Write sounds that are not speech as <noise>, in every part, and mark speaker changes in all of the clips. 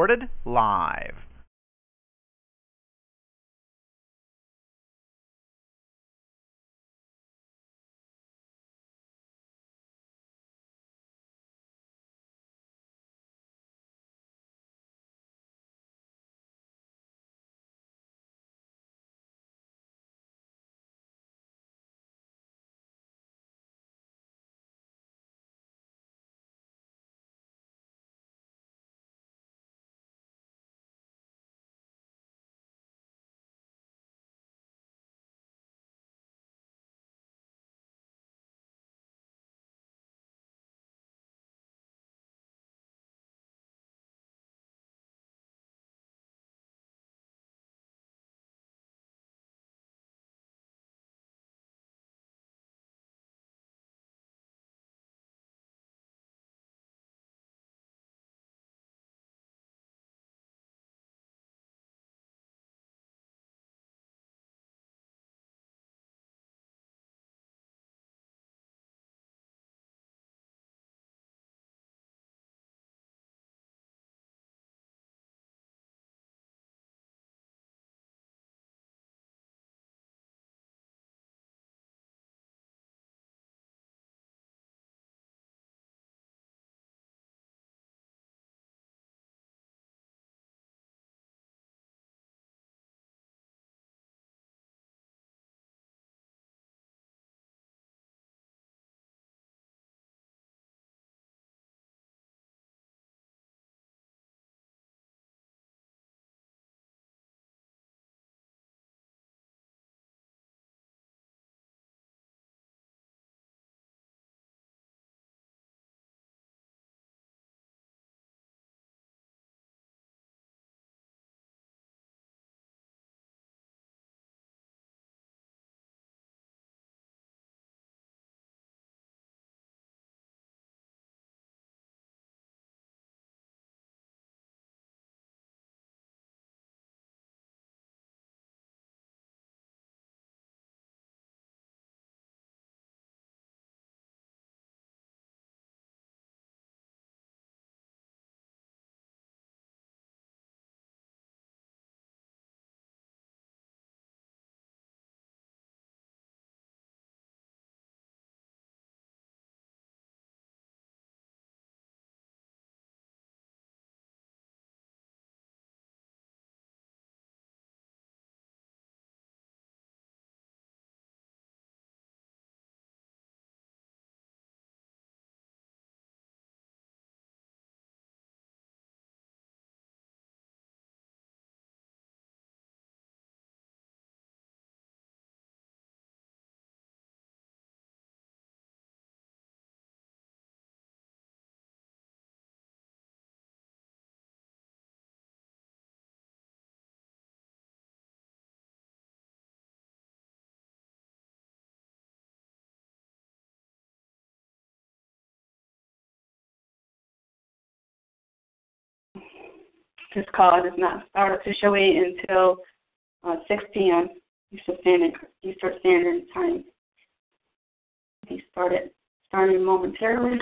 Speaker 1: Recorded live.
Speaker 2: This call does not start officially until uh, 6 p.m. Eastern Standard, Eastern Standard Time. He started starting momentarily.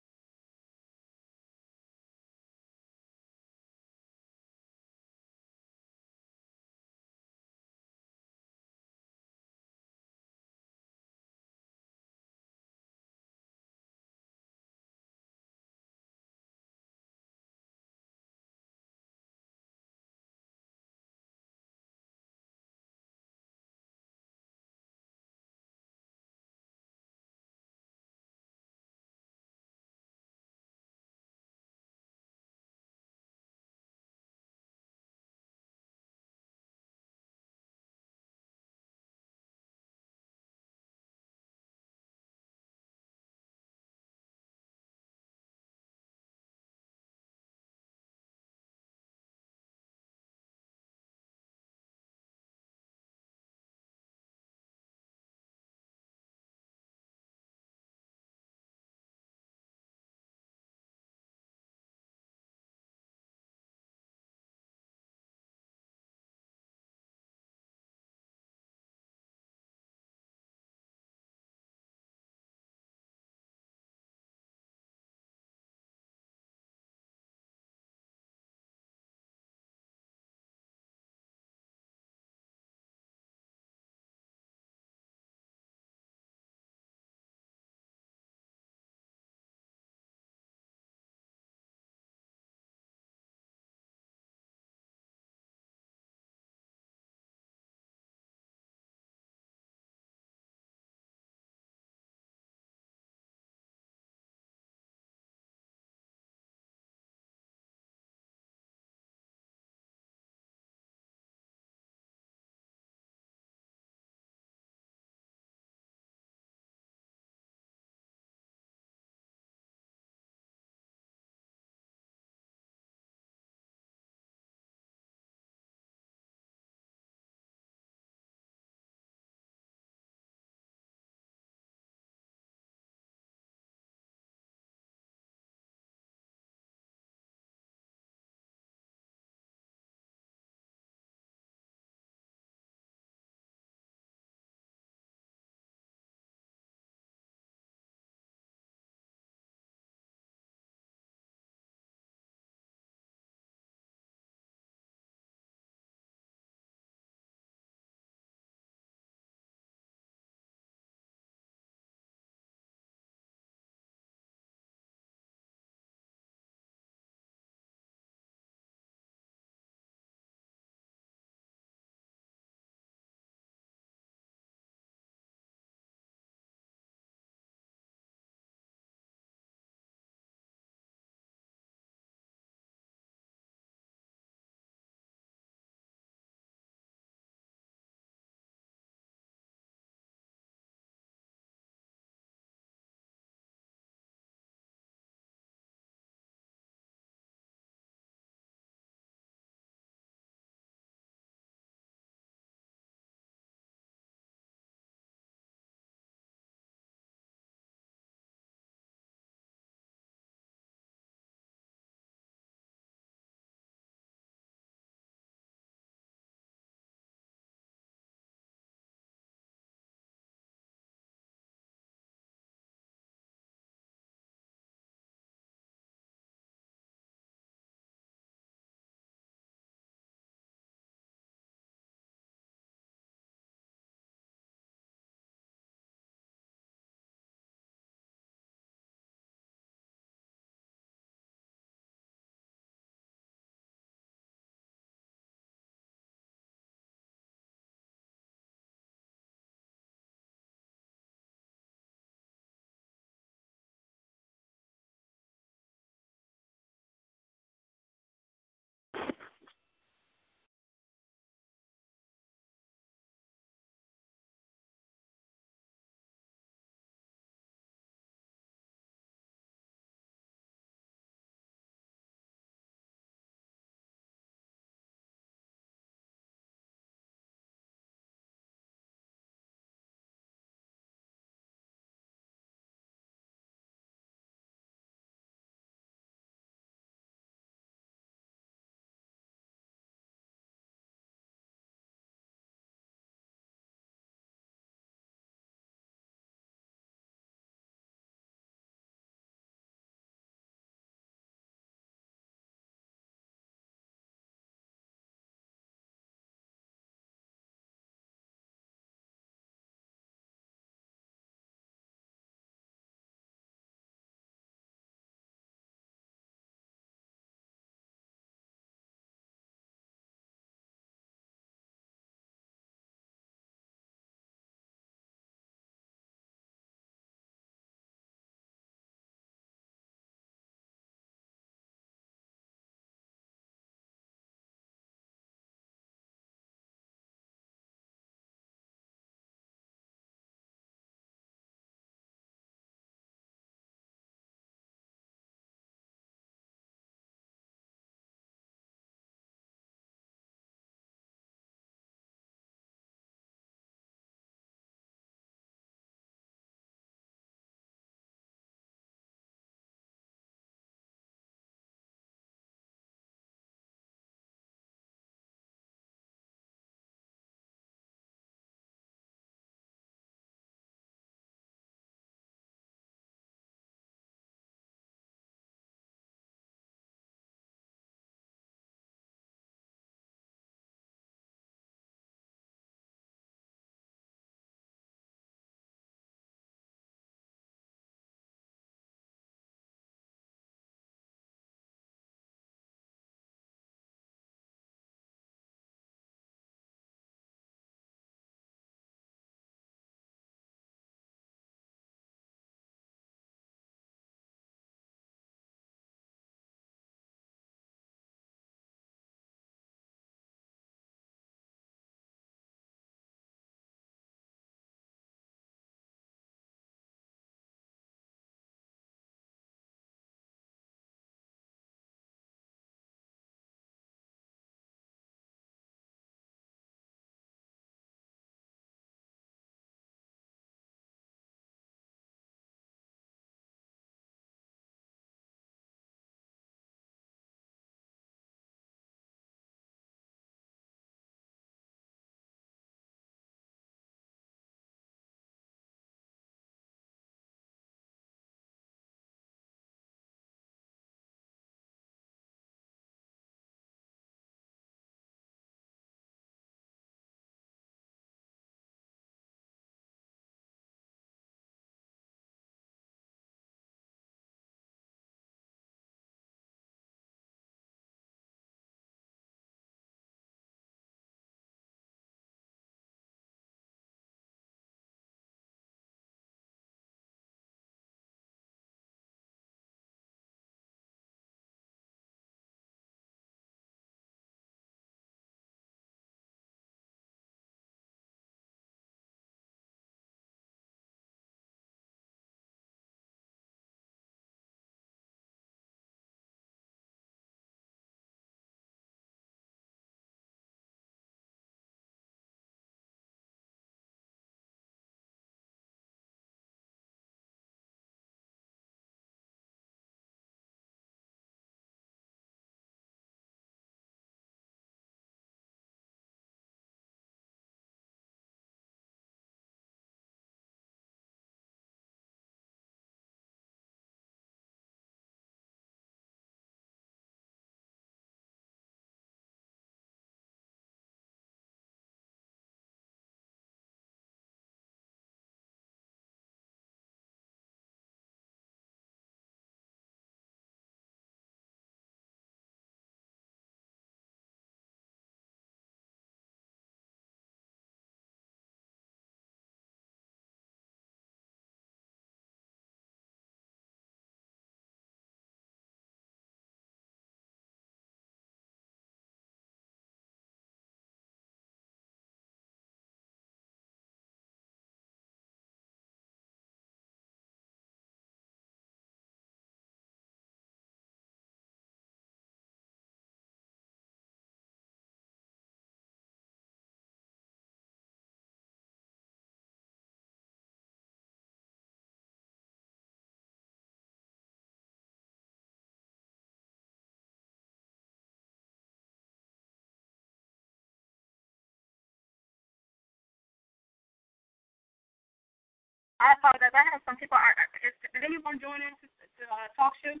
Speaker 2: I apologize. I have some people. Are, is, did anyone join in to, to uh, TalkShoe?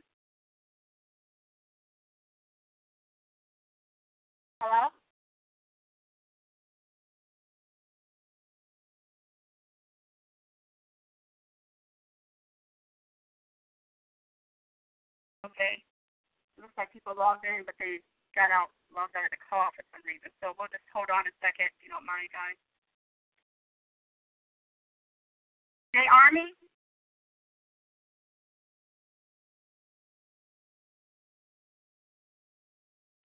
Speaker 2: Hello? Okay. Looks like people logged in, but they got out, logged out of the call for some reason. So we'll just hold on a second, if you don't mind, guys. Hey, Army?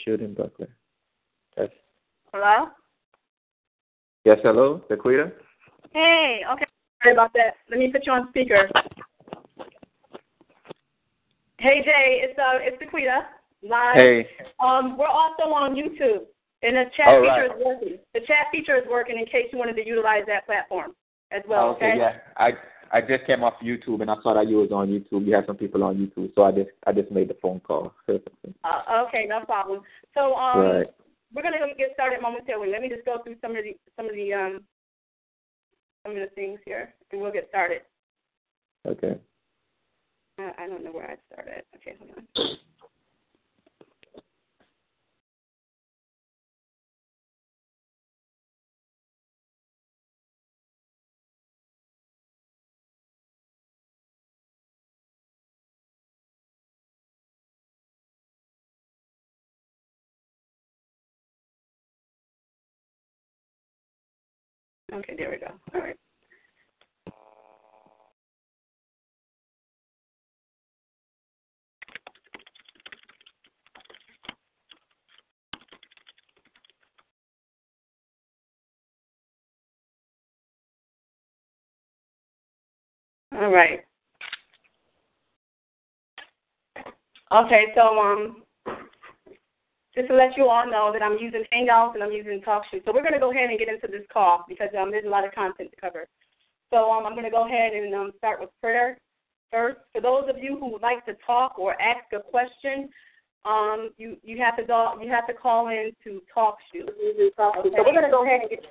Speaker 3: Shooting Buckler. Yes.
Speaker 2: Hello?
Speaker 3: Yes, hello, Daquita?
Speaker 2: Hey, okay. Sorry about that. Let me put you on speaker. Hey Jay, it's uh it's Daquita live.
Speaker 3: Hey.
Speaker 2: Um, we're also on YouTube, and the chat
Speaker 3: All
Speaker 2: feature
Speaker 3: right.
Speaker 2: is working. The chat feature is working in case you wanted to utilize that platform as well.
Speaker 3: okay, yeah. I I just came off YouTube and I saw that you was on YouTube. You have some people on YouTube, so I just I just made the phone call. <laughs>
Speaker 2: Uh, okay, no problem. So um,
Speaker 3: right.
Speaker 2: we're gonna get started momentarily. Let me just go through some of the some of the um some of the things here, and we'll get started.
Speaker 3: Okay.
Speaker 2: Uh, I don't know where I started. Okay, hold on. Okay, there we go. All right. All right. Okay, so um, just to let you all know that I'm using Hangouts and I'm using TalkShoe. So we're going to go ahead and get into this call because um, there's a lot of content to cover. So um, I'm going to go ahead and um, start with prayer first. For those of you who would like to talk or ask a question, um, you you have to go, you have to call in to TalkShoe. Okay. So we're going to go ahead and get.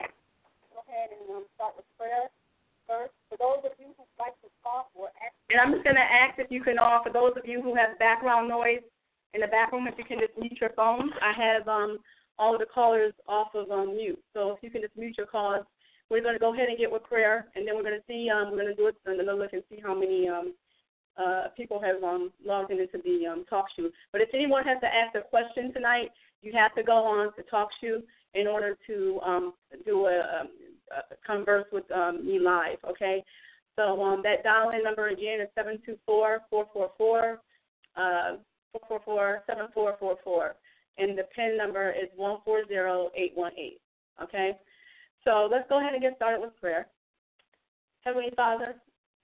Speaker 2: Go ahead and um, start with prayer first. For those of you who would like to talk or ask. And I'm just going to ask if you can, uh, for those of you who have background noise in the back room, if you can just mute your phones. I have um, all of the callers off of um, mute. So if you can just mute your calls, we're going to go ahead and get with prayer, and then we're going to see, um, we're going to do it, and then look and see how many um, uh, people have um, logged in into the um, TalkShoe. But if anyone has to ask a question tonight, you have to go on to TalkShoe in order to um, do a, um, uh, converse with um, me live, okay? So um, that dial-in number again is seven two four four four four uh, four four four seven four four four, and the PIN number is one four zero eight one eight. Okay, so let's go ahead and get started with prayer. Heavenly Father,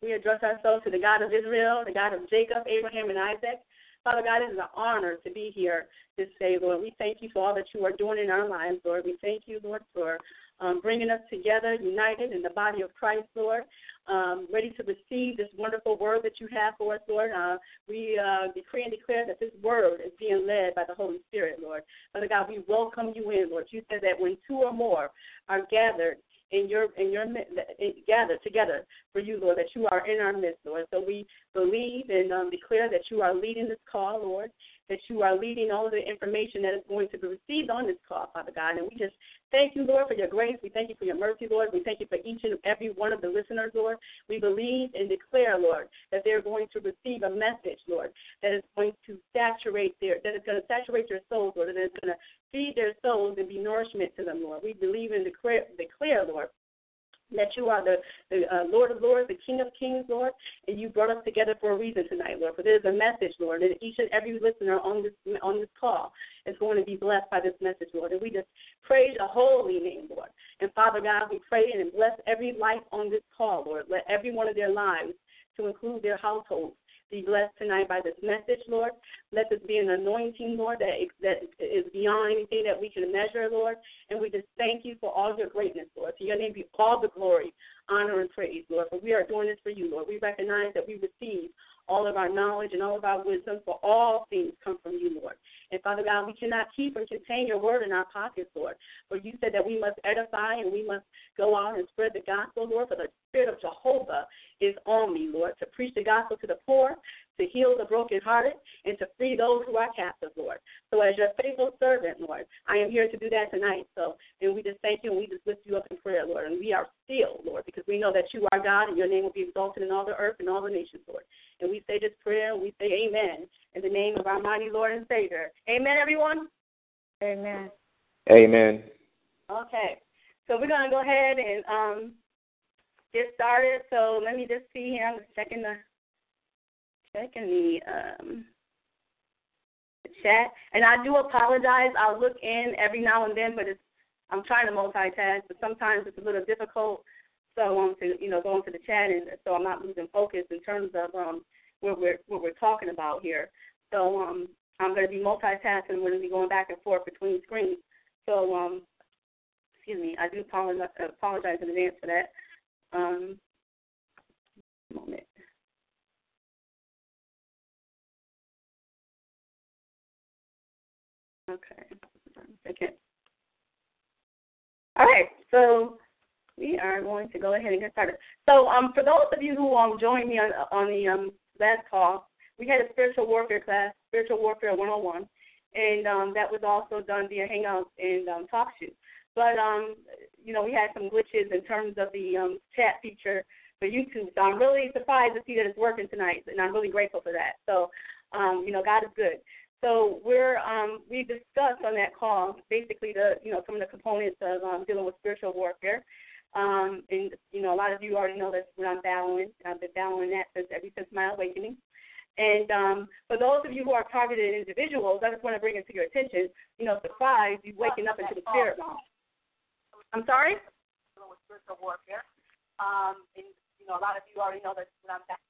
Speaker 2: we address ourselves to the God of Israel, the God of Jacob, Abraham, and Isaac. Father God, it is an honor to be here this day, Lord. We thank you for all that you are doing in our lives, Lord. We thank you, Lord, for um, bringing us together, united in the body of Christ, Lord, um, ready to receive this wonderful word that you have for us, Lord. Uh, we uh, decree and declare that this word is being led by the Holy Spirit, Lord. Father God, we welcome you in, Lord. You said that when two or more are gathered in your in your gathered together for you, Lord, that you are in our midst, Lord. So we believe and um, declare that you are leading this call, Lord. That you are leading all of the information that is going to be received on this call, Father God. And we just thank you, Lord, for your grace. We thank you for your mercy, Lord. We thank you for each and every one of the listeners, Lord. We believe and declare, Lord, that they're going to receive a message, Lord, that is going to saturate their that is going to saturate their souls, Lord, and that is going to feed their souls and be nourishment to them, Lord. We believe and declare, declare Lord, that you are the, the uh, Lord of Lords, the King of Kings, Lord, and you brought us together for a reason tonight, Lord. For there's a message, Lord, and each and every listener on this on this call is going to be blessed by this message, Lord. And we just praise your holy name, Lord. And Father God, we pray and bless every life on this call, Lord. Let every one of their lives, to include their households, be blessed tonight by this message, Lord. Let this be an anointing, Lord, that, that is beyond anything that we can measure, Lord. And we just thank you for all your greatness, Lord. To your name be all the glory, honor, and praise, Lord. For we are doing this for you, Lord. We recognize that we receive all of our knowledge and all of our wisdom, for all things come from you, Lord. And Father God, we cannot keep and contain your word in our pockets, Lord. For you said that we must edify and we must go out and spread the gospel, Lord. For the spirit of Jehovah is on me, Lord, to preach the gospel to the poor, to heal the brokenhearted, and to free those who are captive, Lord. So as your faithful servant, Lord, I am here to do that tonight. So, and we just thank you and we just lift you up in prayer, Lord. And we are still, Lord, because we know that you are God and your name will be exalted in all the earth and all the nations, Lord. And we say this prayer and we say amen in the name of our mighty Lord and Savior. Amen, everyone?
Speaker 4: Amen.
Speaker 3: Amen.
Speaker 2: Okay. So we're going to go ahead and um, get started. So let me just see here. I'm checking the checking the um the chat. And I do apologize. I'll look in every now and then, but it's I'm trying to multitask, but sometimes it's a little difficult. So I want to, you know, go into the chat, and so I'm not losing focus in terms of um what we're what we're talking about here. So um I'm going to be multitasking. I'm going to be going back and forth between screens. So um excuse me, I do apologize, apologize in advance for that. Um, moment. Okay. Second. All right. So we are going to go ahead and get started. So um, for those of you who um joined me on on the um last call, we had a spiritual warfare class, spiritual warfare 101, and um, that was also done via Hangouts and um, TalkShoe. But um, you know, we had some glitches in terms of the um, chat feature for YouTube. So I'm really surprised to see that it's working tonight, and I'm really grateful for that. So, um, you know, God is good. So we're um, we discussed on that call basically the you know some of the components of um, dealing with spiritual warfare. Um, and you know, a lot of you already know that's what I'm battling. I've been battling that since ever since my awakening. And um, for those of you who are targeted individuals, I just want to bring it to your attention. You know, surprise, you waking up into the spirit realm. I'm sorry? Dealing With spiritual warfare. Um, and, you know, a lot of you already know that's what I'm saying.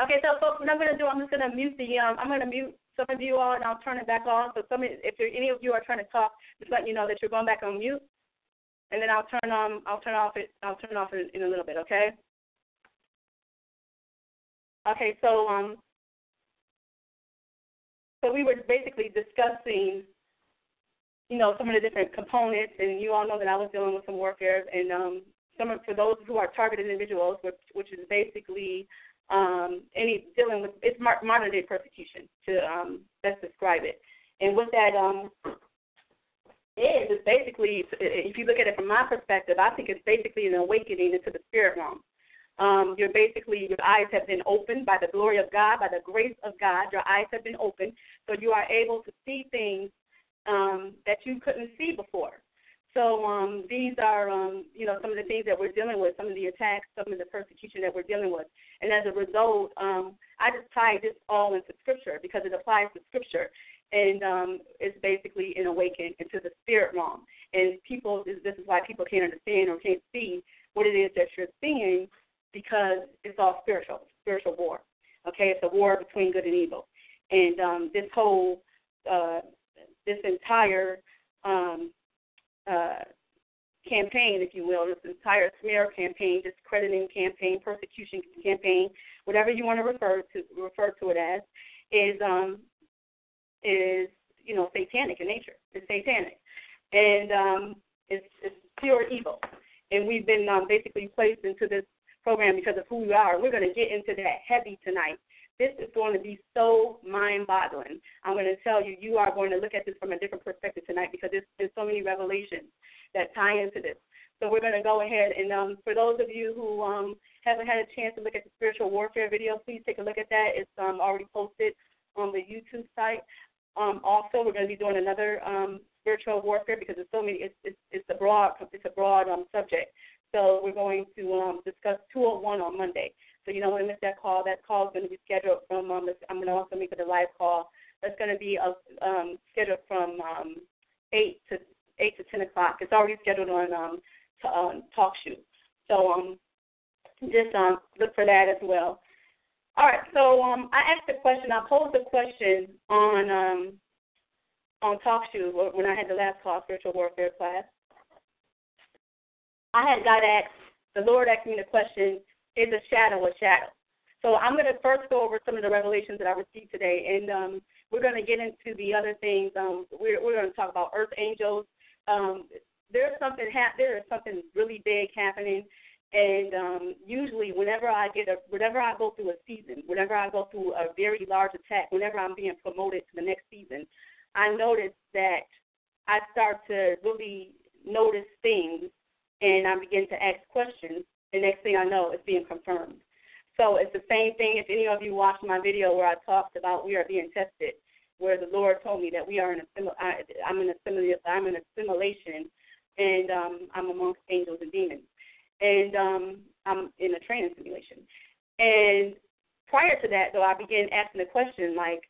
Speaker 2: Okay, so folks, what I'm going to do, I'm just going to mute the, um, I'm going to mute some of you all, and I'll turn it back on. So some, if any of you are trying to talk, just let you know that you're going back on mute, and then I'll turn on, I'll turn off it, I'll turn off it in a little bit, okay? Okay, so um, so we were basically discussing you know, some of the different components, and you all know that I was dealing with some warfare, and um, some of, for those who are targeted individuals, which, which is basically um, any dealing with it's modern day persecution to um, best describe it. And what that um, is is basically, if you look at it from my perspective, I think it's basically an awakening into the spirit realm. Um, you're basically your eyes have been opened by the glory of God, by the grace of God. Your eyes have been opened, so you are able to see things um, that you couldn't see before. So um, these are, um, you know, some of the things that we're dealing with, some of the attacks, some of the persecution that we're dealing with. And as a result, um, I just tie this all into Scripture because it applies to Scripture. And um, it's basically an awakening into the spirit realm. And people, this is why people can't understand or can't see what it is that you're seeing because it's all spiritual, spiritual war. Okay, it's a war between good and evil. And um, this whole uh, this entire um, uh, campaign, if you will, this entire smear campaign, discrediting campaign, persecution campaign, whatever you want to refer to refer to it as, is um, is you know satanic in nature. It's satanic, and um, it's, it's pure evil. And we've been um, basically placed into this program because of who we are. We're going to get into that heavy tonight this is going to be so mind boggling. I'm going to tell you, you are going to look at this from a different perspective tonight because there's, so many revelations that tie into this. So we're going to go ahead and um, for those of you who um, haven't had a chance to look at the spiritual warfare video, please take a look at that. It's um, already posted on the YouTube site. Um, also, we're going to be doing another um, spiritual warfare because there's so many. It's it's, it's a broad it's a broad um, subject. So we're going to discuss 201 on Monday. So you don't want to miss that call. That call is going to be scheduled from. Um, I'm going to also make it a live call. That's going to be a, um, scheduled from um, eight to eight to ten o'clock. It's already scheduled on um, to, um. So um, just um, look for that as well. All right. So um, I asked a question. I posed a question on um, on TalkShoe when I had the last call, spiritual warfare class. I had got asked. The Lord asked me the question is a shadow of shadow. So I'm going to first go over some of the revelations that I received today. And um, we're going to get into the other things. Um, we're we're going to talk about earth angels. Um, there's something ha- there is something really big happening, and um, usually whenever I get a whenever I go through a season, whenever I go through a very large attack, whenever I'm being promoted to the next season, I notice that I start to really notice things, and I begin to ask questions. The next thing I know, it's being confirmed. So it's the same thing. If any of you watched my video where I talked about we are being tested, where the Lord told me that we are in a I, I'm in a I'm in assimilation, and um, I'm amongst angels and demons, and um, I'm in a training simulation. And prior to that, though, I began asking the question like,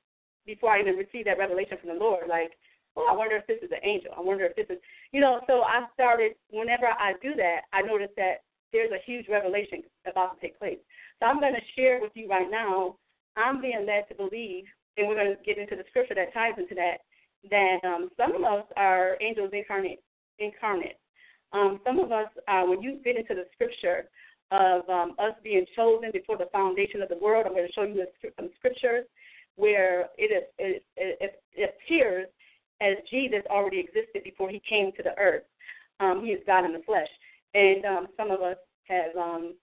Speaker 2: before I even received that revelation from the Lord, like, oh, I wonder if this is an angel. I wonder if this is, you know. So I started. Whenever I do that, I notice that there's a huge revelation about to take place. So I'm going to share with you right now. I'm being led to believe, and we're going to get into the scripture that ties into that. That um, some of us are angels incarnate. Incarnate. Um, some of us, uh, when you get into the scripture of um, us being chosen before the foundation of the world, I'm going to show you some scriptures where it, is, it, it, it appears as Jesus already existed before he came to the earth. Um, he is God in the flesh. And um, some of us have um,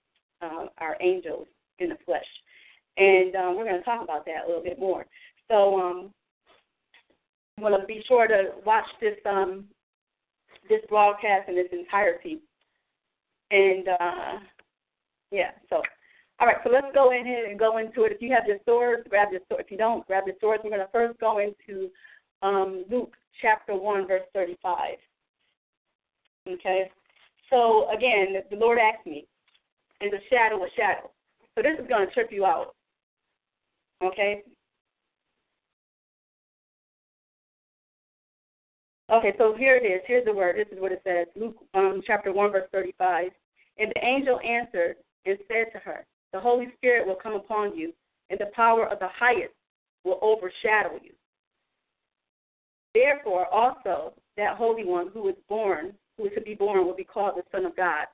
Speaker 2: uh, our angels in the flesh. And um, we're going to talk about that a little bit more. So um, I'm going to be sure to watch this um, this broadcast in its entirety. And uh, yeah, so all right, so let's go in here and go into it. If you have your swords, grab your sword. If you don't, grab your swords. We're going to first go into um, Luke chapter 1, verse 35. Okay? So again, the Lord asked me, is a shadow a shadow? So this is going to trip you out. Okay? Okay, so here it is. Here's the word. This is what it says. Luke um, chapter 1, verse 35. And the angel answered and said to her, The Holy Spirit will come upon you, and the power of the highest will overshadow you. Therefore, also, that Holy One who is born who to be born will be called the Son of God.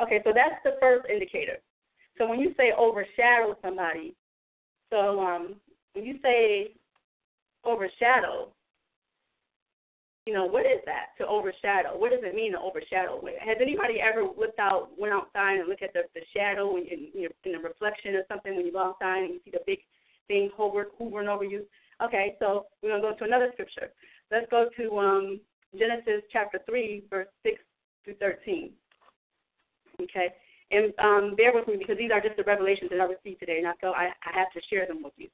Speaker 2: Okay, so that's the first indicator. So when you say overshadow somebody, so um, when you say overshadow, you know, what is that to overshadow? What does it mean to overshadow? Has anybody ever looked out, went outside and looked at the, the shadow in, in, in the reflection or something when you go outside and you see the big thing hover, hovering over you? Okay, so we're going to go to another scripture. Let's go to um, Genesis chapter 3, verse 6 through 13. Okay? And um, bear with me because these are just the revelations that I received today, and I felt I, I have to share them with you.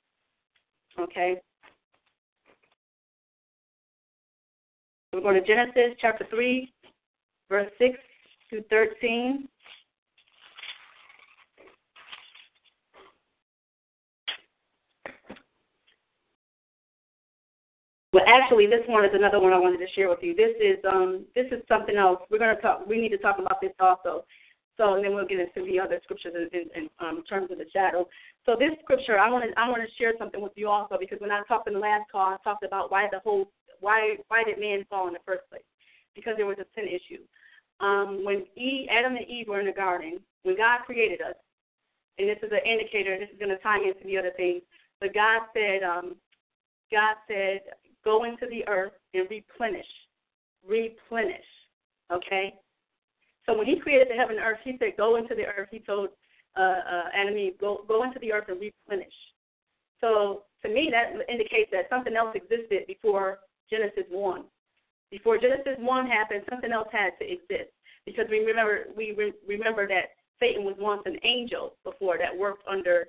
Speaker 2: Okay? We're going to Genesis chapter 3, verse 6 through 13. Well, actually, this one is another one I wanted to share with you. This is um this is something else. We're going to talk. We need to talk about this also. So and then we'll get into the other scriptures in, in, in um, terms of the shadow. So this scripture, I want to I want to share something with you also because when I talked in the last call, I talked about why the whole why why did man fall in the first place? Because there was a sin issue. Um, when Eve, Adam and Eve were in the garden, when God created us, and this is an indicator. This is going to tie into the other things. But God said, um, God said, go into the earth and replenish. Replenish. Okay? So when he created the heaven and earth, he said, go into the earth. He told uh, uh, Adam and Eve, go, go into the earth and replenish. So to me, that indicates that something else existed before Genesis 1. Before Genesis 1 happened, something else had to exist. Because we remember, we re- remember that Satan was once an angel before that worked under,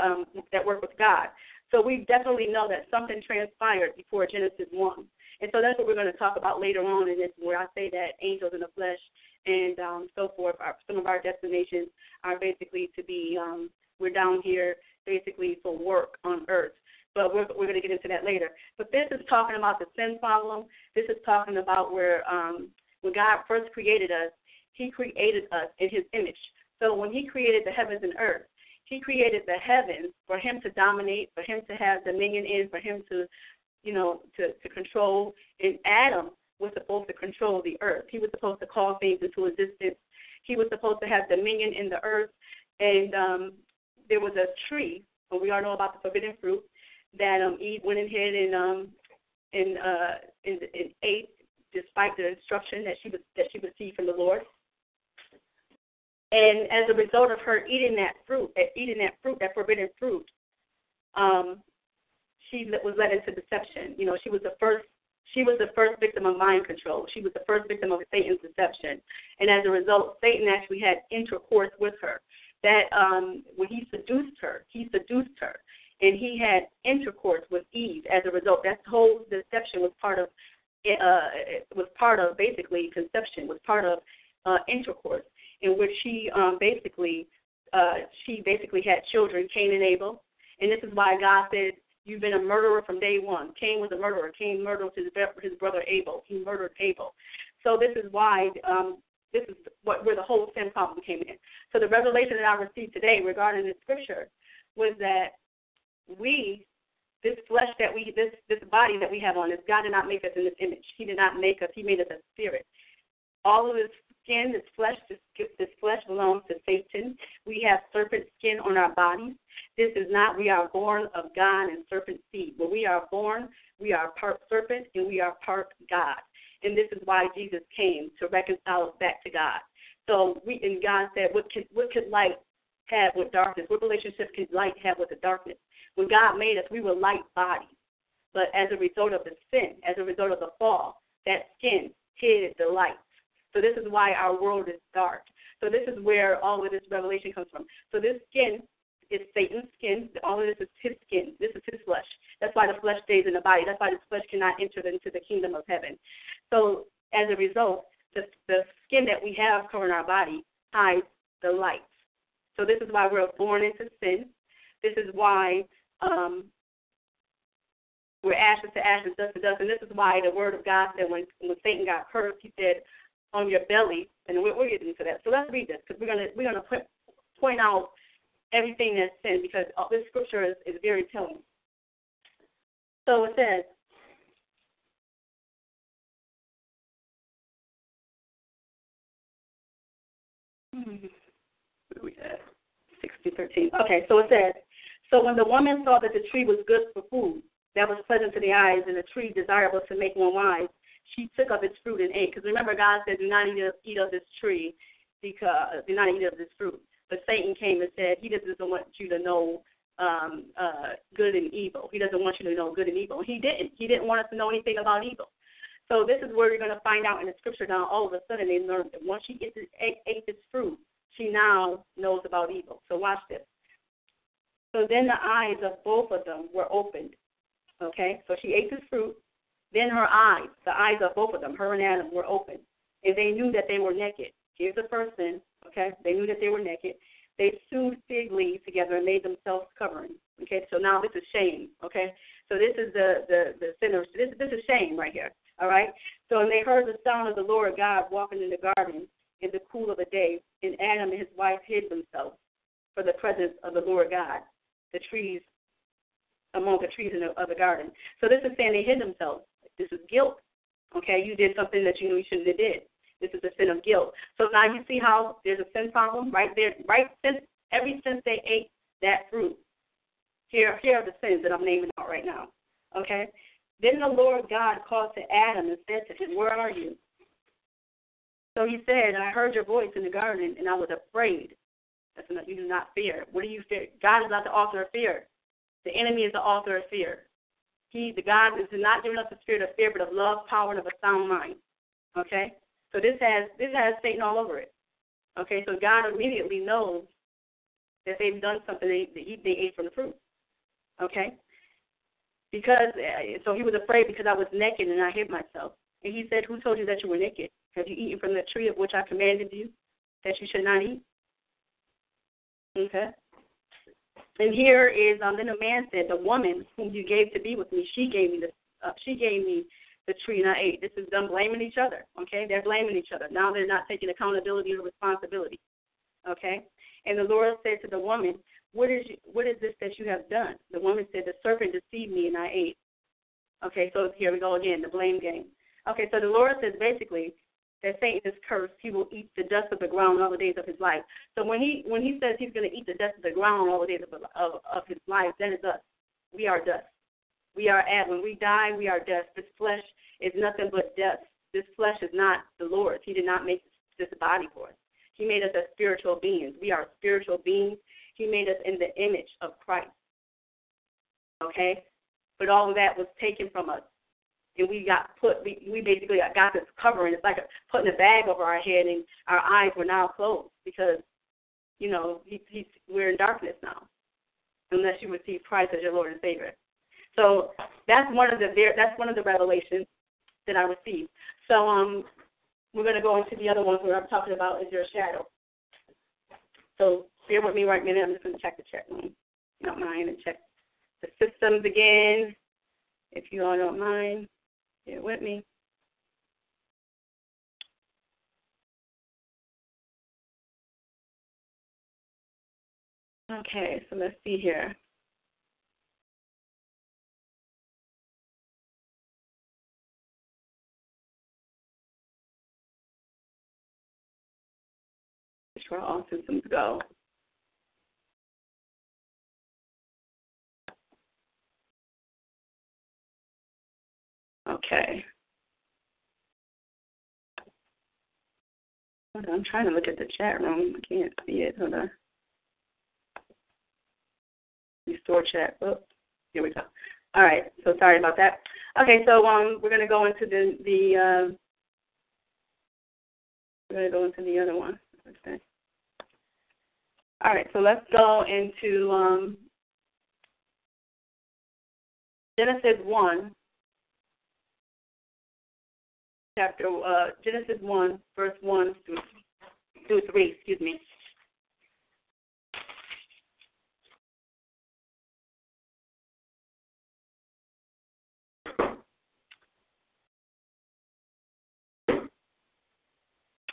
Speaker 2: um, that worked with God. So we definitely know that something transpired before Genesis 1. And so that's what we're going to talk about later on in this, where I say that angels in the flesh and um, so forth, are, some of our destinations are basically to be, um, we're down here basically for work on earth. But we're, we're going to get into that later. But this is talking about the sin problem. This is talking about where um, when God first created us, He created us in His image. So when He created the heavens and earth, he created the heavens for him to dominate, for him to have dominion in, for him to, you know, to, to control. And Adam was supposed to control the earth. He was supposed to call things into existence. He was supposed to have dominion in the earth. And um, there was a tree, but we all know about the forbidden fruit. that um Eve went ahead and um in uh in, in ate despite the instruction that she was that she received from the Lord. And as a result of her eating that fruit, eh, eating that fruit, that forbidden fruit, um, she was led into deception. You know, she was the first. She was the first victim of mind control. She was the first victim of Satan's deception, and as a result, Satan actually had intercourse with her. That um, when he seduced her, he seduced her, and he had intercourse with Eve. As a result, that whole deception was part of uh, was part of basically conception, was part of uh, intercourse, in which she um, basically uh, she basically had children, Cain and Abel, and this is why God said, "You've been a murderer from day one." Cain was a murderer. Cain murdered his his brother Abel. He murdered Abel. So this is why um, this is what where the whole sin problem came in. So the revelation that I received today regarding this scripture was that we this flesh that we this this body that we have on this God did not make us in this image. He did not make us. He made us a spirit. All of this skin, this flesh, this this flesh belongs to Satan. We have serpent skin on our bodies. This is not. We are born of God and serpent seed. But we are born, we are part serpent and we are part God. And this is why Jesus came to reconcile us back to God. So we and God said, what could what could light have with darkness? What relationship could light have with the darkness? When God made us, we were light bodies. But as a result of the sin, as a result of the fall, that skin hid the light. So this is why our world is dark. So this is where all of this revelation comes from. So this skin is Satan's skin. All of this is his skin. This is his flesh. That's why the flesh stays in the body. That's why the flesh cannot enter into the kingdom of heaven. So as a result, the, the skin that we have covering our body hides the light. So this is why we're born into sin. This is why um, we're ashes to ashes, dust to dust. And this is why the word of God said when, when Satan got cursed, he said, on your belly, and we're, we're getting into that. So let's read this because we're gonna we're gonna put, point out everything that's sin because this scripture is, is very telling. So it says, hmm, where we at? 60, 13. Okay, so it says, so when the woman saw that the tree was good for food, that was pleasant to the eyes, and the tree desirable to make one wise, she took of its fruit and ate. Because remember, God said, "Do not eat of, this tree, because do not eat of this fruit." But Satan came and said, He doesn't want you to know um, uh, good and evil. He doesn't want you to know good and evil. He didn't. He didn't want us to know anything about evil. So this is where you're going to find out in the scripture now. All of a sudden, they learned that once she ate, ate this fruit, she now knows about evil. So watch this. So then the eyes of both of them were opened. Okay, so she ate this fruit. Then her eyes, the eyes of both of them, her and Adam, were open, and they knew that they were naked. Here's the first sin. Okay, they knew that they were naked. They sewed fig leaves together and made themselves coverings. Okay, so now this is shame. Okay, so this is the the the sinners. This this is shame right here. All right. So and they heard the sound of the Lord God walking in the garden in the cool of the day, and Adam and his wife hid themselves for the presence of the Lord God the trees among the trees in the, of the garden. So this is saying they hid themselves. This is guilt. Okay, you did something that you knew you shouldn't have did. This is a sin of guilt. So now you see how there's a sin problem right there, right since ever since they ate that fruit. Here, here are the sins that I'm naming out right now. Okay. Then the Lord God called to Adam and said to him, Where are you? So he said, I heard your voice in the garden, and I was afraid that's enough. You do not fear. What do you fear? God is not the author of fear. The enemy is the author of fear. He, the God, is not giving us a spirit of fear, but of love, power, and of a sound mind. Okay. So this has this has Satan all over it. Okay. So God immediately knows that they've done something. They they, they ate from the fruit. Okay. Because eh, so he was afraid because I was naked and I hid myself. And he said, Who told you that you were naked? Have you eaten from the tree of which I commanded you that you should not eat? Okay. And here is um then the man said, The woman whom you gave to be with me, she gave me the uh, she gave me the tree and I ate. This is them blaming each other. Okay, they're blaming each other. Now they're not taking accountability or responsibility. Okay. And the Lord said to the woman, What is you, what is this that you have done? The woman said, The serpent deceived me and I ate. Okay, so here we go again, the blame game. Okay, so the Lord says basically that Satan is cursed, he will eat the dust of the ground all the days of his life. So when he when he says he's going to eat the dust of the ground all the days of, of, of his life, that is us. We are dust. We are at when we die, we are dust. This flesh is nothing but dust. This flesh is not the Lord's. He did not make this body for us. He made us as spiritual beings. We are spiritual beings. He made us in the image of Christ. Okay? But all of that was taken from us. And we got put, we, we basically got this covering. It's like putting a bag over our head, and our eyes were now closed because, you know, he, he, we're in darkness now, unless you receive Christ as your Lord and Savior. So that's one of the that's one of the revelations that I received. So um, we're going to go into the other ones where I'm talking about is your shadow. So bear with me right minute. I'm just going to check the chat room. If you don't mind, and check the systems again. If you all don't mind, bear with me. Okay, so let's see here. where all systems go. Okay. On, I'm trying to look at the chat room. I can't see it. Hold on. Restore chat. Oh, here we go. All right. So sorry about that. Okay. So um, we're gonna go into the the uh, we're gonna go into the other one. Okay. All right, so let's go into um, Genesis 1, chapter, uh, Genesis 1, verse 1 through, through 3, excuse me.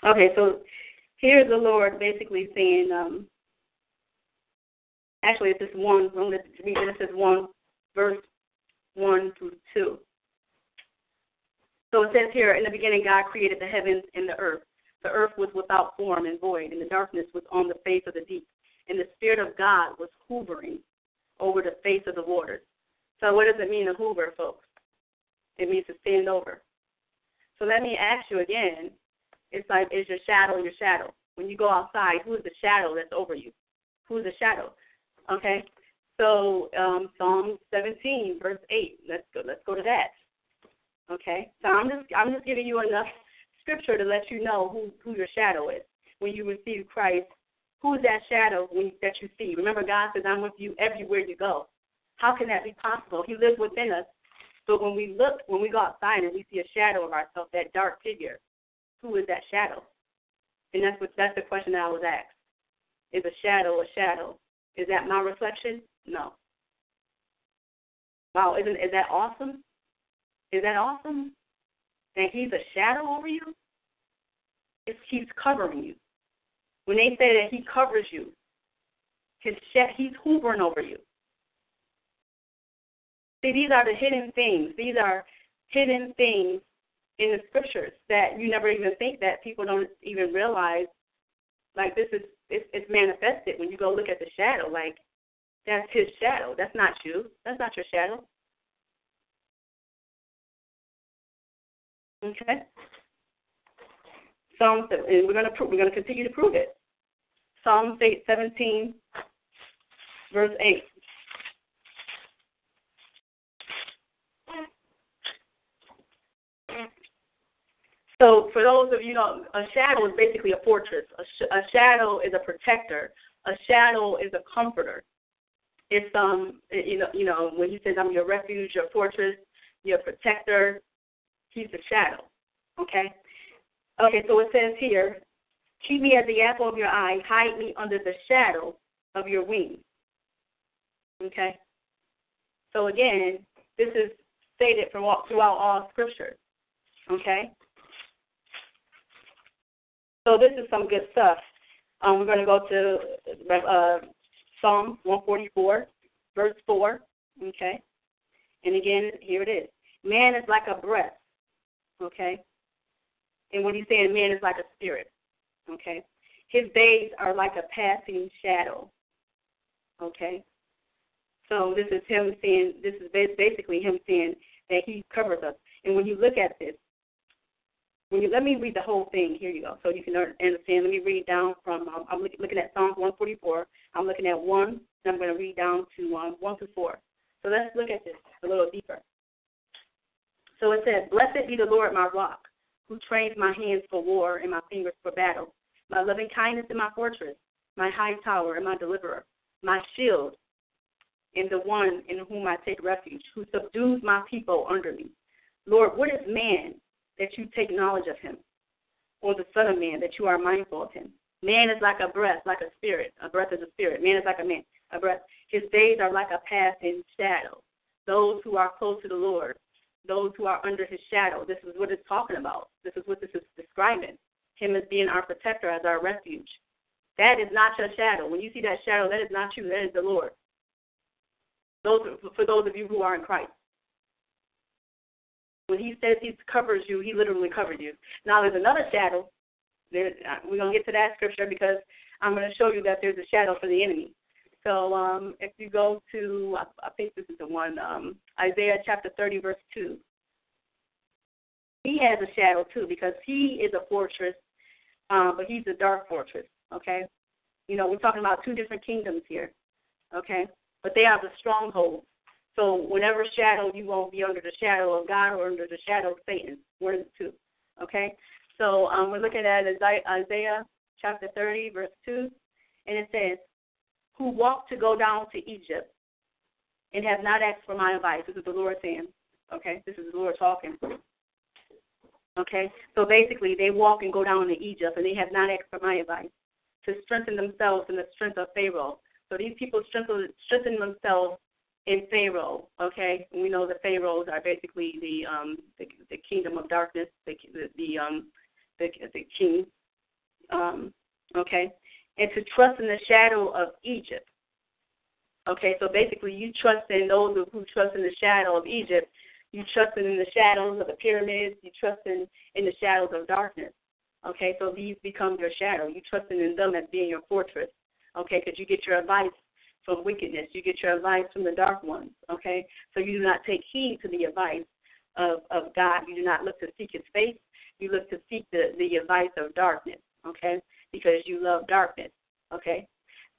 Speaker 2: Okay, so here's the Lord basically saying, um, Actually, it's just one. I'm going to read Genesis 1, verse 1 through 2. So it says here, in the beginning, God created the heavens and the earth. The earth was without form and void, and the darkness was on the face of the deep. And the Spirit of God was hovering over the face of the waters. So what does it mean to hover, folks? It means to stand over. So let me ask you again. It's like, is your shadow your shadow? When you go outside, who is the shadow that's over you? Who's the shadow? Okay, so um, Psalm 17, verse 8. Let's go. Let's go to that. Okay, so I'm just I'm just giving you enough scripture to let you know who who your shadow is when you receive Christ. Who is that shadow when, that you see? Remember, God says, "I'm with you everywhere you go." How can that be possible? He lives within us. But when we look, when we go outside and we see a shadow of ourselves, that dark figure, who is that shadow? And that's what that's the question that I was asked. Is a shadow a shadow? Is that my reflection? No. Wow, isn't is that awesome? Is that awesome? That he's a shadow over you? It's, he's covering you. When they say that he covers you, his sh- he's hovering over you. See, these are the hidden things. These are hidden things in the scriptures that you never even think that people don't even realize. Like this is it's, it's manifested when you go look at the shadow. Like that's his shadow. That's not you. That's not your shadow. Okay. Psalm and we're gonna we're gonna continue to prove it. Psalm 17, verse eight. So for those of you know, a shadow is basically a fortress. A, sh- a shadow is a protector. A shadow is a comforter. It's um, you know, you know, when he says, "I'm your refuge, your fortress, your protector," he's the shadow. Okay. Okay. So it says here, "Keep me as the apple of your eye. Hide me under the shadow of your wings." Okay. So again, this is stated throughout, throughout all scriptures. Okay. So this is some good stuff. Um, we're going to go to uh, Psalm 144, verse 4. Okay. And again, here it is. Man is like a breath. Okay. And what he's saying, man is like a spirit. Okay. His days are like a passing shadow. Okay. So this is him saying, this is basically him saying that he covers us. And when you look at this, when you let me read the whole thing. Here you go, so you can understand. Let me read down from. Um, I'm looking at Psalms 144. I'm looking at one, and I'm going to read down to um, one to four. So let's look at this a little deeper. So it says, "Blessed be the Lord, my rock, who trains my hands for war and my fingers for battle. My loving kindness and my fortress, my high tower and my deliverer, my shield, and the one in whom I take refuge, who subdues my people under me. Lord, what is man that you take knowledge of him, or the Son of Man, that you are mindful of him. Man is like a breath, like a spirit. A breath is a spirit. Man is like a man, a breath. His days are like a path in shadow. Those who are close to the Lord, those who are under his shadow. This is what it's talking about. This is what this is describing. Him as being our protector, as our refuge. That is not your shadow. When you see that shadow, that is not you. That is the Lord. Those for those of you who are in Christ. When he says he covers you, he literally covers you. Now there's another shadow. There, uh, we're gonna get to that scripture because I'm gonna show you that there's a shadow for the enemy. So um, if you go to, I, I think this is the one, um, Isaiah chapter 30, verse 2. He has a shadow too because he is a fortress, um, but he's a dark fortress. Okay, you know we're talking about two different kingdoms here. Okay, but they are the strongholds. So whenever shadow, you won't be under the shadow of God or under the shadow of Satan. One of the two. Okay? So um, we're looking at Isaiah chapter 30, verse 2, and it says, Who walked to go down to Egypt and have not asked for my advice. This is the Lord saying. Okay? This is the Lord talking. Okay? So basically, they walk and go down to Egypt and they have not asked for my advice to strengthen themselves in the strength of Pharaoh. So these people strengthen, themselves in Pharaoh. Okay, we know the Pharaohs are basically the um the, the kingdom of darkness, the the, the um the the king. Um, okay, and to trust in the shadow of Egypt. Okay, so basically you trust in those who trust in the shadow of Egypt. You trust in the shadows of the pyramids. You trust in in the shadows of darkness. Okay, so these become your shadow. You trust in them as being your fortress. Okay, because you get your advice from wickedness. You get your advice from the dark ones, okay? So you do not take heed to the advice of, of God. You do not look to seek his face. You look to seek the, the advice of darkness, okay? Because you love darkness, okay?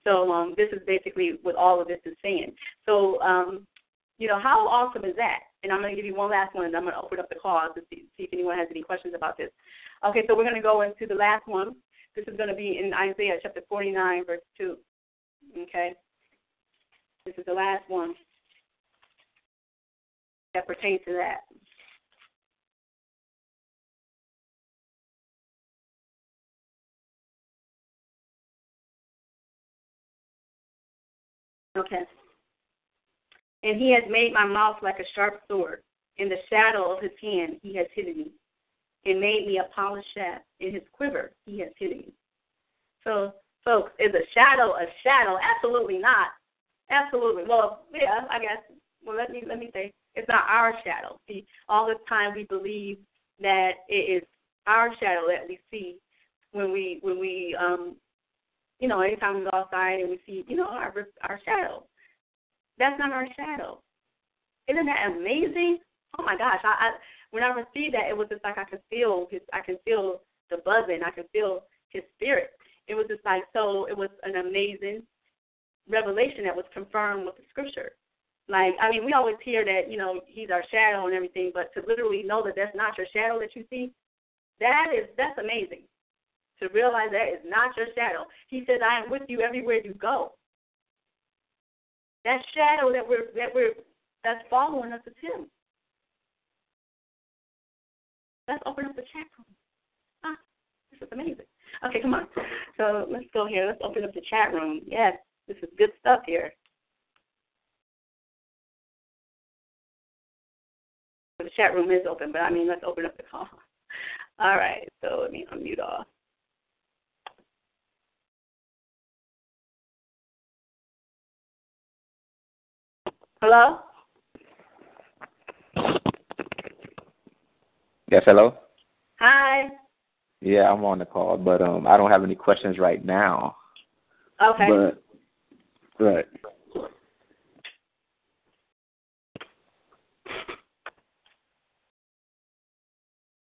Speaker 2: So um, this is basically what all of this is saying. So, um, you know, how awesome is that? And I'm going to give you one last one, and I'm going to open up the call to see, see if anyone has any questions about this. Okay, so we're going to go into the last one. This is going to be in Isaiah chapter 49, verse 2. Okay? This is the last one that pertains to that. Okay. And he has made my mouth like a sharp sword. In the shadow of his hand he has hidden me, and made me a polished shaft. In his quiver he has hidden me. So, folks, is a shadow a shadow? Absolutely not. Absolutely. Well, yeah, I guess. Well, let me let me say it's not our shadow. See, all the time we believe that it is our shadow that we see when we when we um you know anytime we go outside and we see you know our our shadow. That's not our shadow. Isn't that amazing? Oh my gosh! I, I when I received that, it was just like I could feel his. I could feel the buzzing. I could feel his spirit. It was just like so. It was an amazing revelation that was confirmed with the scripture. Like, I mean, we always hear that, you know, he's our shadow and everything, but to literally know that that's not your shadow that you see, that is, that's amazing. To realize that is not your shadow. He says, I am with you everywhere you go. That shadow that we're, that we're, that's following us is him. Let's open up the chat room. Ah, this is amazing. Okay, come on. So let's go here. Let's open up the chat room. Yes. This is good stuff here. The chat room is open, but I mean, let's open up the call. <laughs> All right, so let me unmute off. Hello?
Speaker 3: Yes, hello?
Speaker 2: Hi.
Speaker 3: Yeah, I'm on the call, but um I don't have any questions right now.
Speaker 2: Okay.
Speaker 3: But right.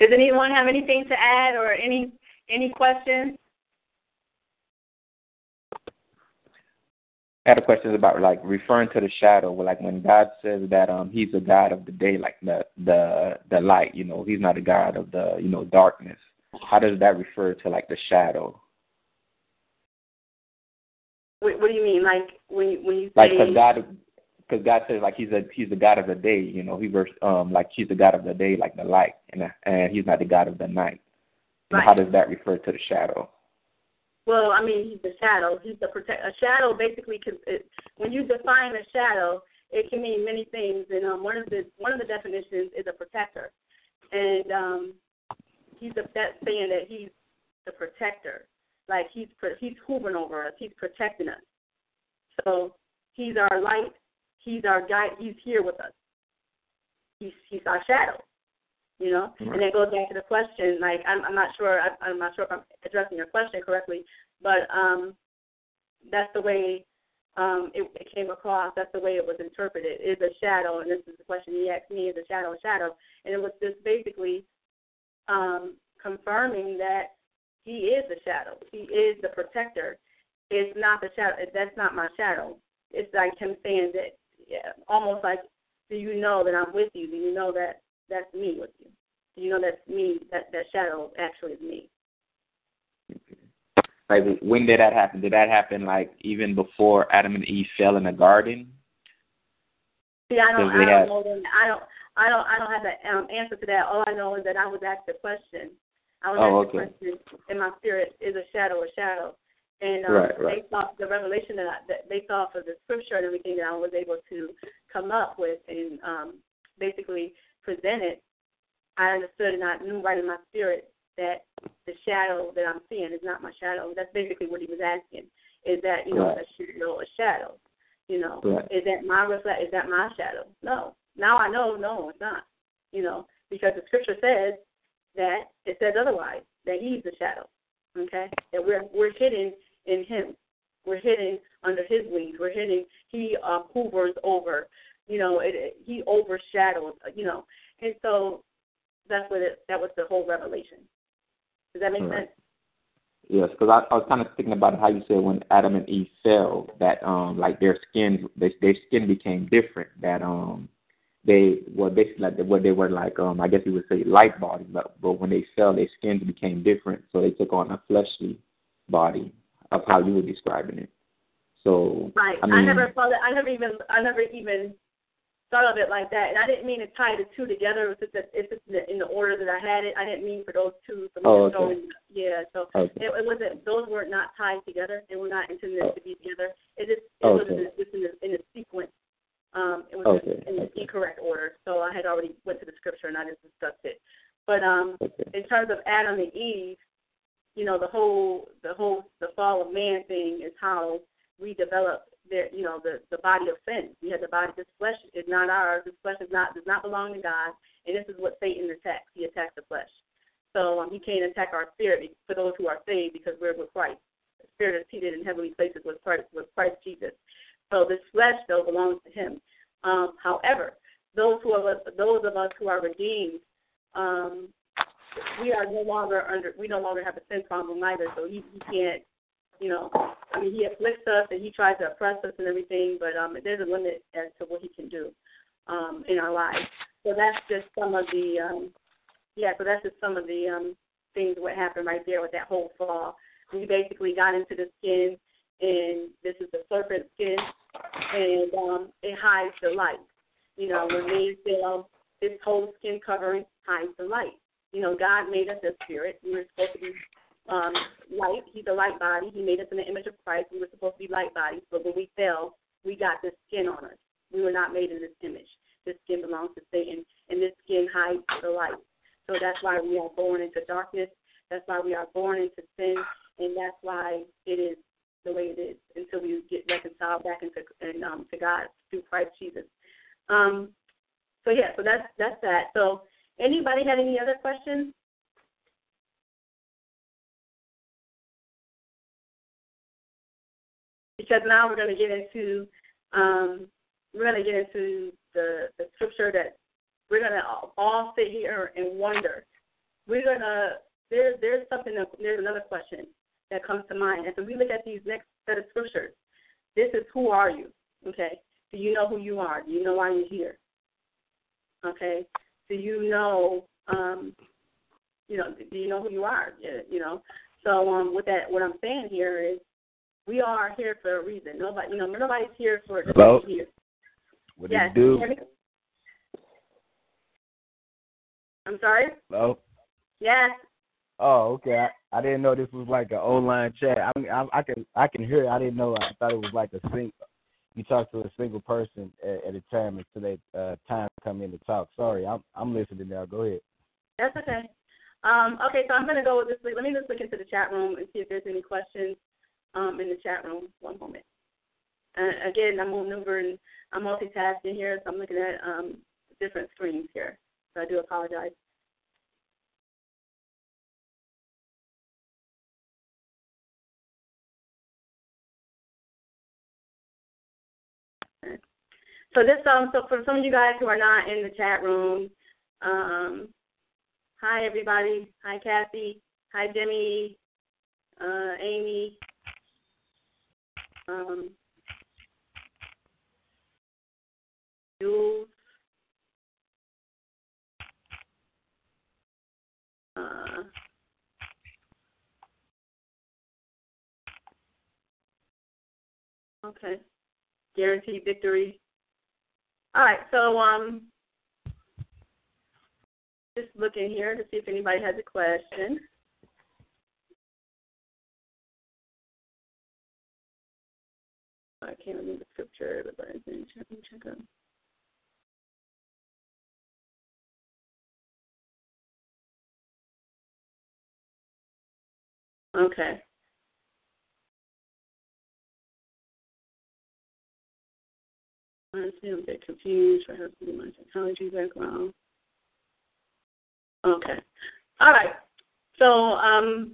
Speaker 2: Does anyone have anything to add or any any questions?
Speaker 3: I had a question about like referring to the shadow, like when God says that um He's a God of the day, like the the the light. You know, He's not a God of the you know darkness. How does that refer to like the shadow?
Speaker 2: What, what do you mean, like when you, when you say
Speaker 3: like because God because God says like He's a He's the God of the day. You know, He verse um like He's the God of the day, like the light, and and He's not the God of the night.
Speaker 2: Right.
Speaker 3: how does that refer to the shadow?
Speaker 2: Well, I mean, he's the shadow. He's the protect. A shadow basically, can, it, when you define a shadow, it can mean many things. And um, one of the one of the definitions is a protector, and um, he's the that saying that he's the protector, like he's he's hovering over us, he's protecting us. So he's our light, he's our guide, he's here with us. He's he's our shadow you know.
Speaker 3: Right.
Speaker 2: And that goes back to the question. Like I'm, I'm not sure. I, I'm not sure if I'm addressing your question correctly, but um, that's the way um, it, it came across. That's the way it was interpreted. Is a shadow, and this is the question he asked me: Is a shadow a shadow? And it was just basically um, confirming that he is the shadow. He is the protector. It's not the shadow. That's not my shadow. It's like him saying that, yeah, almost like, do you know that I'm with you? Do you know that that's me with you. You know that's me. That that shadow actually is me.
Speaker 3: Like when did that happen? Did that happen like even before Adam and Eve fell in the garden?
Speaker 2: See, I don't, I don't
Speaker 3: have...
Speaker 2: know. That, I don't, I don't, I don't have the um, answer to that. All I know is that I was asked the question. I was
Speaker 3: oh,
Speaker 2: asked
Speaker 3: okay.
Speaker 2: the question in my spirit: Is a shadow a shadow? And um,
Speaker 3: right, right.
Speaker 2: based off the revelation that, I, that based off of the scripture and everything that I was able to come up with and um, basically present it, I understood and I knew right in my spirit that the shadow that I'm seeing is not my shadow. That's basically what he was asking. Is that, you know,
Speaker 3: right.
Speaker 2: a shadow a shadow? You know,
Speaker 3: right.
Speaker 2: is that my reflect is that my shadow? No. Now I know no, it's not. You know, because the scripture says that it says otherwise, that he's the shadow. Okay? That we're we're hidden in him. We're hidden under his wings. We're hidden he uh hovers over, you know, it, it he overshadowed, you know. And so that's what it, that was the whole revelation. Does that make
Speaker 3: right.
Speaker 2: sense?
Speaker 3: Yes, because I, I was kind of thinking about how you said when Adam and Eve fell, that um like their skin, they, their skin became different. That um they were basically like what they were like um I guess you would say light bodies, but but when they fell, their skins became different, so they took on a fleshly body of how you were describing it. So
Speaker 2: right,
Speaker 3: I, mean,
Speaker 2: I never thought it, I never even I never even thought of it like that, and I didn't mean to tie the two together. It's just that it's just in the, in the order that I had it. I didn't mean for those two to
Speaker 3: oh, okay.
Speaker 2: go. Yeah, so
Speaker 3: okay.
Speaker 2: it, it wasn't. Those were not tied together. They were not intended
Speaker 3: oh.
Speaker 2: to be together. It just it
Speaker 3: okay.
Speaker 2: was just in the, in the sequence. Um, it was
Speaker 3: okay.
Speaker 2: in the incorrect order. So I had already went to the scripture and I just discussed it. But um,
Speaker 3: okay.
Speaker 2: in terms of Adam and Eve, you know, the whole the whole the fall of man thing is how we developed their you know the the body of sin. We had the body. This flesh is not ours. This flesh is not does not belong to God. And this is what Satan attacks. He attacks the flesh. So um, he can't attack our spirit for those who are saved because we're with Christ. The spirit is seated in heavenly places with Christ with Christ Jesus. So this flesh though belongs to him. Um, however, those who are those of us who are redeemed, um, we are no longer under we no longer have a sin problem either. So he, he can't you know, I mean, he afflicts us and he tries to oppress us and everything, but um, there's a limit as to what he can do um, in our lives. So that's just some of the, um, yeah, so that's just some of the um, things what happened right there with that whole fall. We basically got into the skin, and this is the serpent skin, and um, it hides the light. You know, when we feel this whole skin covering hides the light. You know, God made us a spirit. We were supposed to be um, light. He's a light body. He made us in the image of Christ. We were supposed to be light bodies, but when we fell, we got this skin on us. We were not made in this image. This skin belongs to Satan, and this skin hides the light. So that's why we are born into darkness. That's why we are born into sin, and that's why it is the way it is until we get reconciled back into and um, to God through Christ Jesus. Um, so yeah, so that's that's that. So anybody have any other questions? Because now we're going to get into um, we're going to get into the the scripture that we're going to all sit here and wonder we're gonna there's there's something there's another question that comes to mind. As we look at these next set of scriptures, this is who are you? Okay. Do you know who you are? Do you know why you're here? Okay. Do you know um you know, do you know who you are? You know. So um with that what I'm saying here is we are here for a reason. Nobody you know, nobody's here for just
Speaker 5: Hello?
Speaker 2: here.
Speaker 5: What
Speaker 2: yes.
Speaker 5: do you do?
Speaker 2: I'm sorry?
Speaker 5: Hello?
Speaker 2: Yes.
Speaker 5: Oh, okay. I, I didn't know this was like an online chat. I mean, I, I can I can hear. It. I didn't know. I thought it was like a sing. You talk to a single person at, at a time until they uh, time come in to talk. Sorry, I'm I'm listening now. Go ahead.
Speaker 2: That's okay. Um, okay, so I'm going to go with this. Let me just look into the chat room and see if there's any questions um, in the chat room. One moment. Uh, again, I'm maneuvering, I'm multitasking here, so I'm looking at um, different screens here. So I do apologize. So this um so for some of you guys who are not in the chat room, um, hi everybody. Hi Kathy. Hi Demi. Uh, Amy. Um. Uh, okay. Guaranteed victory. All right, so um, just looking here to see if anybody has a question. I can't remember the scripture, but let me check, let me check out. Okay. Honestly, I'm a bit confused. I have to do my psychology background. Okay. All right. So, um,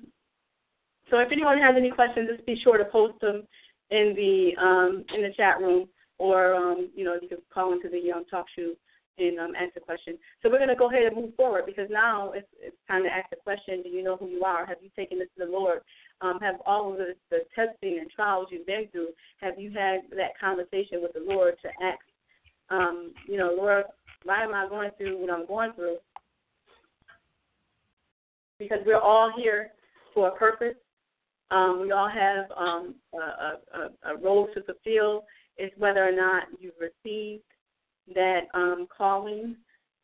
Speaker 2: so if anyone has any questions, just be sure to post them in the um, in the chat room, or um, you know you can call into the um, talk show and um, ask a question. So we're going to go ahead and move forward because now it's, it's time to ask the question: Do you know who you are? Have you taken this to the Lord? Um, have all of the, the testing and trials you've been through? Have you had that conversation with the Lord to ask, um, you know, Lord, why am I going through what I'm going through? Because we're all here for a purpose. Um, we all have um, a, a, a role to fulfill. It's whether or not you've received that um, calling.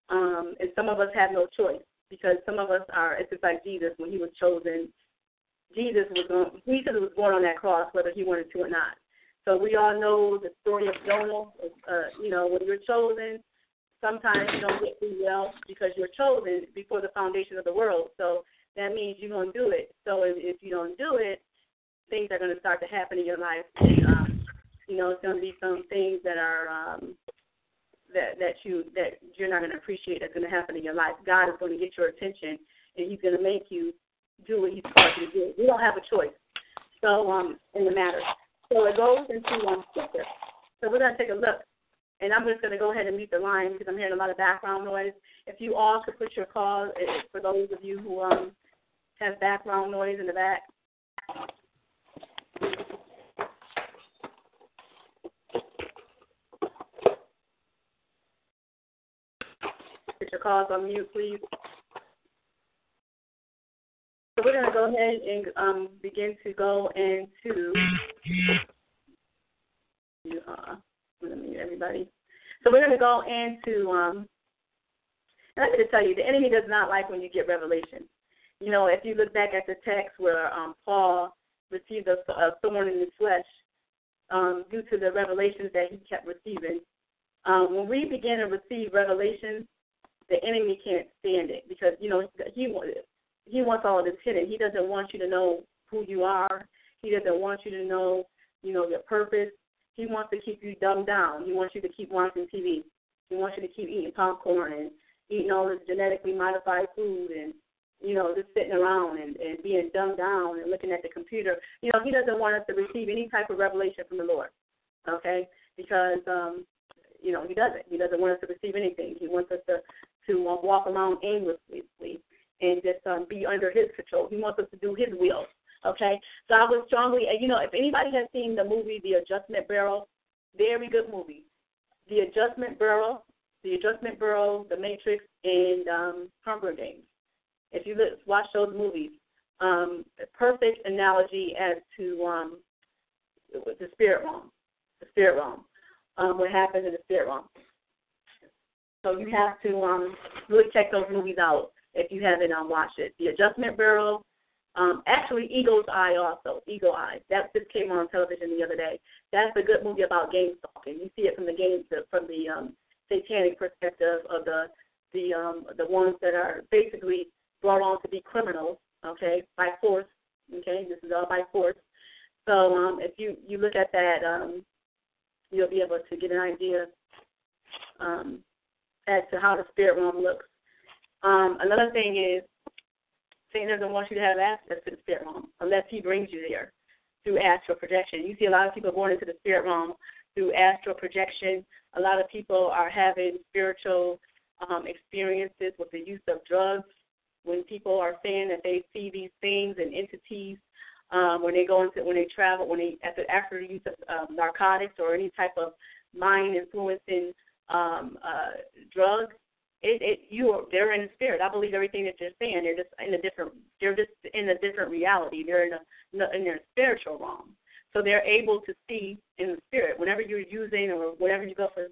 Speaker 2: Um, and some of us have no choice because some of us are. It's just like Jesus when he was chosen. Jesus was on, Jesus was born on that cross whether he wanted to or not. So we all know the story of Jonah. Uh, you know, when you're chosen, sometimes you don't get through well because you're chosen before the foundation of the world. So that means you're to do it. So if, if you don't do it, things are going to start to happen in your life. Um, you know, it's going to be some things that are um, that that you that you're not going to appreciate that's going to happen in your life. God is going to get your attention, and He's going to make you do what He's called you to do. We don't have a choice. So um, in the matter. So it goes into one scripture. So we're going to take a look. And I'm just going to go ahead and mute the line because I'm hearing a lot of background noise. If you all could put your call, for those of you who um, have background noise in the back. Put your calls on mute, please. So we're going to go ahead and um, begin to go into. Uh, let me mute everybody. So we're going to go into. Um, and I'm going to tell you, the enemy does not like when you get revelation. You know, if you look back at the text where um, Paul received a, a thorn in his flesh um, due to the revelations that he kept receiving, um, when we begin to receive revelations, the enemy can't stand it because you know he he wants all of this hidden. He doesn't want you to know who you are. He doesn't want you to know you know your purpose. He wants to keep you dumbed down. He wants you to keep watching TV. He wants you to keep eating popcorn and eating all this genetically modified food and you know, just sitting around and, and being dumbed down and looking at the computer. You know, he doesn't want us to receive any type of revelation from the Lord. Okay? Because um, you know, he doesn't. He doesn't want us to receive anything. He wants us to to uh, walk around aimlessly and just um, be under His control. He wants us to do His will. Okay, so I would strongly, you know, if anybody has seen the movie The Adjustment Bureau, very good movie. The Adjustment Bureau, The Adjustment Bureau, The Matrix, and um, Hunger Games. If you look, watch those movies, um, perfect analogy as to um, the spirit realm, the spirit realm, um, what happens in the spirit realm. So you have to um, really check those movies out if you haven't um, watched it. The Adjustment Bureau, um, actually Eagle's Eye also, Eagle Eye. That just came on television the other day. That's a good movie about gang stalking. You see it from the game from the um, satanic perspective of the the um, the ones that are basically brought on to be criminals, okay, by force. Okay, this is all by force. So um, if you you look at that, um, you'll be able to get an idea um, as to how the spirit realm looks. Um, another thing is Satan doesn't want you to have access to the spirit realm unless he brings you there through astral projection. You see a lot of people going into the spirit realm through astral projection. A lot of people are having spiritual um, experiences with the use of drugs. When people are saying that they see these things and entities, um, when they go into when they travel, when they after after use of um, narcotics or any type of mind influencing um, uh, drugs, it, it you are they're in the spirit. I believe everything that they're saying. They're just in a different. They're just in a different reality. They're in a in their spiritual realm. So they're able to see in the spirit. Whenever you're using or whenever you go for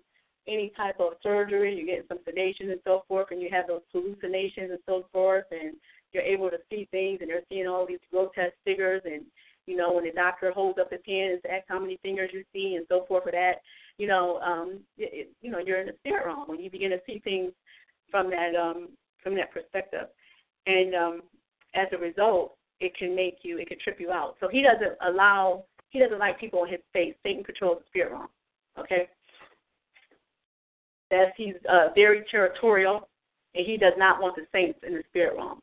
Speaker 2: any type of surgery, you get some sedation and so forth, and you have those hallucinations and so forth, and you're able to see things, and they're seeing all these grotesque figures, and you know when the doctor holds up his hand and asks how many fingers you see and so forth for that, you know, um, it, you know you're in the spirit realm when you begin to see things from that um, from that perspective, and um, as a result, it can make you, it can trip you out. So he doesn't allow, he doesn't like people in his face. Satan controls the spirit realm. Okay, that he's uh, very territorial, and he does not want the saints in the spirit realm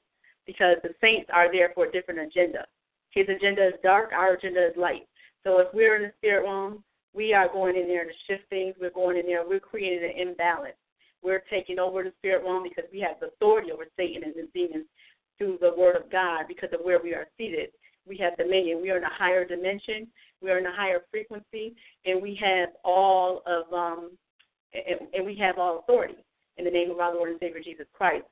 Speaker 2: because the saints are there for a different agenda. His agenda is dark, our agenda is light. So if we're in the spirit realm, we are going in there to shift things. We're going in there. We're creating an imbalance. We're taking over the spirit realm because we have authority over Satan and the demons through the Word of God because of where we are seated. We have dominion. We are in a higher dimension. We are in a higher frequency, and we have all of um, and, and we have all authority in the name of our Lord and Savior Jesus Christ.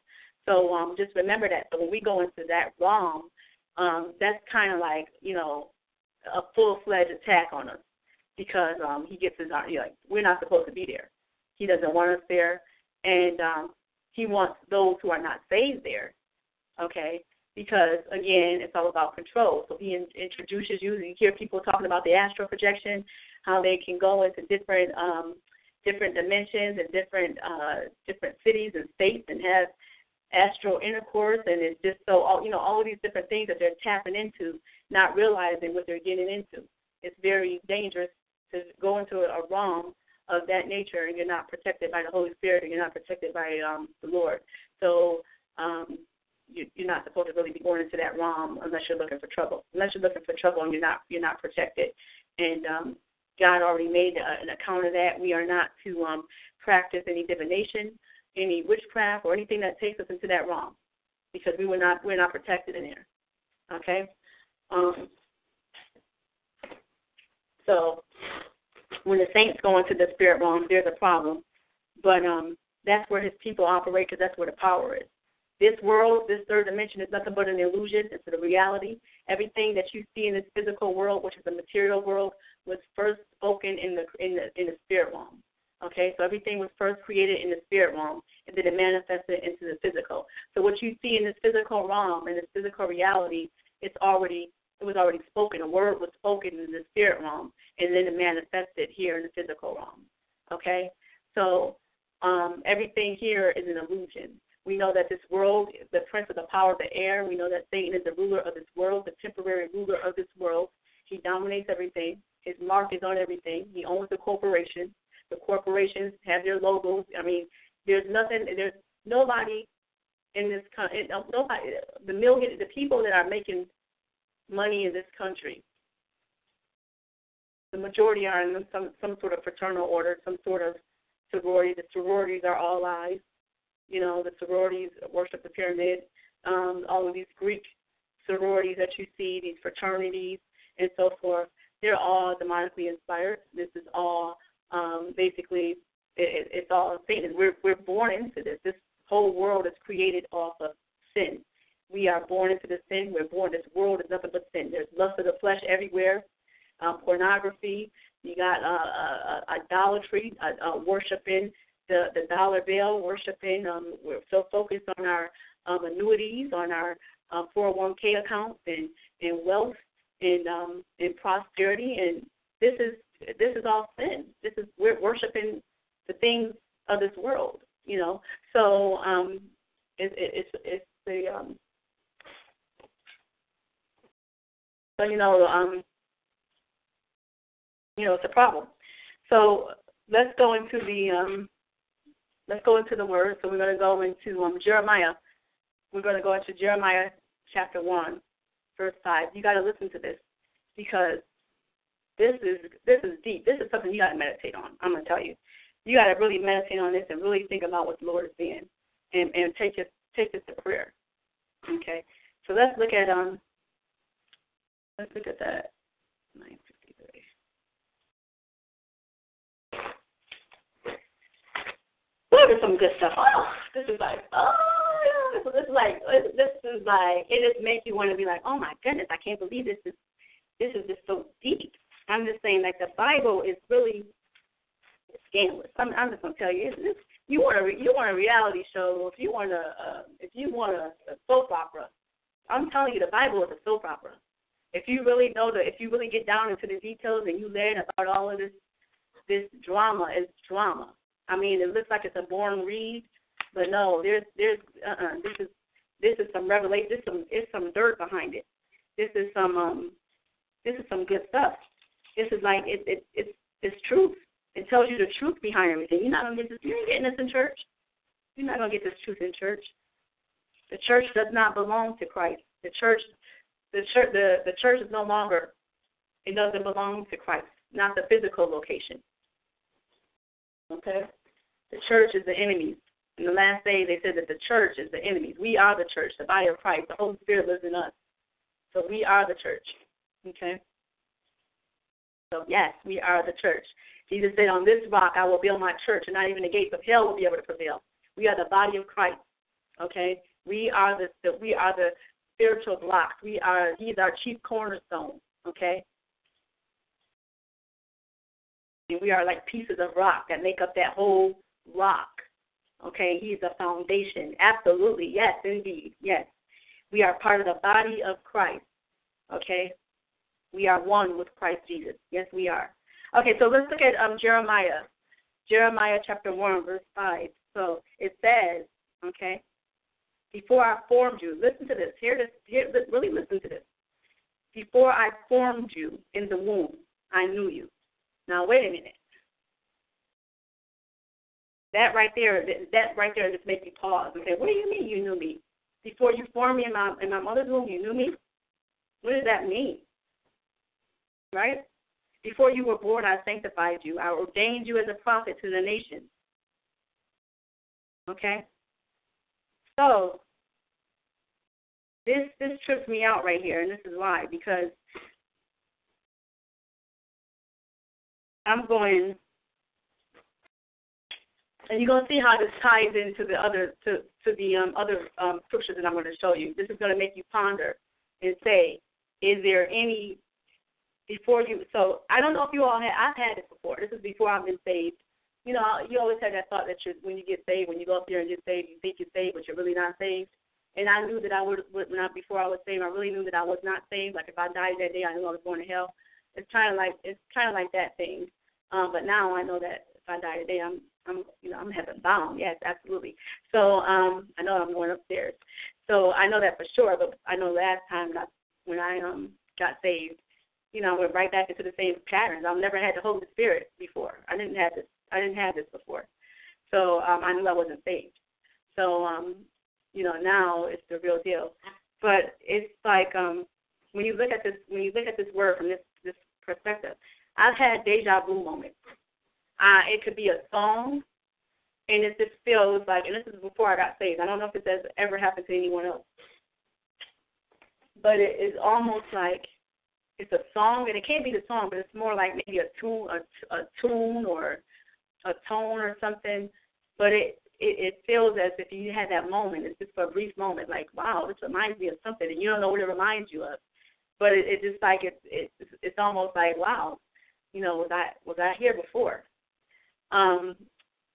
Speaker 2: So um, just remember that. So when we go into that realm, um, that's kind of like you know a full fledged attack on us because um, he gets his like we're not supposed to be there. He doesn't want us there, and um, he wants those who are not saved there. Okay, because again, it's all about control. So he in, introduces you. You hear people talking about the astral projection, how they can go into different um, different dimensions and different uh, different cities and states and have astral intercourse, and it's just so all you know all of these different things that they're tapping into, not realizing what they're getting into. It's very dangerous to go into a realm of that nature, and you're not protected by the Holy Spirit, and you're not protected by um, the Lord. So um, you, you're not supposed to really be going into that realm unless you're looking for trouble. Unless you're looking for trouble and you're not you're not protected. And um, God already made a, an account of that. We are not to um, practice any divination, any witchcraft, or anything that takes us into that realm, because we were not we're not protected in there. Okay. Um, so when the saints go into the spirit realm, there's a problem. But um, that's where his people operate because that's where the power is. This world, this third dimension, is nothing but an illusion. It's the reality. Everything that you see in this physical world, which is the material world, was first spoken in the in the in the spirit realm. Okay, so everything was first created in the spirit realm, and then it manifested into the physical. So what you see in this physical realm, in this physical reality, it's already it was already spoken. A word was spoken in the spirit realm, and then it manifested here in the physical realm. Okay, so um, everything here is an illusion. We know that this world, the prince of the power of the air, we know that Satan is the ruler of this world, the temporary ruler of this world. He dominates everything. His mark is on everything. He owns the corporation. The corporations have their logos. I mean, there's nothing. There's nobody in this country. Nobody. The million. The people that are making money in this country. The majority are in some some sort of fraternal order, some sort of sorority. The sororities are all lies. You know, the sororities worship the pyramid. um, all of these Greek sororities that you see, these fraternities, and so forth. They're all demonically inspired. This is all um, basically it, it's all Satan. We're we're born into this. This whole world is created off of sin. We are born into the sin. We're born. This world is nothing but sin. There's lust of the flesh everywhere, um, pornography. You got uh, uh, uh, idolatry, uh, uh, worshiping the the dollar bill, worshiping. Um, we're so focused on our um, annuities, on our uh, 401k accounts, and and wealth, and um, and prosperity, and this is this is all sin. This is we're worshiping the things of this world, you know. So um, it, it, it's it's the um, so you know um, you know it's a problem. So let's go into the um, let's go into the word. So we're going to go into um, Jeremiah. We're going to go into Jeremiah chapter one, verse five. You got to listen to this because this is this is deep. This is something you got to meditate on. I'm going to tell you you got to really meditate on this and really think about what the Lord is saying, and and take it take this to prayer. Okay, so let's look at um let's look at that fifty three. At some good stuff. Oh, this is like oh yeah, this is like this is like it just makes you want to be like oh my goodness I can't believe this is this is just so deep. I'm just saying like the Bible is really scandalous. I'm, I'm just gonna tell you, it's, you want a you want a reality show, if you want a uh, if you want a, a soap opera, I'm telling you, the Bible is a soap opera. If you really know the, if you really get down into the details and you learn about all of this, this drama is drama. I mean, it looks like it's a boring read, but no, there's there's uh-uh, this is this is some revelation. This is some it's some dirt behind it. This is some um this is some good stuff. This is like it, it it's it's truth. It tells you the truth behind everything. You're not gonna get this. You ain't getting this in church. You're not gonna get this truth in church. The church does not belong to Christ. The church, the church, the the church is no longer. It doesn't belong to Christ. Not the physical location. Okay, the church is the enemy. In the last day, they said that the church is the enemy. We are the church, the body of Christ. The Holy Spirit lives in us. So we are the church. Okay. So yes, we are the church. Jesus said, On this rock I will build my church, and not even the gates of hell will be able to prevail. We are the body of Christ. Okay? We are the, the we are the spiritual block. We are he's our chief cornerstone. Okay? And we are like pieces of rock that make up that whole rock. Okay, he's the foundation. Absolutely, yes, indeed, yes. We are part of the body of Christ. Okay, we are one with Christ Jesus. Yes, we are. Okay, so let's look at um, Jeremiah. Jeremiah chapter 1, verse 5. So it says, okay, before I formed you, listen to this. Here, this, here really listen to this. Before I formed you in the womb, I knew you. Now, wait a minute. That right there, that right there just makes me pause and say, what do you mean you knew me? Before you formed me in my, in my mother's womb, you knew me? What does that mean? Right? Before you were born, I sanctified you. I ordained you as a prophet to the nations. Okay? So, this this trips me out right here, and this is why because I'm going, and you're gonna see how this ties into the other to to the um, other um, scriptures that I'm going to show you. This is going to make you ponder and say, is there any before you. So I don't know if you all had. I've had this before. This is before I've been saved. You know, you always have that thought that you when you get saved, when you go up there and get saved, you think you're saved, but you're really not saved. And I knew that I would, when I, before I was saved, I really knew that I was not saved. Like if I died that day, I knew I was going to hell. It's kind of like it's kind of like that thing. Um, but now I know that if I die today, I'm I'm you know I'm heaven bound. Yes, absolutely. So um, I know I'm going upstairs. So I know that for sure. But I know last time that when I um got saved, you know, I went right back into the same patterns. I've never had the Holy Spirit before. I didn't have this. I didn't have this before. So um, I knew I wasn't saved. So um, you know, now it's the real deal. But it's like um, when you look at this, when you look at this word from this this perspective, I've had deja vu moments. Uh, it could be a song, and it just feels like, and this is before I got saved. I don't know if this has ever happened to anyone else, but it is almost like it's a song, and it can't be the song, but it's more like maybe a tune, a, a tune or a tone or something. But it, it it feels as if you had that moment. It's just for a brief moment, like wow, this reminds me of something, and you don't know what it reminds you of. But it, it's just like it's it's it's almost like wow, you know, was I was I here before? Um,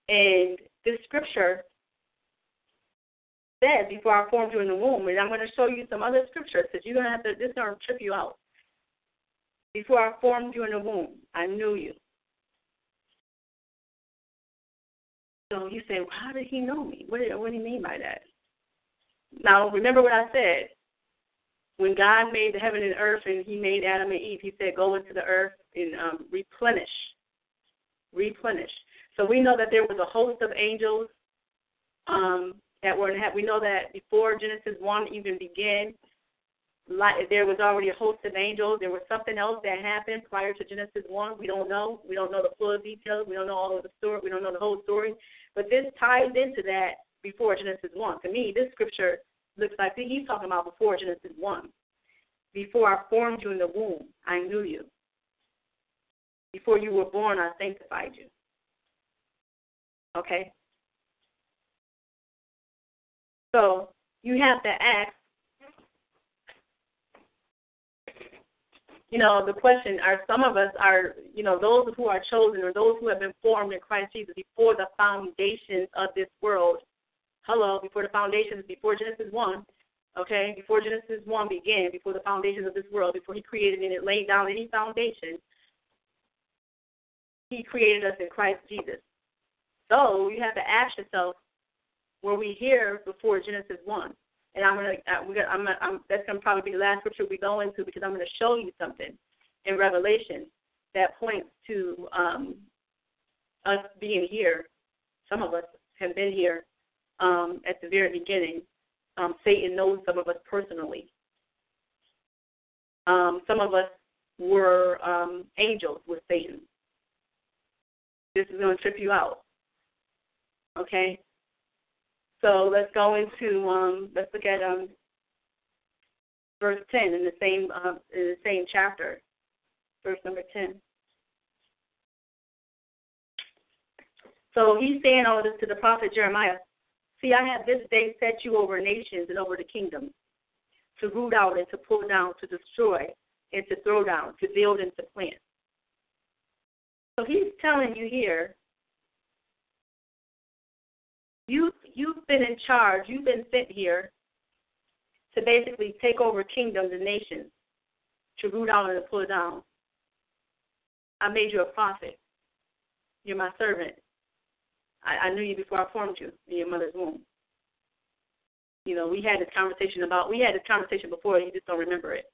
Speaker 2: and this scripture said before I formed you in the womb, and I'm going to show you some other scriptures because you're going to have to, this is going to trip you out. Before I formed you in the womb, I knew you. So you say, well, how did he know me? What, did, what do you mean by that? Now, remember what I said. When God made the heaven and earth and he made Adam and Eve, he said, go into the earth and um, replenish. Replenish. So we know that there was a host of angels um, that were in heaven. We know that before Genesis 1 even began, like, there was already a host of angels. There was something else that happened prior to Genesis 1. We don't know. We don't know the full details. We don't know all of the story. We don't know the whole story. But this ties into that before Genesis 1. To me, this scripture looks like he's talking about before Genesis 1. Before I formed you in the womb, I knew you. Before you were born, I sanctified you. Okay? So you have to ask, you know, the question are some of us are, you know, those who are chosen or those who have been formed in Christ Jesus before the foundations of this world. Hello, before the foundations, before Genesis 1, okay, before Genesis 1 began, before the foundations of this world, before He created and it laid down any foundation, He created us in Christ Jesus. So you have to ask yourself, were we here before Genesis one? And I'm gonna, uh, we're gonna I'm, gonna, I'm that's gonna probably be the last scripture we go into because I'm gonna show you something in Revelation that points to um, us being here. Some of us have been here um, at the very beginning. Um, Satan knows some of us personally. Um, some of us were um, angels with Satan. This is going to trip you out. Okay? So let's go into um, let's look at um, verse ten in the same uh, in the same chapter, verse number ten. So he's saying all this to the prophet Jeremiah. See, I have this day set you over nations and over the kingdoms, to root out and to pull down, to destroy and to throw down, to build and to plant. So he's telling you here you you've been in charge. You've been sent here to basically take over kingdoms and nations, to root out and to pull down. I made you a prophet. You're my servant. I, I knew you before I formed you in your mother's womb. You know, we had this conversation about we had this conversation before, you just don't remember it.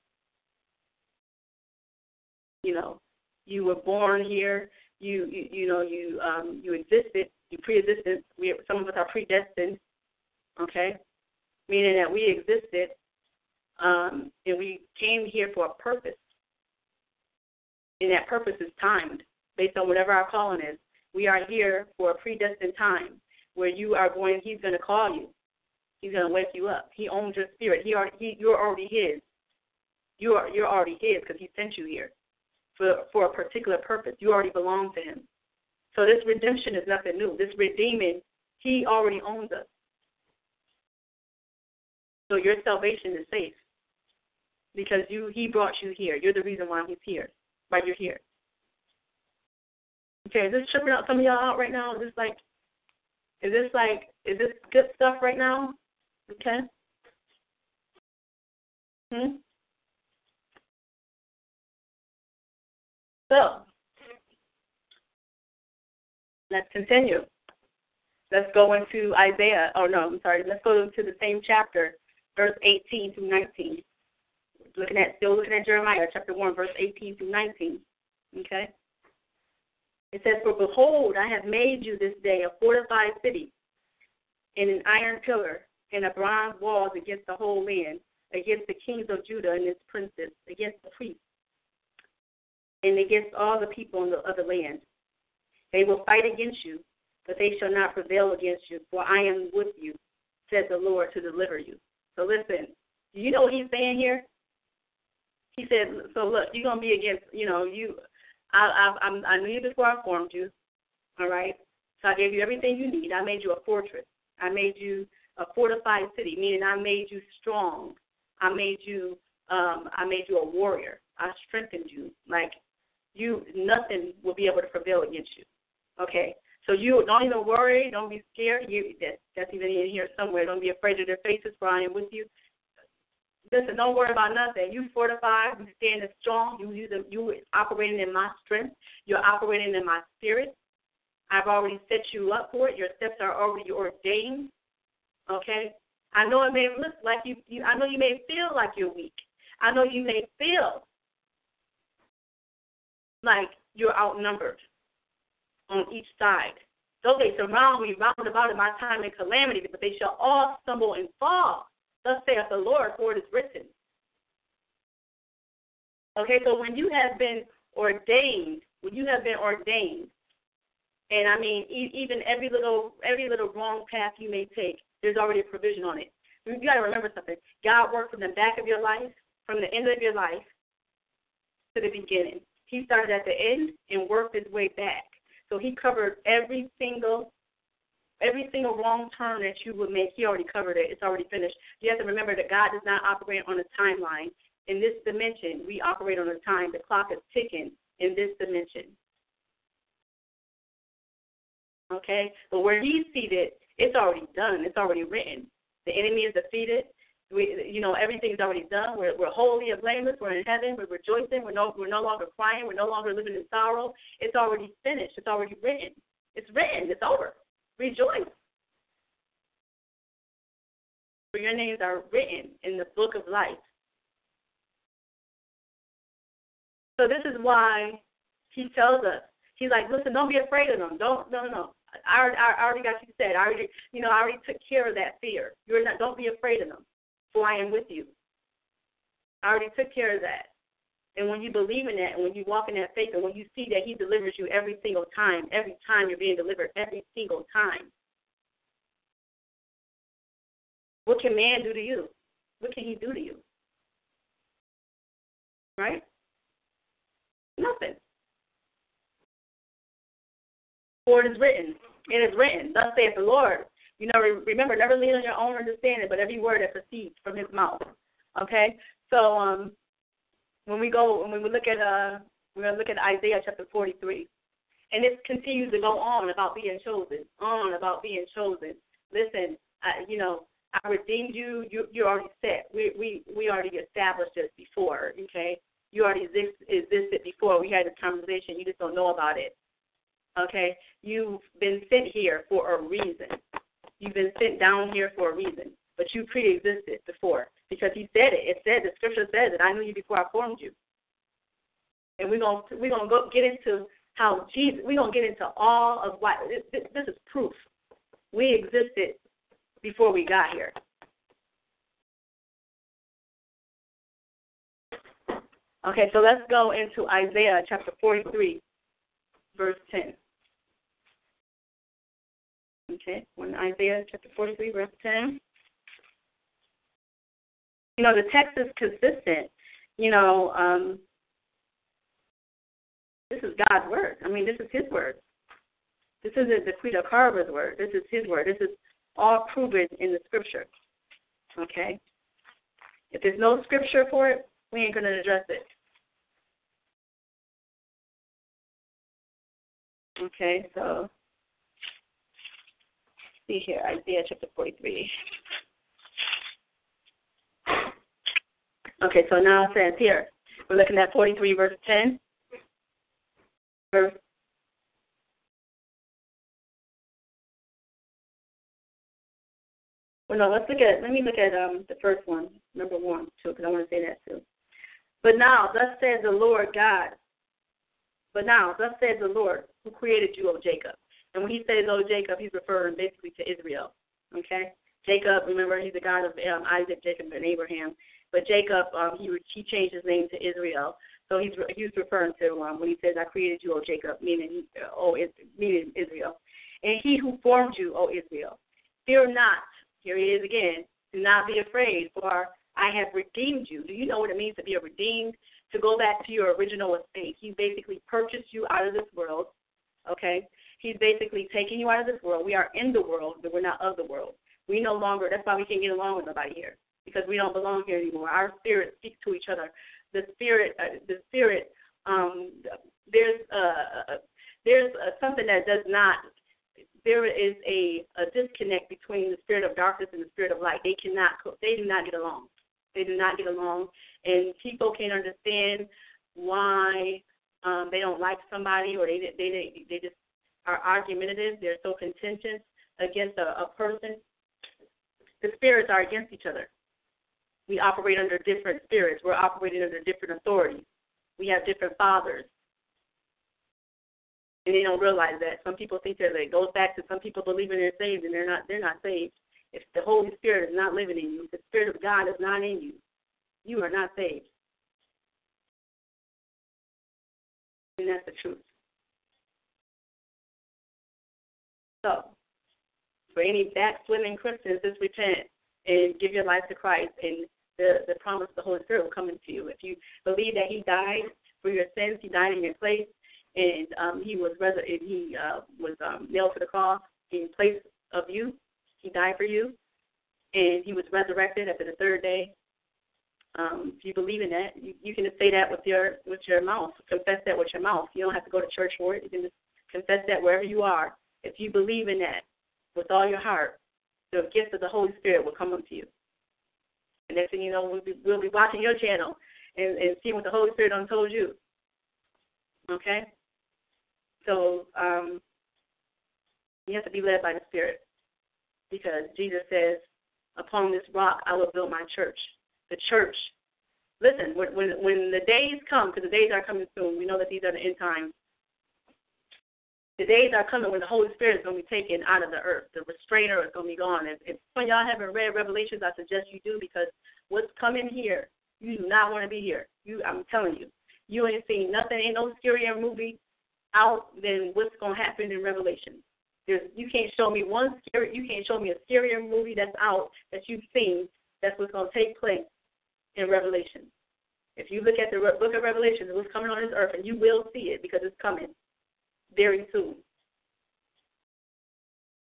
Speaker 2: You know, you were born here. You you, you know you um you existed you pre-existed. We some of us are predestined. Okay, meaning that we existed, um, and we came here for a purpose, and that purpose is timed based on whatever our calling is. We are here for a predestined time where you are going. He's going to call you. He's going to wake you up. He owns your spirit. He already. He, you're already his. You are. You're already his because he sent you here for for a particular purpose. You already belong to him. So this redemption is nothing new. This redeeming, He already owns us. So your salvation is safe because you He brought you here. You're the reason why He's here. Why you're here. Okay, is this tripping out some of y'all out right now? Is this like, is this like, is this good stuff right now? Okay. Hmm. So, Let's continue. Let's go into Isaiah. Oh, no, I'm sorry. Let's go into the same chapter, verse 18 through 19. Looking at, still looking at Jeremiah, chapter 1, verse 18 through 19. Okay? It says, For behold, I have made you this day a fortified city, and an iron pillar, and a bronze wall against the whole land, against the kings of Judah and its princes, against the priests, and against all the people in the other land. They will fight against you, but they shall not prevail against you, for I am with you, said the Lord, to deliver you. So listen, do you know what he's saying here? He said, "So look, you're gonna be against, you know, you. I I I'm, I knew you before I formed you. All right. So I gave you everything you need. I made you a fortress. I made you a fortified city, meaning I made you strong. I made you um I made you a warrior. I strengthened you. Like you nothing will be able to prevail against you. Okay? So you don't even worry, don't be scared. You that that's even in here somewhere. Don't be afraid of their faces, for I am with you. Listen, don't worry about nothing. You fortified, you standing strong, you you you operating in my strength, you're operating in my spirit. I've already set you up for it. Your steps are already ordained. Okay? I know it may look like you, you I know you may feel like you're weak. I know you may feel like you're outnumbered on each side. Though they surround me round about in my time of calamity, but they shall all stumble and fall. Thus saith the Lord, for it is written. Okay, so when you have been ordained, when you have been ordained, and I mean even every little every little wrong path you may take, there's already a provision on it. You got to remember something. God worked from the back of your life, from the end of your life to the beginning. He started at the end and worked his way back. So he covered every single every single wrong turn that you would make. He already covered it. It's already finished. You have to remember that God does not operate on a timeline. In this dimension, we operate on a time. The clock is ticking in this dimension. Okay? But where he's seated, it's already done. It's already written. The enemy is defeated. We, you know, everything's already done. We're, we're holy and blameless. We're in heaven. We're rejoicing. We're no, we're no longer crying. We're no longer living in sorrow. It's already finished. It's already written. It's written. It's over. Rejoice. For your names are written in the book of life. So this is why he tells us. He's like, listen, don't be afraid of them. Don't, no, no, no. I already, I already got you said. I already, you know, I already took care of that fear. You're not. Don't be afraid of them for I am with you. I already took care of that. And when you believe in that, and when you walk in that faith, and when you see that He delivers you every single time, every time you're being delivered, every single time, what can man do to you? What can he do to you? Right? Nothing. For it is written. It is written. Thus saith the Lord. You know, remember, never lean on your own understanding, but every word that proceeds from his mouth. Okay? So um when we go when we look at uh we're gonna look at Isaiah chapter forty three. And it continues to go on about being chosen, on about being chosen. Listen, I, you know, I redeemed you. You you already set. We we we already established this before. Okay, you already exist, existed before. We had this conversation. You just don't know about it. Okay, you've been sent here for a reason. You've been sent down here for a reason, but you pre-existed before because He said it. It said the Scripture says it. I knew you before I formed you. And we're gonna we're gonna go get into how Jesus. We're gonna get into all of what this, this is proof. We existed before we got here. Okay, so let's go into Isaiah chapter 43, verse 10. Okay, when Isaiah chapter 43, verse 10. You know, the text is consistent. You know, um, this is God's word. I mean, this is His word. This isn't the Creed of Carver's word. This is His word. This is all proven in the Scripture. Okay? If there's no Scripture for it, we ain't going to address it. Okay, so see here, Isaiah chapter 43. Okay, so now it says here, we're looking at 43 verse 10. Verse Well, no, let's look at, let me look at um the first one, number one, too, because I want to say that too. But now, thus says the Lord God. But now, thus says the Lord, who created you, O Jacob. And when he says, "Oh Jacob," he's referring basically to Israel. Okay, Jacob. Remember, he's the God of um, Isaac, Jacob, and Abraham. But Jacob, um, he he changed his name to Israel. So he's he's referring to um, when he says, "I created you, O Jacob," meaning oh, meaning Israel. And he who formed you, O Israel, fear not. Here he is again. Do not be afraid, for I have redeemed you. Do you know what it means to be redeemed? To go back to your original estate. He basically purchased you out of this world. Okay? He's basically taking you out of this world. We are in the world, but we're not of the world. We no longer, that's why we can't get along with nobody here, because we don't belong here anymore. Our spirits speak to each other. The spirit, uh, the spirit, um, there's uh, there's uh, something that does not there is a, a disconnect between the spirit of darkness and the spirit of light. They cannot they do not get along. They do not get along, and people can't understand why um, they don't like somebody or they they they, they just are argumentative. They're so contentious against a, a person. The spirits are against each other. We operate under different spirits. We're operating under different authorities. We have different fathers and they don't realize that. Some people think that it goes back to some people believing they're saved and they're not. They're not saved. If the Holy Spirit is not living in you, the Spirit of God is not in you, you are not saved. And that's the truth. So, for any backsliding Christians, just repent and give your life to Christ, and the the promise of the Holy Spirit will come into you. If you believe that He died for your sins, He died in your place, and um, he was res- and he uh, was um, nailed to the cross in place of you. He died for you, and he was resurrected after the third day. Um, if you believe in that, you, you can just say that with your with your mouth. Confess that with your mouth. You don't have to go to church for it. You can just confess that wherever you are. If you believe in that with all your heart, the gift of the Holy Spirit will come unto you. And next thing you know, we'll be, we'll be watching your channel and, and seeing what the Holy Spirit done told you. Okay? So um, you have to be led by the Spirit because Jesus says, "Upon this rock I will build my church." The church. Listen, when when, when the days come, because the days are coming soon. We know that these are the end times. The days are coming when the Holy Spirit is going to be taken out of the earth. The restrainer is going to be gone. If, if when y'all haven't read Revelations, I suggest you do because what's coming here, you do not want to be here. You, I'm telling you, you ain't seen nothing. Ain't no scarier movie out than what's going to happen in Revelation. There's, you can't show me one scary. You can't show me a scarier movie that's out that you've seen. That's what's going to take place in Revelation. If you look at the book of Revelation, what's coming on this earth, and you will see it because it's coming very soon.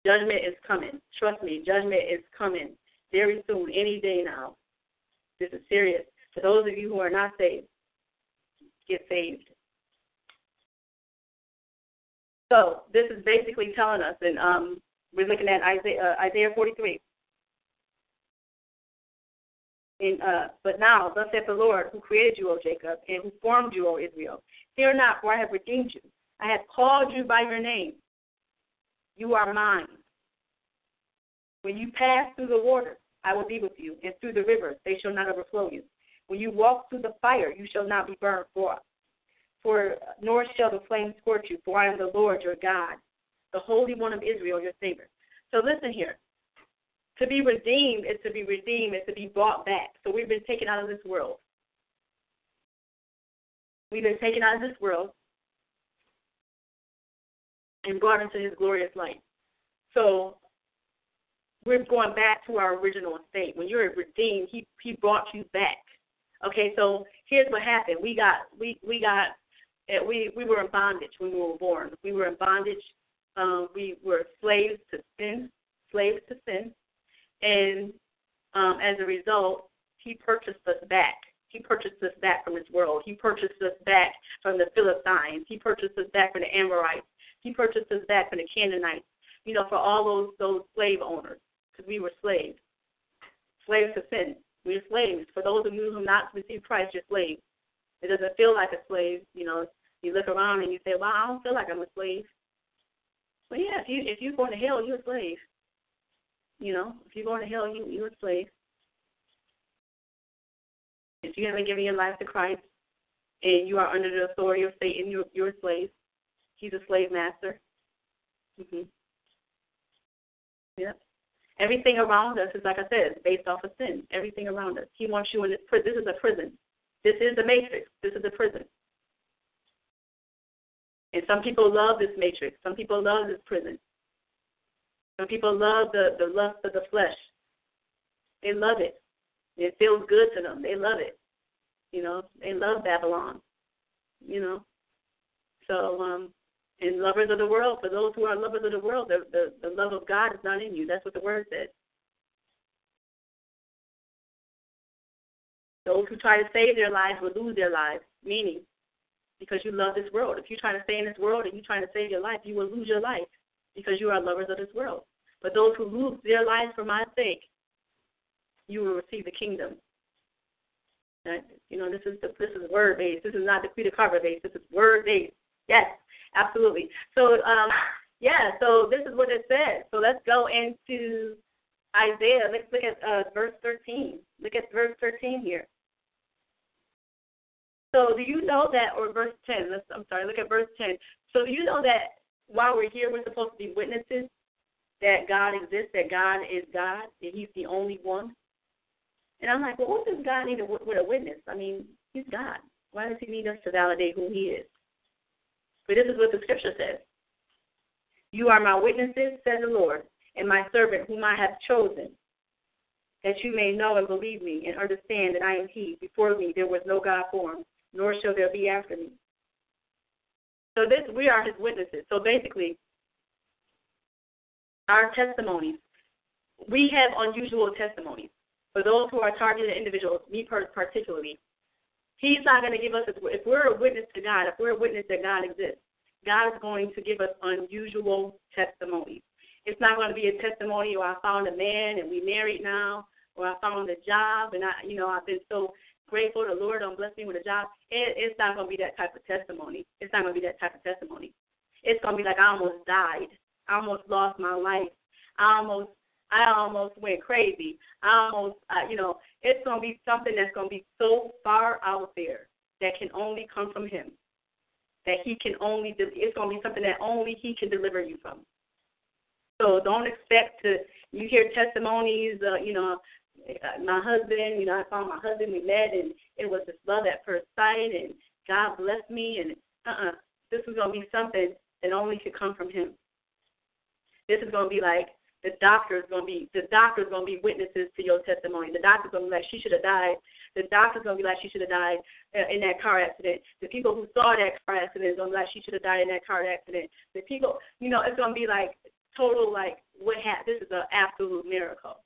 Speaker 2: Judgment is coming. Trust me, judgment is coming very soon, any day now. This is serious. For those of you who are not saved, get saved. So this is basically telling us, and um, we're looking at Isaiah, uh, Isaiah 43. In, uh, but now, thus saith the Lord, who created you, O Jacob, and who formed you, O Israel, fear not, for I have redeemed you. I have called you by your name. You are mine. When you pass through the waters, I will be with you, and through the rivers, they shall not overflow you. When you walk through the fire, you shall not be burned, for for nor shall the flame scorch you, for I am the Lord your God, the Holy One of Israel, your Savior. So listen here. To be redeemed is to be redeemed, is to be brought back. So we've been taken out of this world. We've been taken out of this world and brought into his glorious light. So we're going back to our original state. When you're redeemed, he he brought you back. Okay, so here's what happened. We got we we got we we were in bondage when we were born. We were in bondage. Um, we were slaves to sin, slaves to sin, and um, as a result, He purchased us back. He purchased us back from this world. He purchased us back from the Philistines. He purchased us back from the Amorites. He purchased us back from the Canaanites. You know, for all those those slave owners, because we were slaves, slaves to sin. We are slaves. For those of you who not received Christ, you're slaves. It doesn't feel like a slave. You know, you look around and you say, "Well, I don't feel like I'm a slave." Well, yeah, if you if you're going to hell, you're a slave. You know, if you're going to hell, you you're a slave. If you haven't given your life to Christ and you are under the authority of Satan, you're you're a slave. He's a slave master. Mhm. Yep. Everything around us is like I said, based off of sin. Everything around us. He wants you in this prison. This is a prison. This is the matrix. This is a prison. And some people love this matrix. Some people love this prison. Some people love the, the lust of the flesh. They love it. It feels good to them. They love it. You know, they love Babylon. You know. So, um, and lovers of the world, for those who are lovers of the world, the, the, the love of God is not in you. That's what the word says. Those who try to save their lives will lose their lives, meaning because you love this world. If you're trying to stay in this world and you're trying to save your life, you will lose your life because you are lovers of this world. But those who lose their lives for my sake, you will receive the kingdom. You know, this is the, this is word based. This is not the creed cover based. This is word based. Yes, absolutely. So, um, yeah. So this is what it says. So let's go into Isaiah. Let's look at uh, verse 13. Look at verse 13 here. So do you know that, or verse 10, let's, I'm sorry, look at verse 10. So do you know that while we're here, we're supposed to be witnesses that God exists, that God is God, that He's the only one? And I'm like, well, what does God need with a witness? I mean, He's God. Why does He need us to validate who He is? But this is what the scripture says You are my witnesses, says the Lord, and my servant whom I have chosen, that you may know and believe me and understand that I am He. Before me there was no God formed, nor shall there be after me. So this we are his witnesses. So basically, our testimonies, we have unusual testimonies. For those who are targeted individuals, me particularly, he's not going to give us, if we're a witness to God, if we're a witness that God exists, God is going to give us unusual testimonies. It's not going to be a testimony, or I found a man and we married now, or I found a job and I, you know, I've been so grateful the Lord don't me with a job. It, it's not going to be that type of testimony. It's not going to be that type of testimony. It's going to be like I almost died. I almost lost my life. I almost I almost went crazy. I almost, uh, you know, it's going to be something that's going to be so far out there that can only come from Him. That He can only, it's going to be something that only He can deliver you from. So don't expect to, you hear testimonies, uh, you know, uh, my husband, you know, I found my husband, we met, and it was just love at first sight, and God blessed me, and uh-uh, this is going to be something that only could come from Him. This is going to be like the doctor is going to be the doctor is going to be witnesses to your testimony. The doctor's going to be like she should have died. The doctor's going to be like she should have died uh, in that car accident. The people who saw that car accident is going to be like she should have died in that car accident. The people, you know, it's going to be like total like what happened. This is an absolute miracle.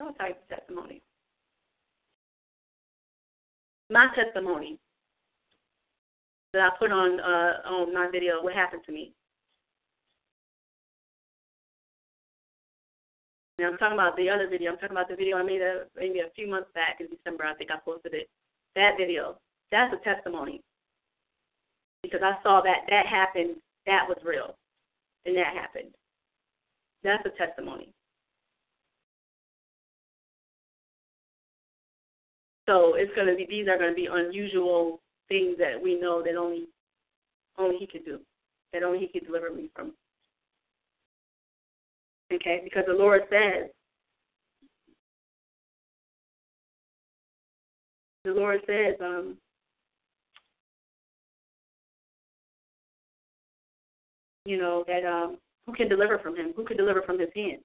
Speaker 2: All types of testimony. My testimony that I put on uh, on my video, what happened to me. Now I'm talking about the other video. I'm talking about the video I made a, maybe a few months back in December. I think I posted it. That video. That's a testimony because I saw that that happened. That was real, and that happened. That's a testimony. So it's going to be these are going to be unusual things that we know that only only He could do, that only He could deliver me from. Okay, because the Lord says, the Lord says, um, you know that um, who can deliver from Him? Who can deliver from His hand?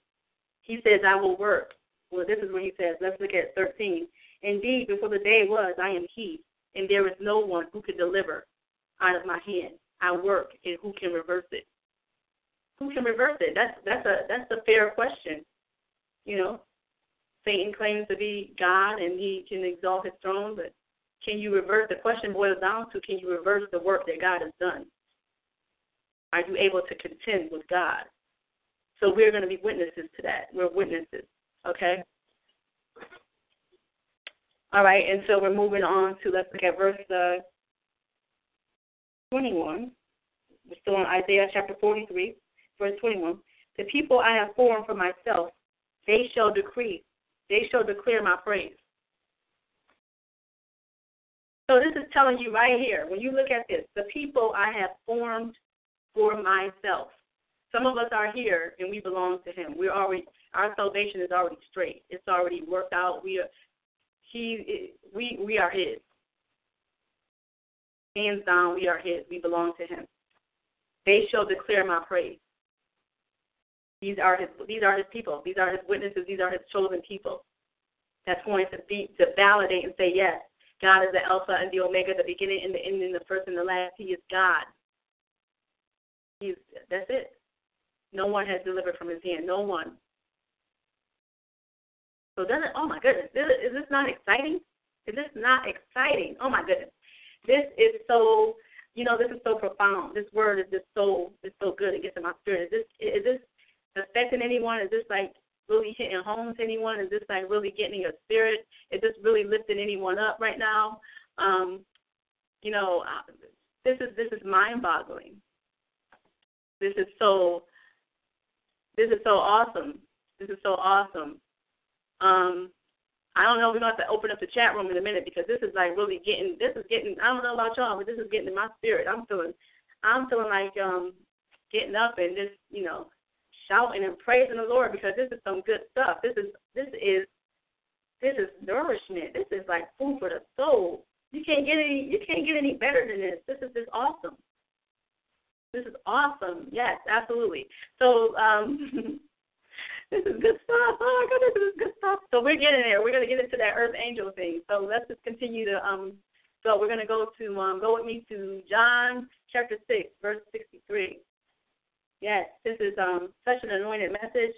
Speaker 2: He says, "I will work." Well, this is what He says. Let's look at 13. Indeed, before the day was, I am He, and there is no one who can deliver out of my hand. I work, and who can reverse it? Who can reverse it? That's that's a that's a fair question. You know, Satan claims to be God, and he can exalt his throne, but can you reverse? The question boils down to: Can you reverse the work that God has done? Are you able to contend with God? So we're going to be witnesses to that. We're witnesses. Okay. All right, and so we're moving on to let's look at verse uh, 21. We're still in Isaiah chapter 43, verse 21. The people I have formed for myself, they shall decree, they shall declare my praise. So this is telling you right here, when you look at this, the people I have formed for myself. Some of us are here and we belong to Him. We're already our salvation is already straight. It's already worked out. We are he, we, we are His. Hands down, we are His. We belong to Him. They shall declare my praise. These are his these are his people. These are his witnesses. These are his chosen people. That's going to be to validate and say yes, God is the Alpha and the Omega, the beginning and the ending, the first and the last. He is God. He's that's it. No one has delivered from his hand. No one. So doesn't oh my goodness, is this not exciting? Is this not exciting? Oh my goodness. This is so you know, this is so profound. This word is just so it's so good. It gets in my spirit. Is this is this affecting anyone? Is this like really hitting home to anyone? Is this like really getting in your spirit? Is this really lifting anyone up right now? Um, you know, this is this is mind-boggling. This is so this is so awesome. This is so awesome. Um, I don't know. We're gonna have to open up the chat room in a minute because this is like really getting. This is getting. I don't know about y'all, but this is getting in my spirit. I'm feeling. I'm feeling like um getting up and just you know shouting and praising the Lord because this is some good stuff. This is this is this is nourishment. This is like food for the soul. You can't get any you can't get any better than this. This is just awesome. This is awesome. Yes, absolutely. So um <laughs> this is good stuff. Oh my goodness, this is good stuff. So we're getting there. We're gonna get into that earth angel thing. So let's just continue to um so we're gonna go to um go with me to John chapter six, verse sixty three. Yes, this is um, such an anointed message.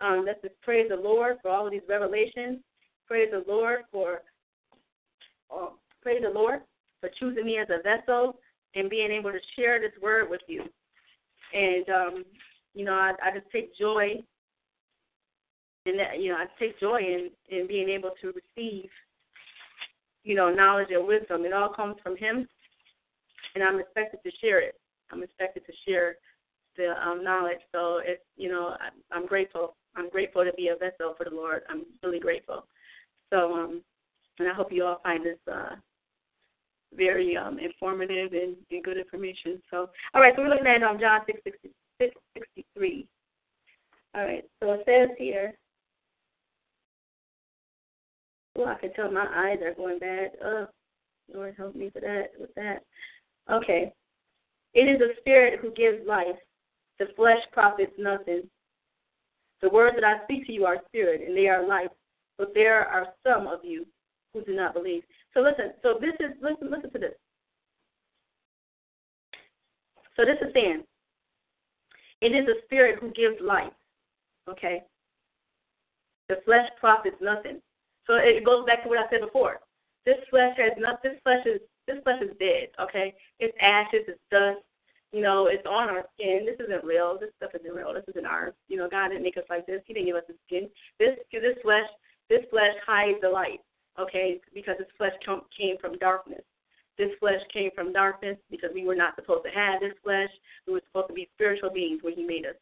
Speaker 2: Um, let's just praise the Lord for all of these revelations. Praise the Lord for uh, praise the Lord for choosing me as a vessel and being able to share this word with you. And um, you know, I, I just take joy in that. You know, I take joy in in being able to receive, you know, knowledge and wisdom. It all comes from Him, and I'm expected to share it. I'm expected to share the um, knowledge. So it's you know I, I'm grateful. I'm grateful to be a vessel for the Lord. I'm really grateful. So um, and I hope you all find this uh, very um, informative and, and good information. So all right, so we're looking at um, John six sixty six sixty three. All right, so it says here. Well, I can tell my eyes are going bad. Oh, Lord help me for that with that. Okay. It is the Spirit who gives life. The flesh profits nothing. The words that I speak to you are spirit and they are life, but there are some of you who do not believe. So listen, so this is listen listen to this. So this is saying it is the spirit who gives life. Okay? The flesh profits nothing. So it goes back to what I said before. This flesh has nothing this flesh is this flesh is dead, okay? It's ashes, it's dust, you know, it's on our skin. This isn't real. This stuff isn't real. This isn't ours. You know, God didn't make us like this. He didn't give us the skin. This this flesh this flesh hides the light. Okay, because this flesh came from darkness. This flesh came from darkness because we were not supposed to have this flesh. We were supposed to be spiritual beings when He made us.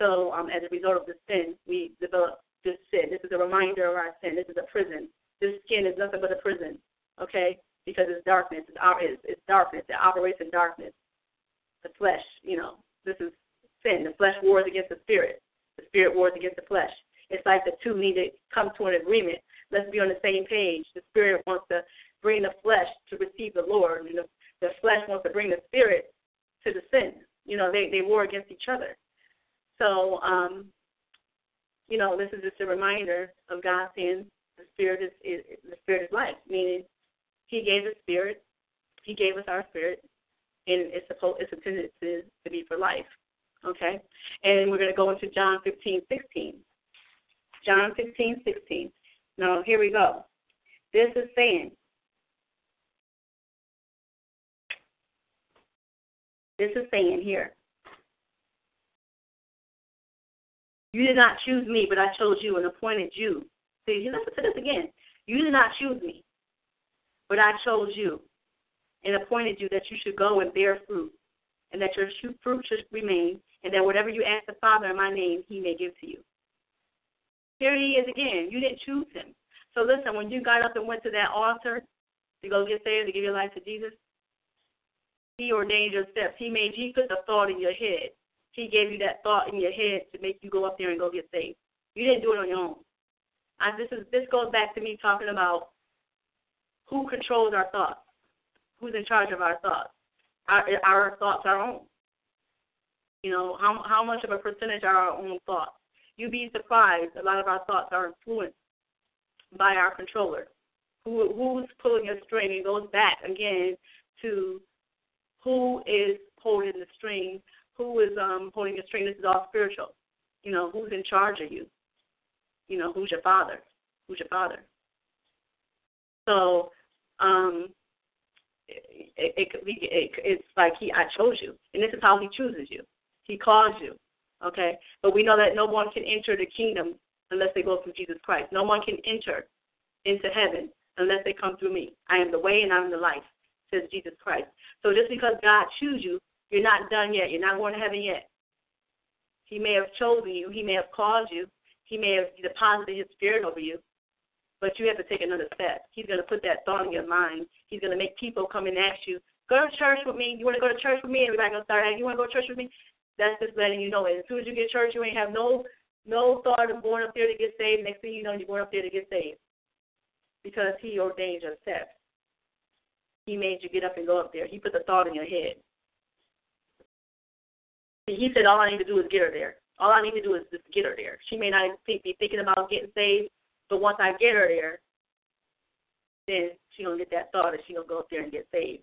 Speaker 2: So, um, as a result of the sin, we develop this sin. This is a reminder of our sin. This is a prison. This skin is nothing but a prison. Okay, because it's darkness. It's, it's, it's darkness. It operates in darkness the flesh. You know, this is sin. The flesh wars against the spirit. The spirit wars against the flesh. It's like the two need to come to an agreement. Let's be on the same page. The spirit wants to bring the flesh to receive the Lord, and the, the flesh wants to bring the spirit to the sin. You know, they they war against each other. So, um, you know, this is just a reminder of God saying the spirit is, is the spirit is life, meaning He gave the spirit, He gave us our spirit, and it's supposed it's intended to, to be for life. Okay? And we're going to go into John 15, 16. John 15, 16. Now, here we go. This is saying, this is saying here, you did not choose me, but I chose you and appointed you. See, you listen to this again. You did not choose me, but I chose you and appointed you that you should go and bear fruit, and that your fruit should remain, and that whatever you ask the Father in my name, he may give to you. Here he is again. You didn't choose him. So listen, when you got up and went to that altar to go get saved, to give your life to Jesus, he ordained your steps. He made you put the thought in your head. He gave you that thought in your head to make you go up there and go get saved. You didn't do it on your own. I, this is this goes back to me talking about who controls our thoughts who's in charge of our thoughts. Our, our thoughts are own. You know, how how much of a percentage are our own thoughts? You'd be surprised. A lot of our thoughts are influenced by our controller. Who who's pulling a string? It goes back again to who is holding the string, who is um holding the string. This is all spiritual. You know, who's in charge of you? You know, who's your father? Who's your father? So, um, it, it, it, it, it's like he, I chose you, and this is how he chooses you. He calls you, okay? But we know that no one can enter the kingdom unless they go through Jesus Christ. No one can enter into heaven unless they come through me. I am the way and I am the life, says Jesus Christ. So just because God chooses you, you're not done yet. You're not going to heaven yet. He may have chosen you. He may have called you. He may have deposited his spirit over you. But you have to take another step. He's going to put that thought in your mind. He's going to make people come and ask you, go to church with me. You want to go to church with me? Everybody going to start asking, you want to go to church with me? That's just letting you know. As soon as you get church, you ain't have no no thought of going up there to get saved. Next thing you know, you're going up there to get saved because He ordained your steps. He made you get up and go up there. He put the thought in your head. He said, all I need to do is get her there. All I need to do is just get her there. She may not be thinking about getting saved, but once I get her there, then she gonna get that thought and she gonna go up there and get saved.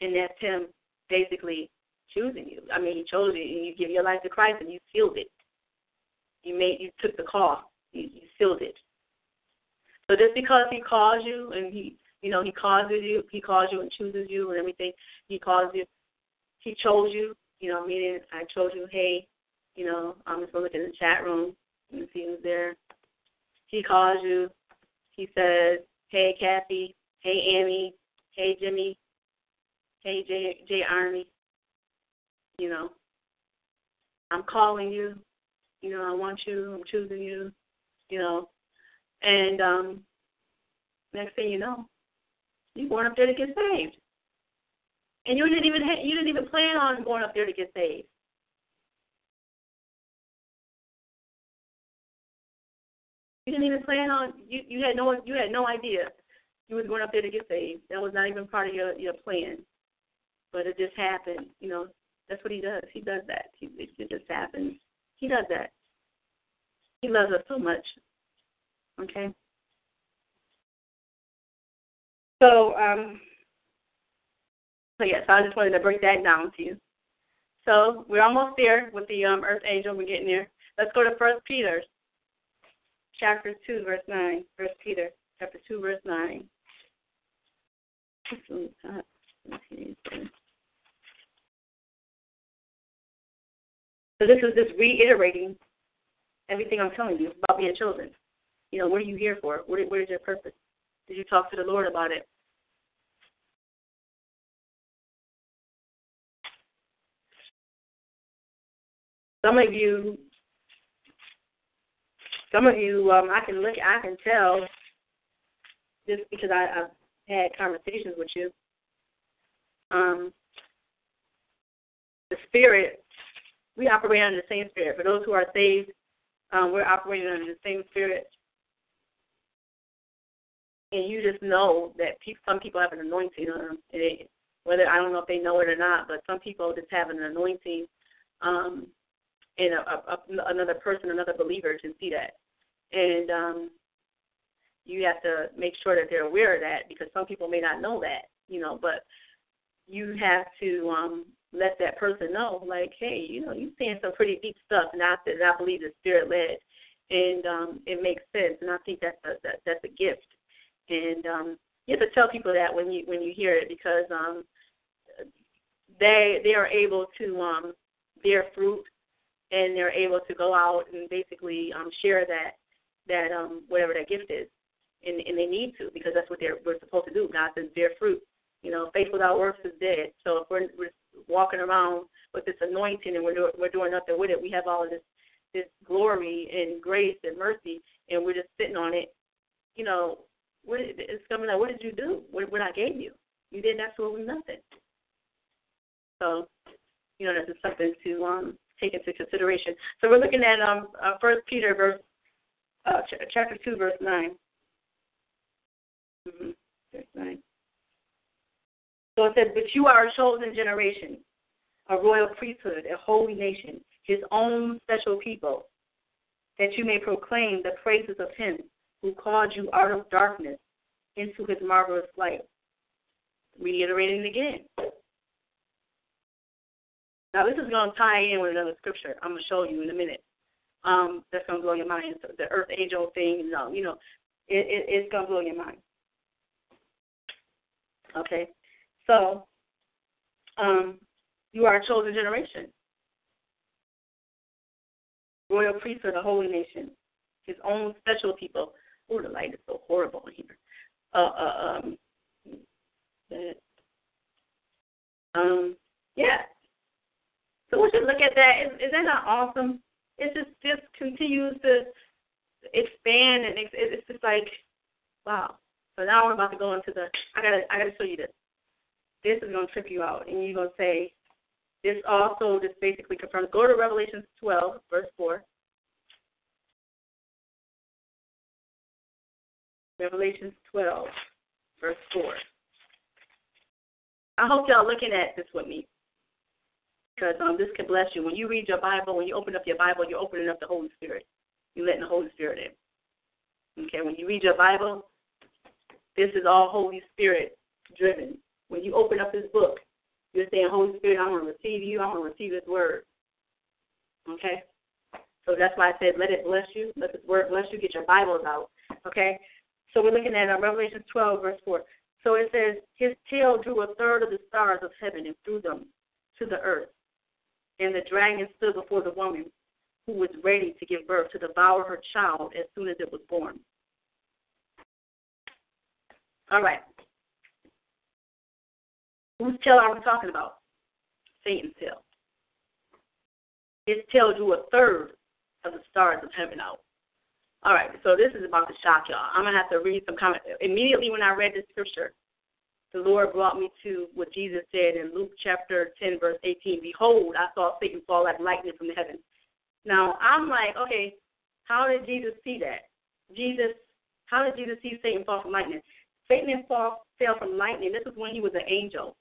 Speaker 2: And that's him basically choosing you. I mean, he chose you, and you give your life to Christ, and you sealed it. You made, you took the call, you, you sealed it. So just because he calls you, and he, you know, he calls you, he calls you and chooses you and everything. He calls you, he chose you. You know, meaning I chose you. Hey, you know, I'm just gonna look in the chat room and see who's there. He calls you. He says, "Hey, Kathy. Hey, Amy. Hey, Jimmy. Hey, Jay, Jay Army. You know, I'm calling you. You know, I want you. I'm choosing you. You know, and um, next thing you know, you're going up there to get saved, and you didn't even ha- you didn't even plan on going up there to get saved. You didn't even plan on you. You had no you had no idea you was going up there to get saved. That was not even part of your your plan, but it just happened. You know, that's what he does. He does that. He, it just happens. He does that. He loves us so much. Okay. So, um, so yes, I just wanted to break that down to you. So we're almost there with the um, earth angel. We're getting there. Let's go to First Peter chapter 2, verse 9. First Peter, chapter 2, verse 9. So this is just reiterating everything I'm telling you about being chosen. You know, what are you here for? What, what is your purpose? Did you talk to the Lord about it? Some of you some of you, um, I can look, I can tell, just because I, I've had conversations with you. Um, the spirit, we operate under the same spirit. For those who are saved, um, we're operating under the same spirit. And you just know that pe- some people have an anointing on them. Whether I don't know if they know it or not, but some people just have an anointing um, and a, a, a, another person, another believer can see that. And um, you have to make sure that they're aware of that because some people may not know that, you know, but you have to um, let that person know, like, hey, you know, you're saying some pretty deep stuff, and I I believe the spirit led, and um, it makes sense, and I think that's a, that, that's a gift, and um, you have to tell people that when you when you hear it because um, they they are able to um, bear fruit and they're able to go out and basically um, share that that um, whatever that gift is, and, and they need to because that's what they're we're supposed to do. God says bear fruit. You know, faith without works is dead. So if we're, we're walking around with this anointing and we're doing, we're doing nothing with it, we have all of this this glory and grace and mercy, and we're just sitting on it. You know, what it's coming like, what did you do? What, what I gave you? You did absolutely nothing. So, you know, this is something to um take into consideration. So we're looking at um uh, First Peter verse uh, ch- chapter two verse 9 mm-hmm. Verse nine. So it says, "But you are a chosen generation, a royal priesthood, a holy nation, his own special people, that you may proclaim the praises of him who called you out of darkness into his marvelous light. Reiterating again. Now, this is going to tie in with another scripture I'm going to show you in a minute. Um, that's going to blow your mind. The earth angel thing, know, you know it, it, it's going to blow your mind. Okay? So, um, you are a chosen generation. Royal priesthood, a holy nation, his own special people. Oh, the light is so horrible in here. Uh, uh, um, um, yeah. So we should look at that. Is, is that not awesome? It just just continues to expand, and it's, it's just like, wow. So now we're about to go into the. I gotta I gotta show you this. This is gonna trip you out, and you're gonna say, this also just basically confirms. Go to Revelation 12, verse 4. Revelation 12, verse 4. I hope y'all looking at this with me because um, this can bless you. When you read your Bible, when you open up your Bible, you're opening up the Holy Spirit. You're letting the Holy Spirit in. Okay, when you read your Bible, this is all Holy Spirit driven. When you open up this book, you're saying, Holy Spirit, I want to receive you. I want to receive this word. Okay? So that's why I said, let it bless you. Let this word bless you. Get your Bibles out. Okay? So we're looking at uh, Revelation 12, verse 4. So it says, His tail drew a third of the stars of heaven and threw them to the earth. And the dragon stood before the woman who was ready to give birth to devour her child as soon as it was born. All right. Whose tail are we talking about? Satan's tail. His tail drew a third of the stars of heaven out. All right, so this is about to shock y'all. I'm gonna have to read some comments. Immediately when I read this scripture, the Lord brought me to what Jesus said in Luke chapter 10, verse 18. Behold, I saw Satan fall like lightning from the heavens. Now I'm like, okay, how did Jesus see that? Jesus, how did Jesus see Satan fall from lightning? Satan fall, fell from lightning. This is when he was an angel.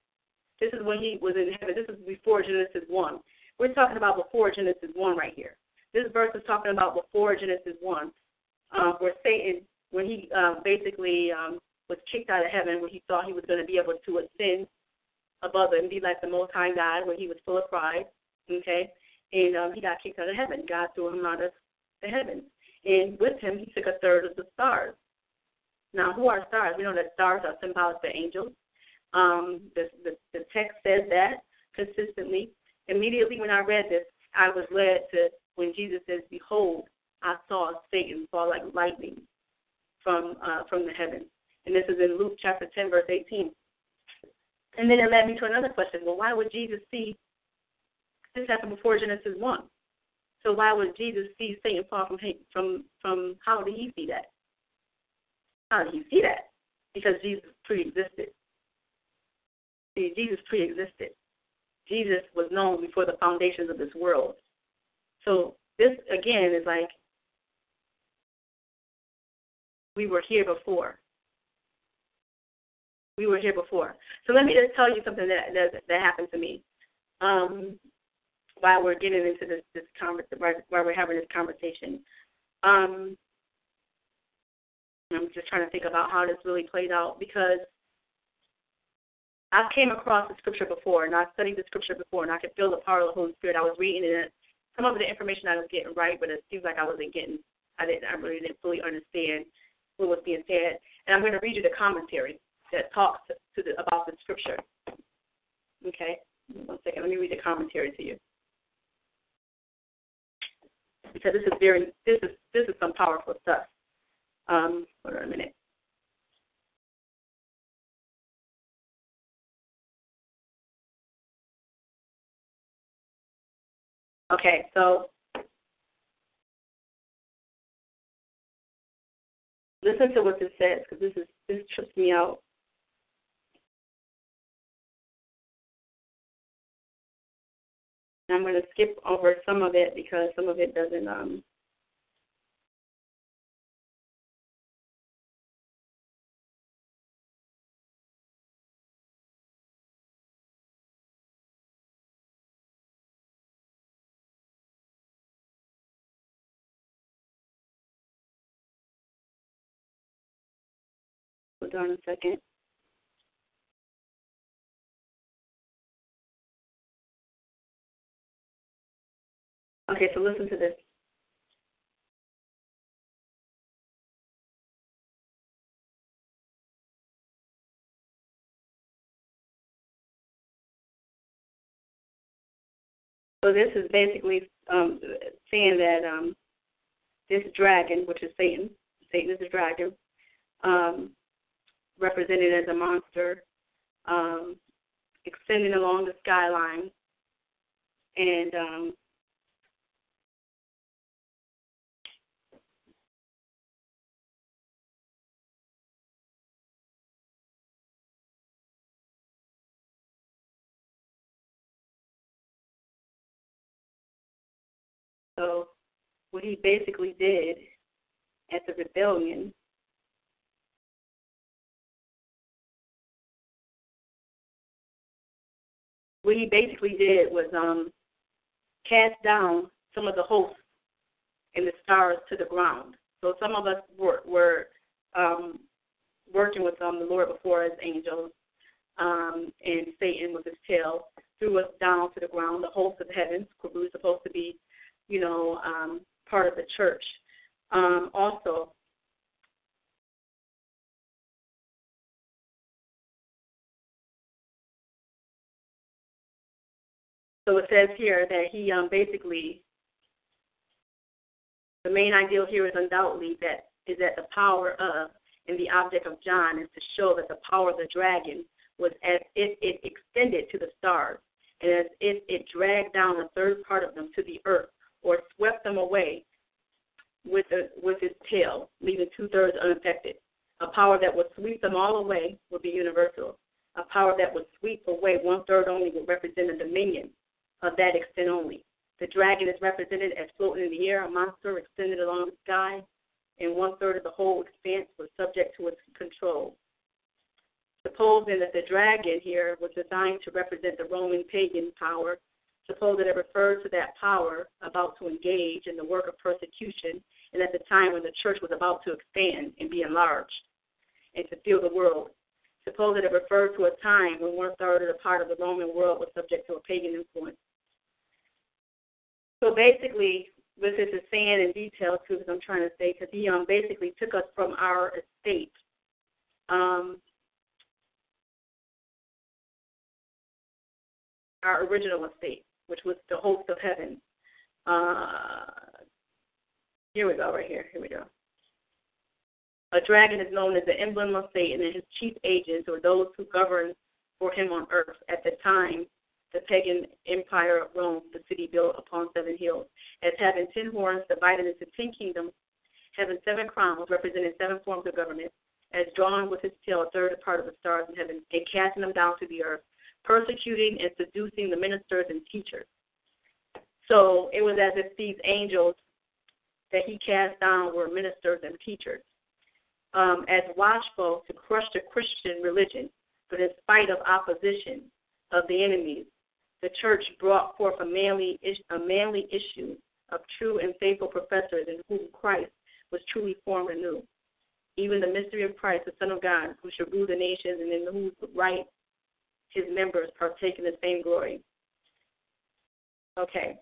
Speaker 2: This is when he was in heaven. This is before Genesis 1. We're talking about before Genesis 1 right here. This verse is talking about before Genesis 1 uh, where Satan, when he uh, basically um, was kicked out of heaven, when he thought he was going to be able to ascend above and be like the Most High God, when he was full of pride, okay, and um, he got kicked out of heaven. God threw him out of the heavens, and with him he took a third of the stars. Now, who are stars? We know that stars are symbolic for angels. Um, the, the, the text says that consistently. Immediately when I read this, I was led to when Jesus says, "Behold, I saw Satan fall like lightning from uh, from the heavens. And this is in Luke chapter 10, verse 18. And then it led me to another question. Well, why would Jesus see this happened before Genesis 1? So why would Jesus see Satan fall from from from how did he see that? How did he see that? Because Jesus pre-existed. See, Jesus pre-existed. Jesus was known before the foundations of this world. So this again is like we were here before. We were here before. So let me just tell you something that that, that happened to me. Um, while we're getting into this this conversation, while we're having this conversation, um, I'm just trying to think about how this really played out because I came across the scripture before and I studied the scripture before and I could feel the power of the Holy Spirit. I was reading it. Some of the information I was getting right, but it seems like I wasn't getting. I didn't. I really didn't fully understand what was being said. And I'm going to read you the commentary that talks to, the, about the scripture. Okay, one second. Let me read the commentary to you because this is very this is this is some powerful stuff. Um, hold on a minute. Okay, so Listen to what this says because this is this trips me out. I'm going to skip over some of it because some of it doesn't um, Hold on a second. Okay, so listen to this. So this is basically um, saying that um, this dragon, which is Satan, Satan is a dragon, um, represented as a monster, um, extending along the skyline, and So what he basically did at the rebellion what he basically did was um cast down some of the hosts and the stars to the ground. So some of us were, were um, working with um, the Lord before as angels, um, and Satan with his tail threw us down to the ground. The hosts of heaven, we were supposed to be you know, um, part of the church. Um, also, so it says here that he um, basically, the main ideal here is undoubtedly that is that the power of and the object of John is to show that the power of the dragon was as if it extended to the stars, and as if it dragged down a third part of them to the earth or swept them away with a, with tail, leaving two thirds unaffected. A power that would sweep them all away would be universal. A power that would sweep away one third only would represent a dominion of that extent only. The dragon is represented as floating in the air, a monster extended along the sky, and one third of the whole expanse was subject to its control. Supposing that the dragon here was designed to represent the Roman pagan power Suppose that it referred to that power about to engage in the work of persecution and at the time when the church was about to expand and be enlarged and to fill the world. Suppose that it referred to a time when one third of the part of the Roman world was subject to a pagan influence. So basically, this is saying in detail too, because I'm trying to say, because he um, basically took us from our estate um, our original estate which was the host of heaven. Uh, here we go, right here. Here we go. A dragon is known as the emblem of Satan, and his chief agents, or those who govern for him on earth, at the time, the pagan empire of Rome, the city built upon seven hills, as having ten horns divided into ten kingdoms, having seven crowns representing seven forms of government, as drawn with his tail a third part of the stars in heaven, and casting them down to the earth persecuting and seducing the ministers and teachers. So it was as if these angels that he cast down were ministers and teachers, um, as watchful to crush the Christian religion. But in spite of opposition of the enemies, the church brought forth a manly, a manly issue of true and faithful professors in whom Christ was truly formed anew. Even the mystery of Christ, the Son of God, who should rule the nations and in whose right his members partake in the same glory. Okay.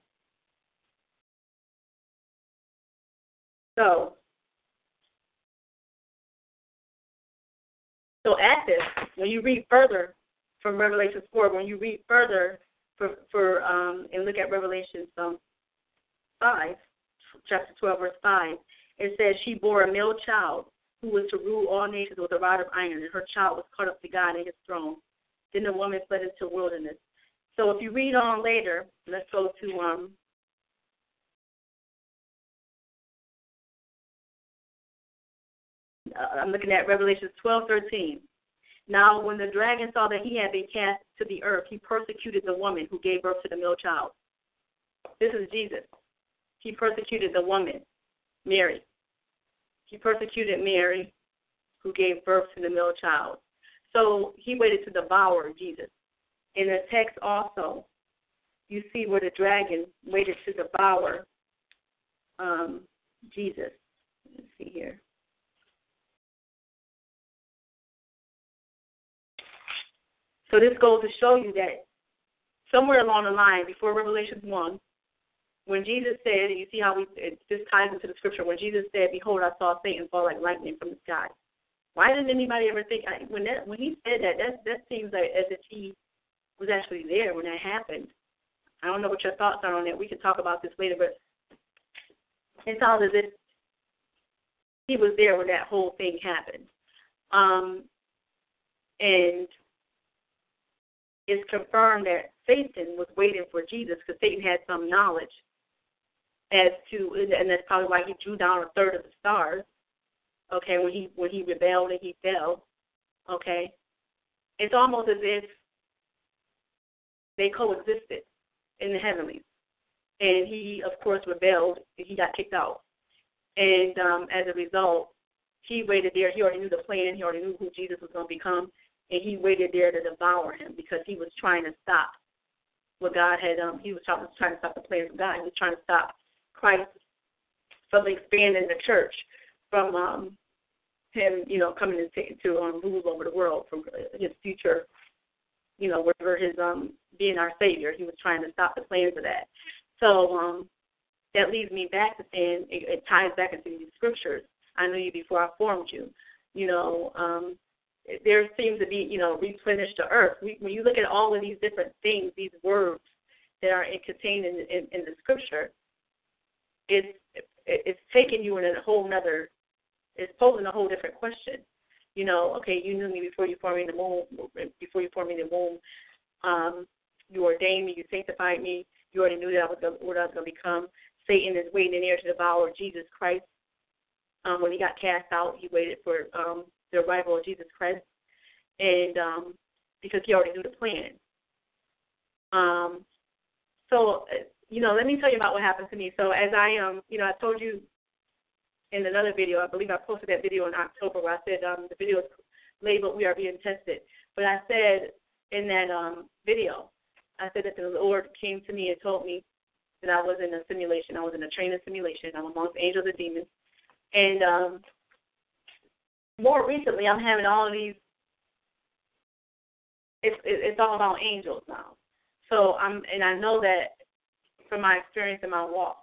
Speaker 2: So, so at this, when you read further from Revelation 4, when you read further for, for um, and look at Revelation um, 5, chapter 12, verse 5, it says, She bore a male child who was to rule all nations with a rod of iron, and her child was caught up to God in his throne. Then the woman fled into the wilderness. So if you read on later, let's go to um uh, I'm looking at Revelation 12:13. Now, when the dragon saw that he had been cast to the earth, he persecuted the woman who gave birth to the male child. This is Jesus. He persecuted the woman, Mary. He persecuted Mary, who gave birth to the male child. So he waited to devour Jesus. In the text also, you see where the dragon waited to devour um, Jesus. Let's see here. So this goes to show you that somewhere along the line, before Revelation 1, when Jesus said, and you see how we, it, this ties into the scripture, when Jesus said, Behold, I saw Satan fall like lightning from the sky. Why didn't anybody ever think, I, when that when he said that, that, that seems like as if he was actually there when that happened. I don't know what your thoughts are on that. We can talk about this later, but it sounds as if he was there when that whole thing happened. Um, and it's confirmed that Satan was waiting for Jesus because Satan had some knowledge as to, and that's probably why he drew down a third of the stars. Okay, when he when he rebelled and he fell. Okay, it's almost as if they coexisted in the heavenlies, and he of course rebelled. He got kicked out, and um, as a result, he waited there. He already knew the plan. He already knew who Jesus was going to become, and he waited there to devour him because he was trying to stop what God had. Um, he was trying, trying to stop the plans of God. He was trying to stop Christ from expanding the church, from um, him, you know, coming to to um, rule over the world, from his future, you know, wherever his um being our savior. He was trying to stop the plans of that. So um, that leads me back to saying it, it ties back into these scriptures. I knew you before I formed you. You know, um, there seems to be, you know, replenish the earth. We, when you look at all of these different things, these words that are contained in, in, in the scripture, it's it's taking you in a whole nother. It's posing a whole different question. You know, okay, you knew me before you formed me in the womb. Before you formed me in the womb, um, you ordained me. You sanctified me. You already knew that I was gonna, what I was going to become. Satan is waiting in there to devour Jesus Christ. Um, when he got cast out, he waited for um, the arrival of Jesus Christ, and um, because he already knew the plan. Um, so, you know, let me tell you about what happened to me. So, as I um, you know, I told you in another video, I believe I posted that video in October where I said um, the video is labeled "We Are Being Tested," but I said in that um, video, I said that the Lord came to me and told me that I was in a simulation. I was in a training simulation. I'm amongst angels and demons, and um, more recently, I'm having all of these. It's it's all about angels now. So I'm and I know that from my experience in my walk,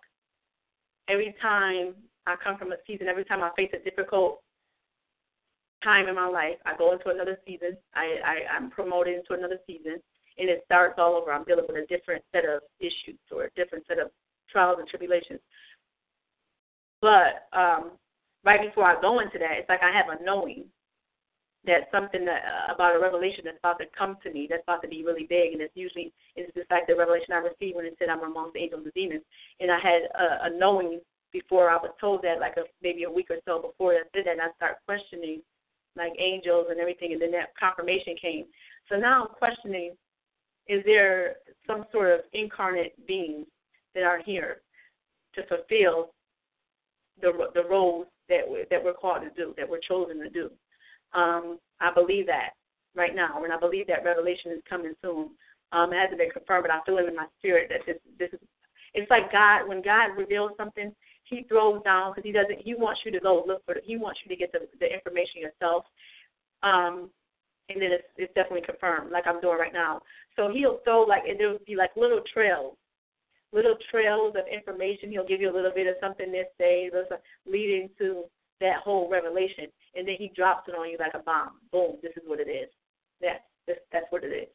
Speaker 2: every time I come from a season, every time I face a difficult time in my life, I go into another season. I, I I'm promoted into another season, and it starts all over. I'm dealing with a different set of issues or a different set of trials and tribulations. But um, right before I go into that, it's like I have a knowing that something that, uh, about a revelation that's about to come to me that's about to be really big, and it's usually it's just like the revelation I received when it said I'm amongst the angels and demons, and I had a, a knowing before I was told that, like a, maybe a week or so before I did that, and I start questioning like angels and everything, and then that confirmation came. So now I'm questioning: Is there some sort of incarnate beings that are here to fulfill the the roles that we're, that we're called to do, that we're chosen to do. Um, I believe that right now, and I believe that revelation is coming soon. Um, it hasn't been confirmed, but I feel it in my spirit that this this is. It's like God when God reveals something, He throws down because He doesn't. He wants you to go look for. He wants you to get the the information yourself. Um, and then it's, it's definitely confirmed, like I'm doing right now. So he'll throw like, and there will be like little trails little trails of information. He'll give you a little bit of something this day, leading to that whole revelation, and then he drops it on you like a bomb. Boom! This is what it is. That's this, that's what it is.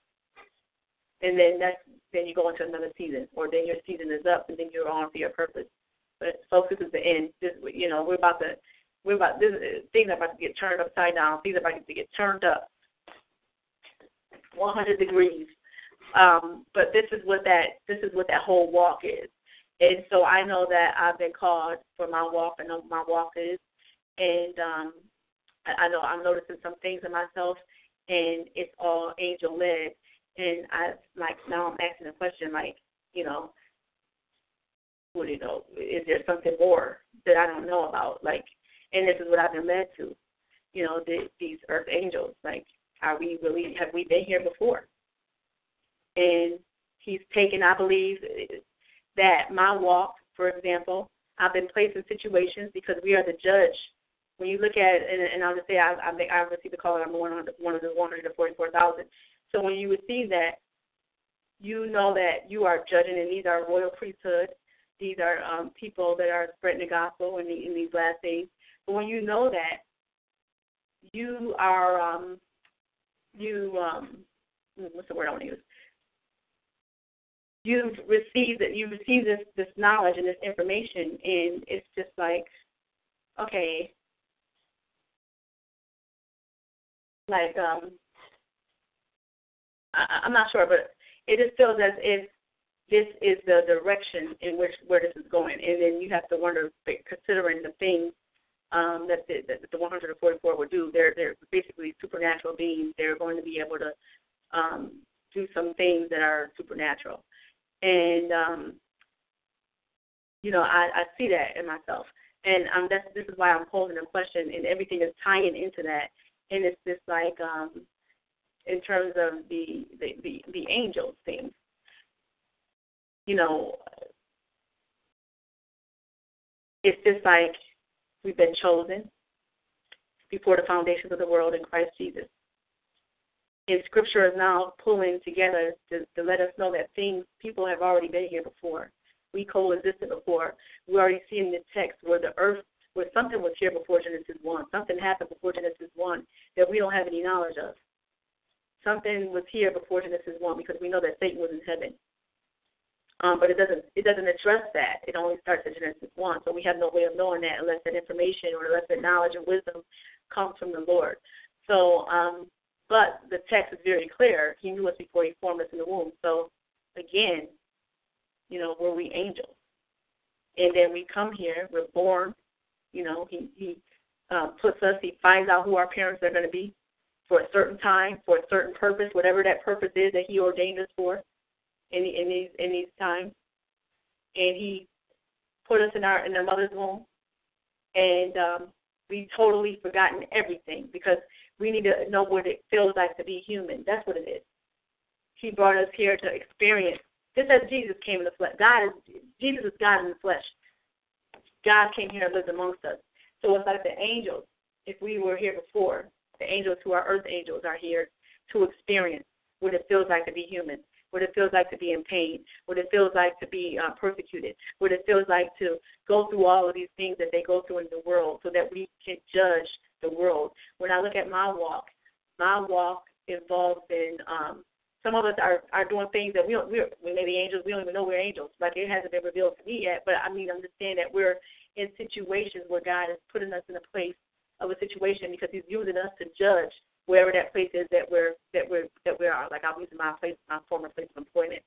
Speaker 2: And then that's then you go into another season, or then your season is up, and then you're on for your purpose. But focus is the end. This, you know, we're about to, we're about this, things are about to get turned upside down. Things are about to get turned up 100 degrees um, but this is what that this is what that whole walk is. And so I know that I've been called for my walk and my walk is. And um, I, I know I'm noticing some things in myself, and it's all angel led. And I like now I'm asking the question like, you know, you know? Is there something more that I don't know about? Like, and this is what I've been led to. You know, the, these earth angels. Like, are we really? Have we been here before? and he's taken, I believe, that my walk, for example, I've been placed in situations because we are the judge. When you look at, and, and I'll just say, I, I, I received a call. I'm one of the, one of the 144,000. So when you receive that, you know that you are judging, and these are royal priesthood. These are um, people that are spreading the gospel in, the, in these last days. But when you know that, you are um, you um, what's the word I want to use? You've received that you receive this this knowledge and this information, and it's just like, okay, like um, I, I'm not sure, but it just feels as if this is the direction in which where this is going, and then you have to wonder, considering the things um, that the, that the 144 would do. They're they're basically supernatural beings. They're going to be able to um, do some things that are supernatural, and um, you know I, I see that in myself, and um, that's this is why I'm posing a question, and everything is tying into that, and it's just like um, in terms of the the the, the angels thing. You know, it's just like we've been chosen before the foundations of the world in Christ Jesus. And Scripture is now pulling together to, to let us know that things people have already been here before. We coexisted before. We already see in the text where the earth, where something was here before Genesis one. Something happened before Genesis one that we don't have any knowledge of something was here before Genesis one because we know that Satan was in heaven. Um, but it doesn't it doesn't address that. It only starts at Genesis one. So we have no way of knowing that unless that information or unless that knowledge and wisdom comes from the Lord. So um but the text is very clear. He knew us before he formed us in the womb. So again, you know, were we angels? And then we come here, we're born, you know, he he uh, puts us, he finds out who our parents are going to be for a certain time, for a certain purpose, whatever that purpose is that He ordained us for in, in these in these times. And He put us in our in our mother's womb, and um, we totally forgotten everything because we need to know what it feels like to be human. That's what it is. He brought us here to experience. Just as Jesus came in the flesh, God is Jesus is God in the flesh. God came here and lived amongst us. So it's like the angels. If we were here before, the angels who are earth angels are here to experience what it feels like to be human, what it feels like to be in pain, what it feels like to be uh, persecuted, what it feels like to go through all of these things that they go through in the world so that we can judge the world. When I look at my walk, my walk involves in um, some of us are are doing things that we don't we're we may be angels, we don't even know we're angels. Like it hasn't been revealed to me yet. But I mean understand that we're in situations where God is putting us in a place of a situation because he's using us to judge wherever that place is that we're that we're that we are. Like I'm using my place my former place of employment.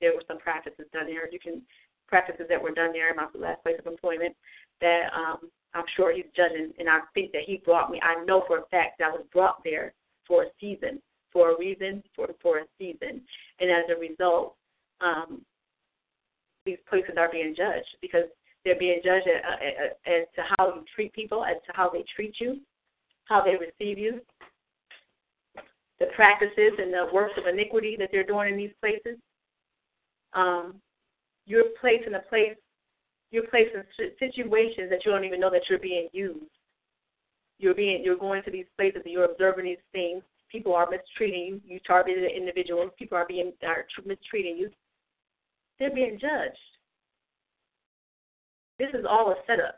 Speaker 2: There were some practices done there. You can practices that were done there in my last place of employment that um I'm sure he's judging and I think that he brought me I know for a fact that I was brought there for a season, for a reason, for for a season. And as a result, um these places are being judged because they're being judged as to how you treat people, as to how they treat you, how they receive you, the practices and the works of iniquity that they're doing in these places. Um, you're placed in a place, you're placed in situations that you don't even know that you're being used. You're being, you're going to these places and you're observing these things. People are mistreating you. Targeted individuals. People are being are mistreating you. They're being judged. This is all a setup.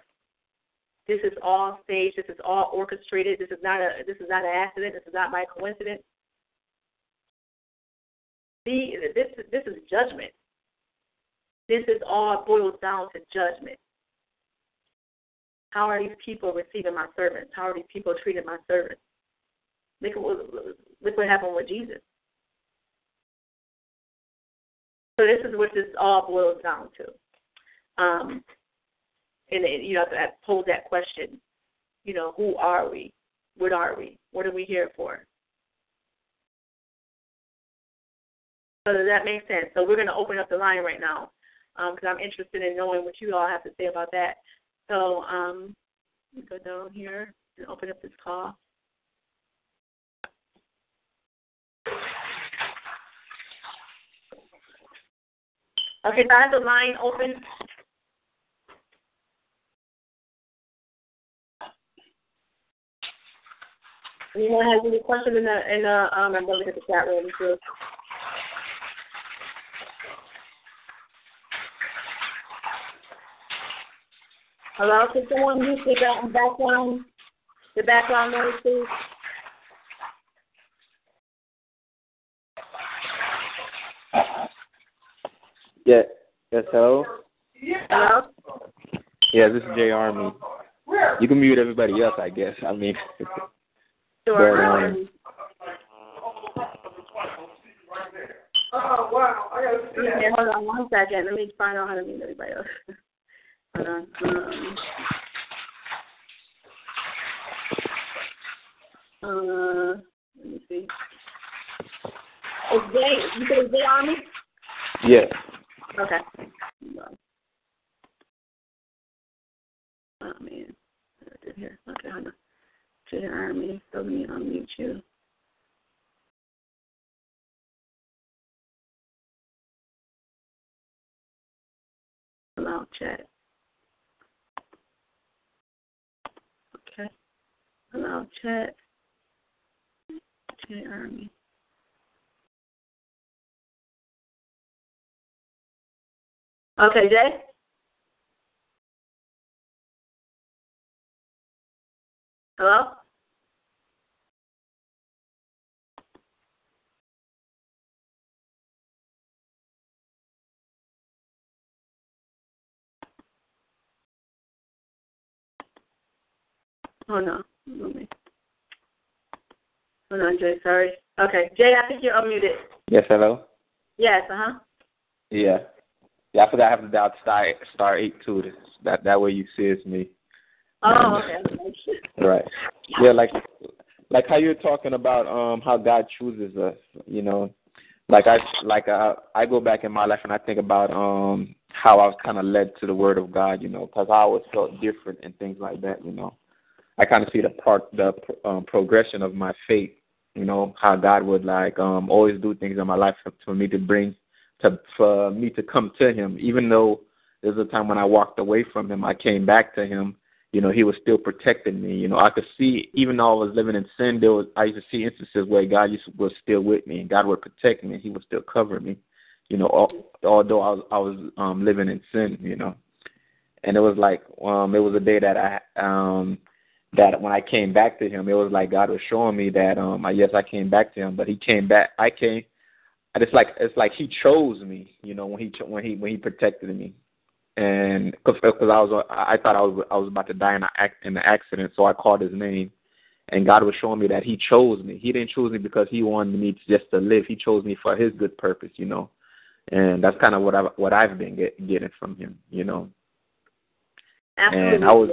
Speaker 2: This is all staged. This is all orchestrated. This is not a this is not an accident. This is not by coincidence. See, this this is judgment. This is all boils down to judgment. How are these people receiving my servants? How are these people treating my servants? Look what look what happened with Jesus. So this is what this all boils down to. Um, and you know, to pose that question, you know, who are we? What are we? What are we here for? So does that make sense? So we're going to open up the line right now because um, I'm interested in knowing what you all have to say about that. So um, go down here and open up this call. Okay, so I have the line open. Anyone has any questions in the in the um I'm going to the chat room too. Hello, can someone mute the background the background noise please?
Speaker 3: Yeah. Yes. Hello.
Speaker 2: Hello?
Speaker 3: Yeah, this is J Army. You can mute everybody else, I guess. I mean. <laughs>
Speaker 2: Sure.
Speaker 3: But, um,
Speaker 2: Okay, hold on one second. Let me find out how to mute everybody else. <laughs> hold on. Um, uh, let me see. Is Jay, you said it's Jay Army?
Speaker 3: yes.
Speaker 2: Okay. Oh, man. I did here. Okay, hold on. Jay Army, so let me unmute you. Allow chat. Okay. Allow chat. Jay Army. Okay, Jay? Hello? Oh no. Let me. Hold on, Jay. Sorry. Okay, Jay. I think you're unmuted.
Speaker 3: Yes. Hello.
Speaker 2: Yes. Uh huh.
Speaker 3: Yeah. Yeah. I forgot I have to dial star star eight two. That that way you see it's me.
Speaker 2: Oh, okay.
Speaker 3: Right. Yeah, like like how you're talking about um how God chooses us, you know. Like I like I I go back in my life and I think about um how I was kind of led to the word of God, you know, cuz I always felt different and things like that, you know. I kind of see the part the um, progression of my faith, you know, how God would like um always do things in my life for, for me to bring to for me to come to him even though there's a time when I walked away from him, I came back to him you know, he was still protecting me. You know, I could see even though I was living in sin, there was I used to see instances where God used, was still with me and God would protect me. He would still cover me. You know, al- although I was I was um living in sin. You know, and it was like um it was a day that I um that when I came back to Him, it was like God was showing me that um I, yes I came back to Him, but He came back. I came. It's like it's like He chose me. You know, when He when He when He protected me and because I was I thought I was I was about to die in an ac- in an accident, so I called his name, and God was showing me that He chose me. He didn't choose me because He wanted me to, just to live. He chose me for His good purpose, you know, and that's kind of what I what I've been get, getting from Him, you know.
Speaker 2: Absolutely.
Speaker 3: And I was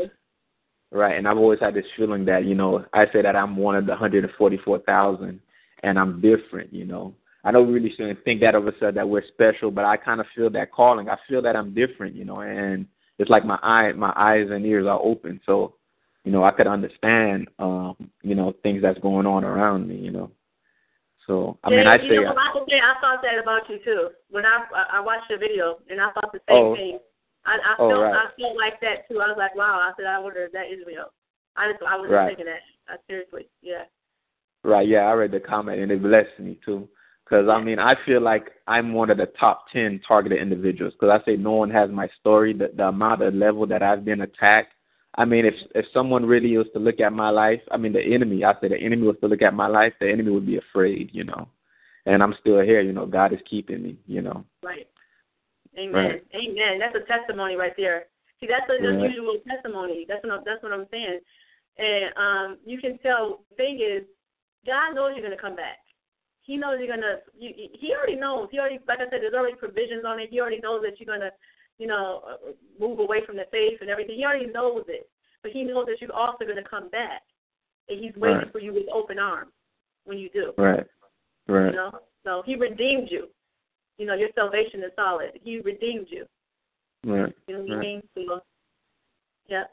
Speaker 3: right, and I've always had this feeling that you know I say that I'm one of the hundred and forty four thousand, and I'm different, you know. I don't really shouldn't think that of us that we're special, but I kind of feel that calling. I feel that I'm different, you know, and it's like my eye, my eyes and ears are open, so you know I could understand, um, you know, things that's going on around me, you know. So I mean,
Speaker 2: Jay,
Speaker 3: I
Speaker 2: you
Speaker 3: say,
Speaker 2: know, I, I thought that about you too. When I I watched your video and I thought the same
Speaker 3: Oh.
Speaker 2: thing. I I
Speaker 3: Oh,
Speaker 2: felt
Speaker 3: right.
Speaker 2: I felt like that too. I was like, wow. I said, I wonder if that is real. I just I was
Speaker 3: Right.
Speaker 2: thinking that. I, seriously, yeah.
Speaker 3: Right, yeah, I read the comment and it blessed me too. Because I mean, I feel like I'm one of the top ten targeted individuals. Because I say no one has my story, the the amount of level that I've been attacked. I mean, if if someone really was to look at my life, I mean, the enemy. I say the enemy was to look at my life, the enemy would be afraid, you know. And I'm still here, you know. God is keeping me, you know.
Speaker 2: Right. Amen.
Speaker 3: Right.
Speaker 2: Amen. That's a testimony right there. See, that's an
Speaker 3: Right.
Speaker 2: unusual testimony. That's what I'm, that's what I'm saying. And um, you can tell. The thing is, God knows you're gonna come back. He knows you're gonna. You, he already knows. He already, like I said, there's already provisions on it. He already knows that you're gonna, you know, uh, move away from the faith and everything. He already knows it. But he knows that you're also gonna come back, and he's waiting
Speaker 3: Right.
Speaker 2: for you with open arms when you do.
Speaker 3: Right. Right.
Speaker 2: You know, so he redeemed you. You know, your salvation is solid. He redeemed you.
Speaker 3: Right.
Speaker 2: You know what I
Speaker 3: Right.
Speaker 2: mean? So, yeah.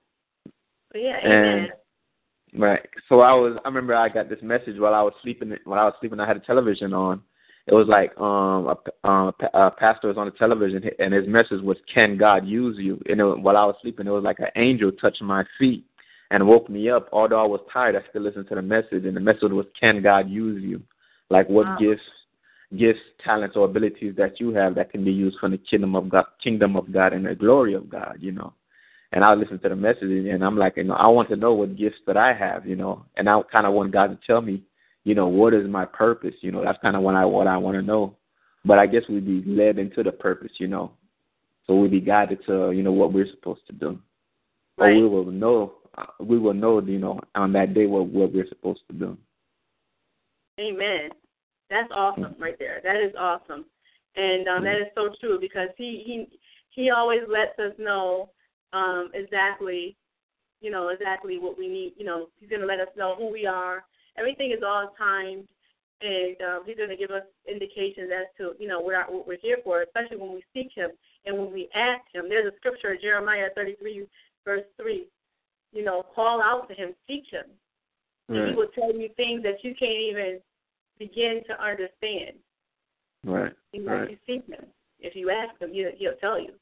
Speaker 2: But yeah,
Speaker 3: And-
Speaker 2: amen.
Speaker 3: Right. So I was. I remember I got this message while I was sleeping. While I was sleeping, I had a television on. It was like um a, um, a pastor was on the television, and his message was, "Can God use you?" And it, while I was sleeping, it was like an angel touching my feet, and woke me up. Although I was tired, I still listened to the message, and the message was, "Can God use you? Like what wow. gifts, gifts, talents, or abilities that you have that can be used for the kingdom of God, kingdom of God, and the glory of God?" You know. And I listened to the message, and I'm like, you know, I want to know what gifts that I have, you know, and I kind of want God to tell me, you know, what is my purpose, you know. That's kind of what I what I want to know. But I guess we'd be led into the purpose, you know. So we'd be guided to, you know, what we're supposed to do.
Speaker 2: Right.
Speaker 3: Or we will know, we will know, you know, on that day what what we're supposed to do.
Speaker 2: Amen. That's awesome right there. That is awesome, and um, that is so true because he he he always lets us know um, exactly, you know, exactly what we need. You know, he's going to let us know who we are. Everything is all timed and um, he's going to give us indications as to you know what, what we're here for, especially when we seek him and when we ask him. There's a scripture, Jeremiah 33, verse 3. You know, call out to him, seek him.
Speaker 3: Right.
Speaker 2: And he will tell you things that you can't even begin to understand.
Speaker 3: Right.
Speaker 2: You know,
Speaker 3: right.
Speaker 2: if you seek him, if you ask him, he, he'll tell you.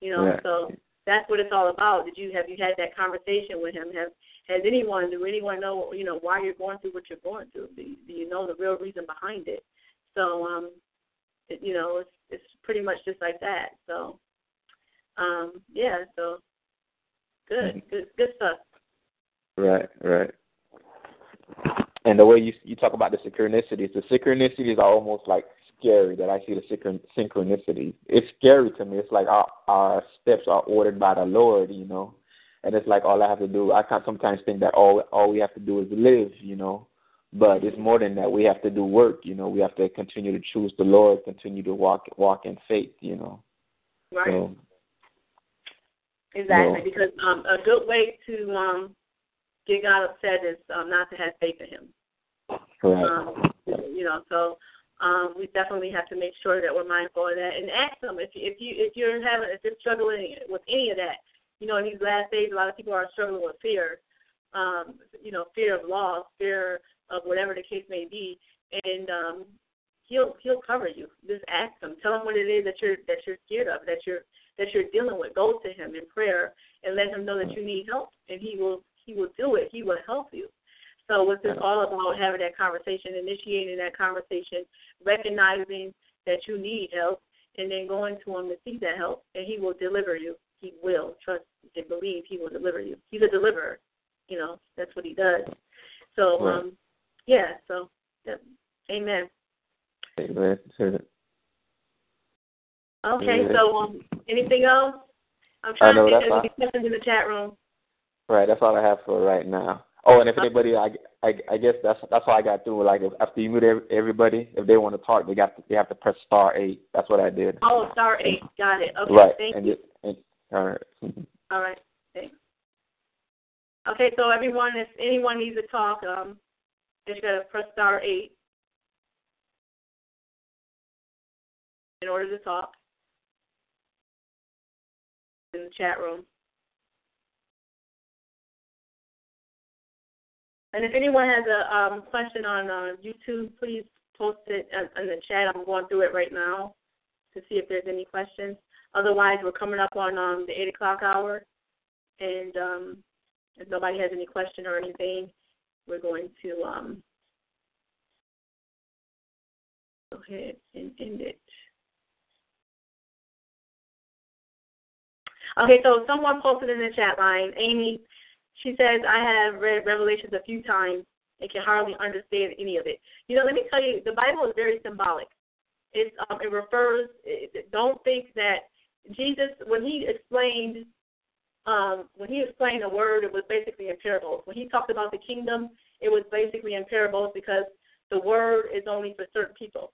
Speaker 2: You know,
Speaker 3: right.
Speaker 2: so that's what it's all about. Did you have you had that conversation with him? Have has anyone do anyone know you know why you're going through what you're going through? Do you, do you know the real reason behind it? So um, it, you know, it's it's pretty much just like that. So um, yeah, so good, mm-hmm. good, good stuff.
Speaker 3: Right, right. And the way you you talk about the synchronicities, the synchronicities are almost like scary that I see the synchronicity. It's scary to me. It's like our, our steps are ordered by the Lord, you know, and it's like all I have to do. I can sometimes think that all all we have to do is live, you know, but it's more than that. We have to do work, you know. We have to continue to choose the Lord, continue to walk walk in faith, you know.
Speaker 2: Right.
Speaker 3: So,
Speaker 2: exactly,
Speaker 3: you know,
Speaker 2: because um, a good way to um, get God upset is um, not to have faith in Him.
Speaker 3: Right.
Speaker 2: Um, you know, so um, we definitely have to make sure that we're mindful of that and ask them if you, if you if you're having if you're struggling with any of that. You know, in these last days, a lot of people are struggling with fear. Um, you know, fear of loss, fear of whatever the case may be, and um, he'll he'll cover you. Just ask him. Tell him what it is that you're that you're scared of, that you're that you're dealing with. Go to him in prayer and let him know that you need help, and he will he will do it. He will help you. So it's just all about having that conversation, initiating that conversation, recognizing that you need help, and then going to him to seek that help, and he will deliver you. He will trust and believe he will deliver you. He's a deliverer. You know that's what he does. So
Speaker 3: right.
Speaker 2: um, yeah. So yeah. amen.
Speaker 3: Amen.
Speaker 2: Okay.
Speaker 3: Yeah.
Speaker 2: So um, anything else? I'm trying to think questions in the chat room.
Speaker 3: Right. That's all I have for right now. Oh, and if anybody, I, I, I guess that's that's how I got through. Like if, after you meet everybody, if they want to talk, they got to, they have to press star eight. That's what I did.
Speaker 2: Oh, star eight. Got it. Okay.
Speaker 3: Right.
Speaker 2: Thank
Speaker 3: and
Speaker 2: you.
Speaker 3: It, and, all right. <laughs>
Speaker 2: all right. Thanks. Okay, so everyone, if anyone needs to talk, um, you got to press star eight in order to talk in the chat room. And if anyone has a um, question on uh, YouTube, please post it in, the chat. I'm going through it right now to see if there's any questions. Otherwise, we're coming up on um, the 8 o'clock hour. And um, if nobody has any question or anything, we're going to um, go ahead and end it. Okay, so someone posted in the chat line, Amy she says, I have read Revelations a few times and can hardly understand any of it. You know, let me tell you, the Bible is very symbolic. It's, um, it refers, don't think that Jesus, when he explained, um, when he explained the word, it was basically in parables. When he talked about the kingdom, it was basically in parables because the word is only for certain people.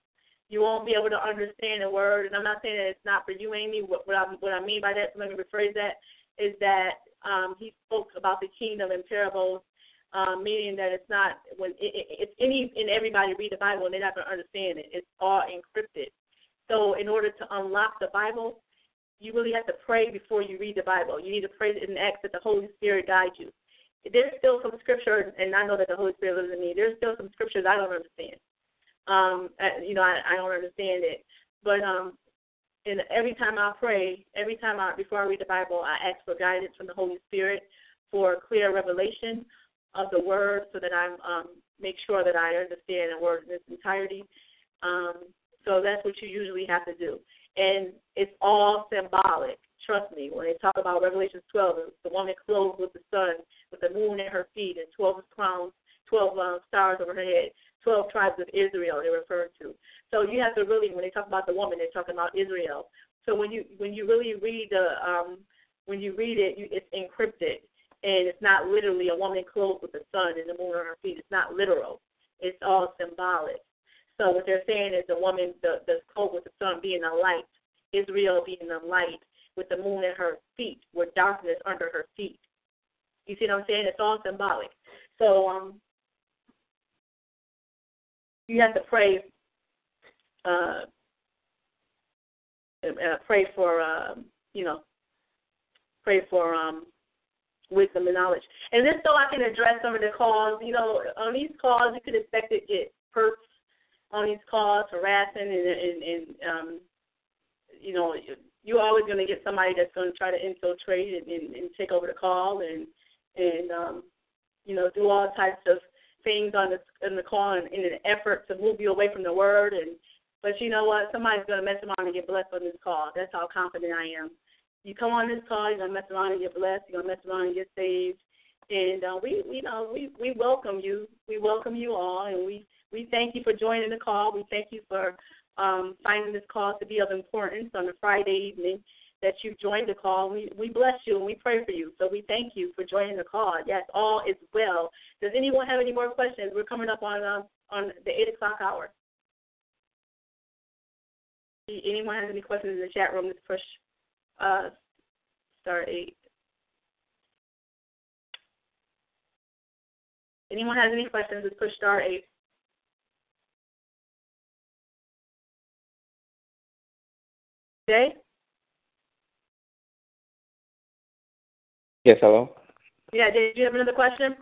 Speaker 2: You won't be able to understand the word, and I'm not saying that it's not for you, Amy. What, what, I, what I mean by that, let me rephrase that, is that um, he spoke about the kingdom in parables, um, meaning that it's not when it, it, it's any and everybody read the Bible and they're not to understand it. It's all encrypted. So in order to unlock the Bible, you really have to pray before you read the Bible. You need to pray and ask that the Holy Spirit guide you. There's still some scripture, and I know that the Holy Spirit lives in me. There's still some scriptures I don't understand. Um, you know, I, I don't understand it, but um, and every time I pray, every time I before I read the Bible, I ask for guidance from the Holy Spirit for clear revelation of the word so that I um, make sure that I understand the word in its entirety. Um, so that's what you usually have to do. And it's all symbolic. Trust me, when they talk about Revelation 12, the woman clothed with the sun, with the moon at her feet, and 12 crowns, 12 um, stars over her head, 12 tribes of Israel they refer to. So you have to really, when they talk about the woman, they're talking about Israel. So when you when you really read the um, when you read it, you, it's encrypted and it's not literally a woman clothed with the sun and the moon on her feet. It's not literal. It's all symbolic. So what they're saying is the woman, the the clothed with the sun being a light, Israel being the light, with the moon at her feet, with darkness under her feet. You see what I'm saying? It's all symbolic. So um, you have to pray. Uh, uh, pray for um, you know, pray for um, wisdom and knowledge. And just so I can address some of the calls, you know, on these calls you could expect to get perps on these calls, harassing and and, and um, you know, you're always going to get somebody that's going to try to infiltrate and, and, and take over the call and and um, you know do all types of things on the in the call in, in an effort to move you away from the word and but you know what? Somebody's to mess around and get blessed on this call that's how confident I am. You come on this call you're to mess around and get blessed. You're to mess around and get saved. And uh, we we know we we welcome you. We welcome you all and we we thank you for joining the call. We thank you for um, finding this call to be of importance on a Friday evening that you joined the call. We, we bless you and we pray for you. So we thank you for joining the call. Yes, all is well. Does anyone have any more questions? We're coming up on uh, on the eight o'clock hour. Anyone has any questions in the chat room? Let's push uh, star eight. Anyone has any questions? Let's push star eight. Jay?
Speaker 3: Yes, hello.
Speaker 2: Yeah, did you have another question?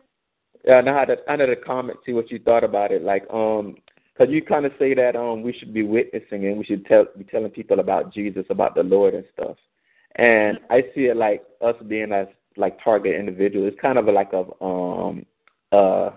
Speaker 3: Yeah, I had a, I had a comment. See what you thought about it. Like, um, because you kind of say that um we should be witnessing and we should tell be telling people about Jesus, about the Lord and stuff. And I see it like us being as like target individuals. It's kind of like a um uh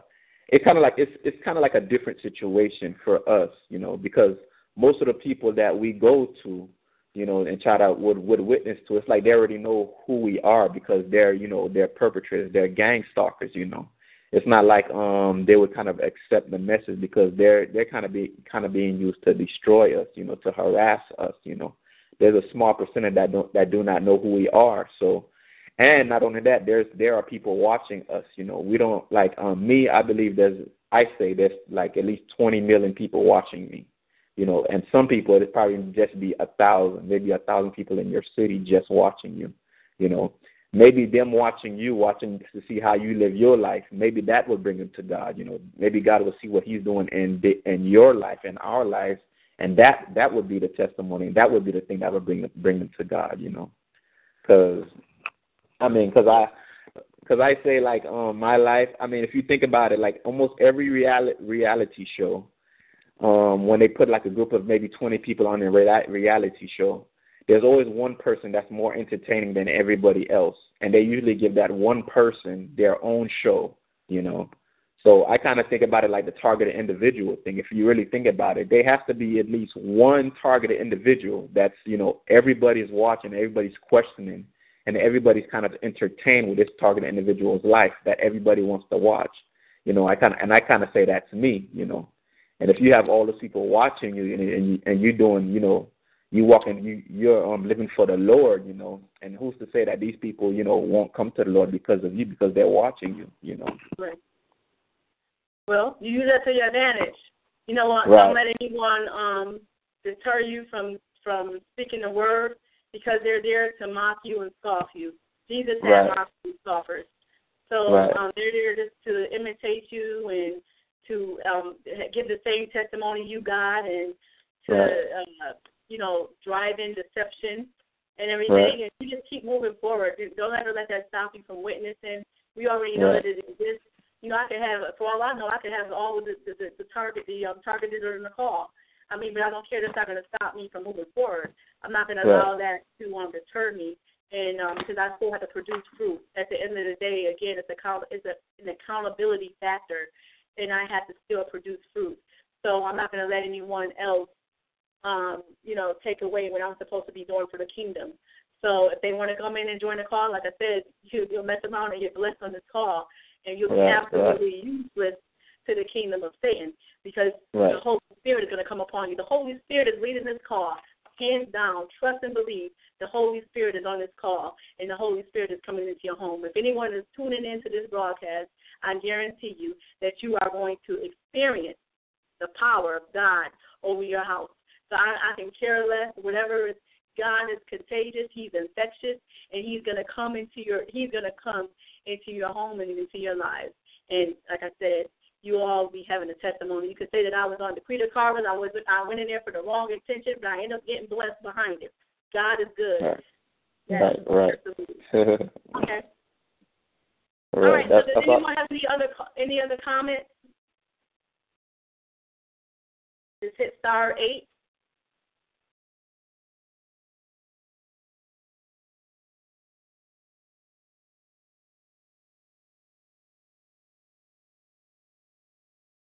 Speaker 3: it's kind of like it's it's kind of like a different situation for us, you know, because most of the people that we go to you know, and try to would would witness to. It's like they already know who we are because they're you know they're perpetrators, they're gang stalkers. You know, it's not like um they would kind of accept the message because they're they're kind of be kind of being used to destroy us. You know, to harass us. You know, there's a small percentage that don't that do not know who we are. So. And not only that, there's there are people watching us. You know, we don't like um, me. I believe there's I say there's like at least 20 million people watching me you know, and some people it probably just be a thousand, maybe a thousand people in your city just watching you, you know. Maybe them watching you, watching to see how you live your life. Maybe that will bring them to God. You know, maybe God will see what He's doing in in your life, in our lives, and that that would be the testimony. That would be the thing that would bring bring them to God. You know, because I mean, because I because I say like um my life. I mean, if you think about it, like almost every reality reality show um, when they put like a group of maybe 20 people on a reality show, there's always one person that's more entertaining than everybody else, and they usually give that one person their own show, you know. So I kind of think about it like the targeted individual thing. If you really think about it, there has to be at least one targeted individual that's you know everybody's watching, everybody's questioning, and everybody's kind of entertained with this targeted individual's life that everybody wants to watch. You know, I kind of and I kind of say that to me. You know, and if you have all those people watching you and and, and you're doing, you know, you walking, you you're um living for the Lord, you know, and who's to say that these people, you know, won't come to the Lord because of you because they're watching you, you know.
Speaker 2: Right. Well, you use that to your advantage. You know what? Don't let anyone um deter you from from speaking the word because they're there to mock you and scoff you. Jesus had
Speaker 3: right.
Speaker 2: mocked and scoffers. So
Speaker 3: right.
Speaker 2: um, they're there just to imitate you and to um, give the same testimony you got and to
Speaker 3: right.
Speaker 2: uh, you know drive in deception and everything.
Speaker 3: Right.
Speaker 2: And you just keep moving forward. Don't ever let that stop you from witnessing. We already know
Speaker 3: right.
Speaker 2: that it exists. You know, I could have, for all I know, I could have all of the the, the, the target the um, targeted in the call. I mean, but I don't care. That's not going to stop me from moving forward. I'm not going to allow that to um, deter me and um, because I still have to produce fruit. At the end of the day, again, it's a it's a, an accountability factor, and I have to still produce fruit. So I'm not going to let anyone else, um, you know, take away what I'm supposed to be doing for the kingdom. So if they want to come in and join the call, like I said, <laughs> you, you'll mess around and get blessed on this call, and you'll be absolutely useless to the kingdom of Satan because
Speaker 3: right.
Speaker 2: the Holy Spirit is going to come upon you. The Holy Spirit is leading this call hands down, trust and believe the Holy Spirit is on this call and the Holy Spirit is coming into your home. If anyone is tuning into this broadcast, I guarantee you that you are going to experience the power of God over your house. So I, I can care less. Whatever is God is contagious, He's infectious, and He's gonna come into your He's gonna come into your home and into your lives. And like I said, you all will be having a testimony. You could say that I was on the Creed Carvers. I was I went in there for the wrong intention, but I ended up getting blessed behind it. God is good.
Speaker 3: Right.
Speaker 2: Yes,
Speaker 3: right, right. <laughs>
Speaker 2: okay.
Speaker 3: Right.
Speaker 2: All right. So does anyone have any other any other comments? Just hit star eight.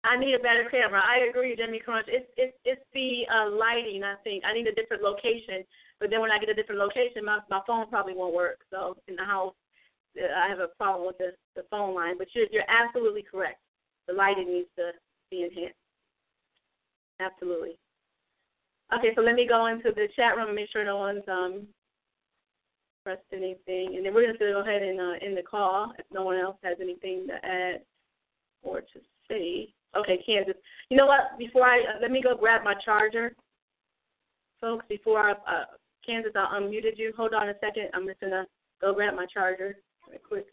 Speaker 2: I need a better camera. I agree, Jimmy Crunch. It's it's it's the uh, lighting. I think I need a different location. But then when I get a different location, my my phone probably won't work. So in the house, I have a problem with the the phone line. But you're you're absolutely correct. The lighting needs to be enhanced. Absolutely. Okay, so let me go into the chat room and make sure no one's um pressed anything, and then we're going to go ahead and uh, end the call if no one else has anything to add or to say. Okay, Kansas. You know what? Before I uh, let me go grab my charger, folks. Before I uh, Kansas, I unmuted you. Hold on a second. I'm just gonna go grab my charger quick.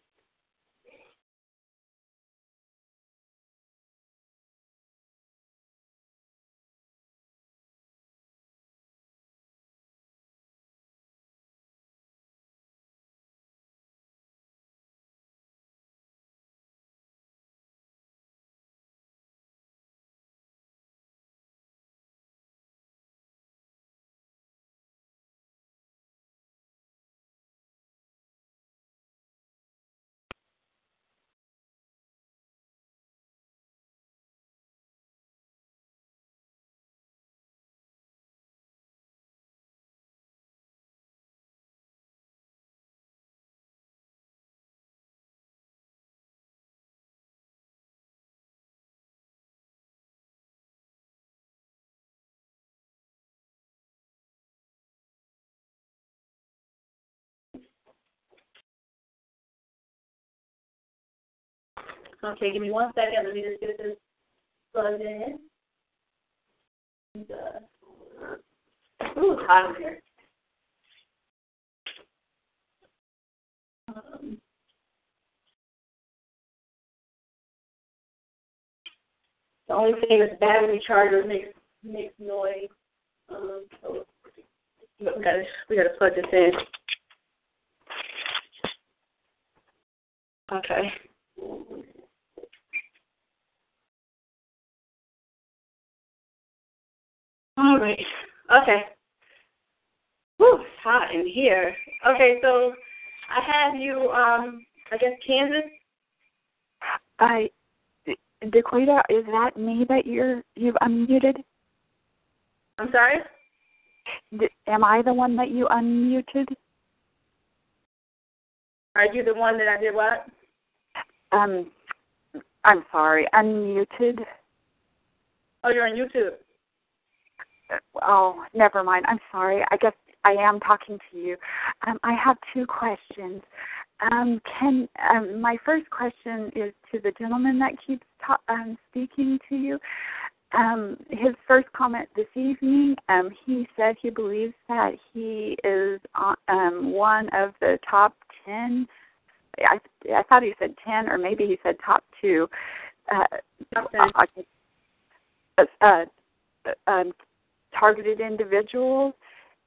Speaker 2: Okay, give me one second. Let me just get this plugged in. Ooh, it's hot in here. Um, the only thing is battery charger makes makes noise. Um, so we gotta we gotta plug this in. Okay. All right. Okay. Whew, it's hot in here. Okay, so I have you, um, I guess Kansas.
Speaker 6: I, Daquita, is that me that you're you've unmuted?
Speaker 2: I'm sorry.
Speaker 6: D- am I the one that you unmuted?
Speaker 2: Are you the one that I did what?
Speaker 6: Um, I'm sorry, unmuted.
Speaker 2: Oh, you're on YouTube.
Speaker 6: Oh, never mind. I'm sorry. I guess I am talking to you. Um, I have two questions. Um, can um, my first question is to the gentleman that keeps ta- um, speaking to you. Um, his first comment this evening, um, he said he believes that he is um, one of the top ten. I, I thought he said ten, or maybe he said top two. Uh,
Speaker 2: Top
Speaker 6: uh, uh, um, targeted individuals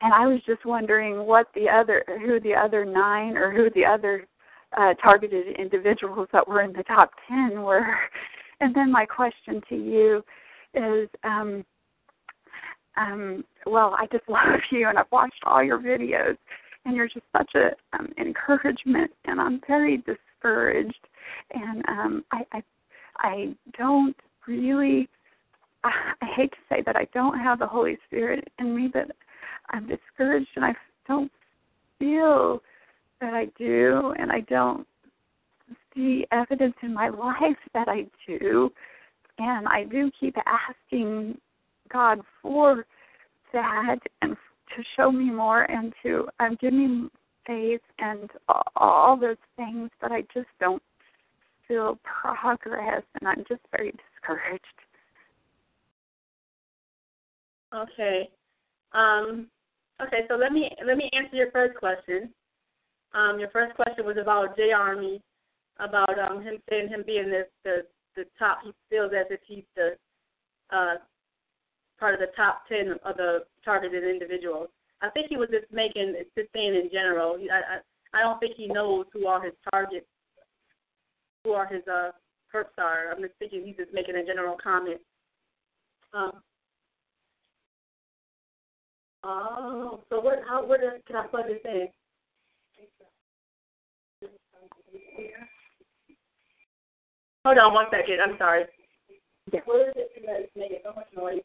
Speaker 6: and I was just wondering what the other who the other nine or who the other uh, targeted individuals that were in the top 10 were <laughs> and then my question to you is um um well I just <laughs> love you and I've watched all your videos and you're just such a um, encouragement. And I'm very discouraged, and um, I, I I don't really. I, I hate to say that I don't have the Holy Spirit in me, but I'm discouraged, and I don't feel that I do, and I don't see evidence in my life that I do. And I do keep asking God for that and to show me more and to um, give me faith and all those things, but I just don't feel progress, and I'm just very discouraged.
Speaker 2: Okay. Um, okay, so let me let me answer your first question. Um, your first question was about J Army, about um, him saying him being the, the the top. He feels as if he's the uh, part of the top ten of the targeted individuals. I think he was just making just saying in general. I I, I don't think he knows who are his targets, who are his uh perps are. I'm just thinking he's just making a general comment. Um, oh, so what? How? Where can I plug this in? Hold on one second. I'm sorry.
Speaker 6: Yeah.
Speaker 2: What is it that's making so much noise?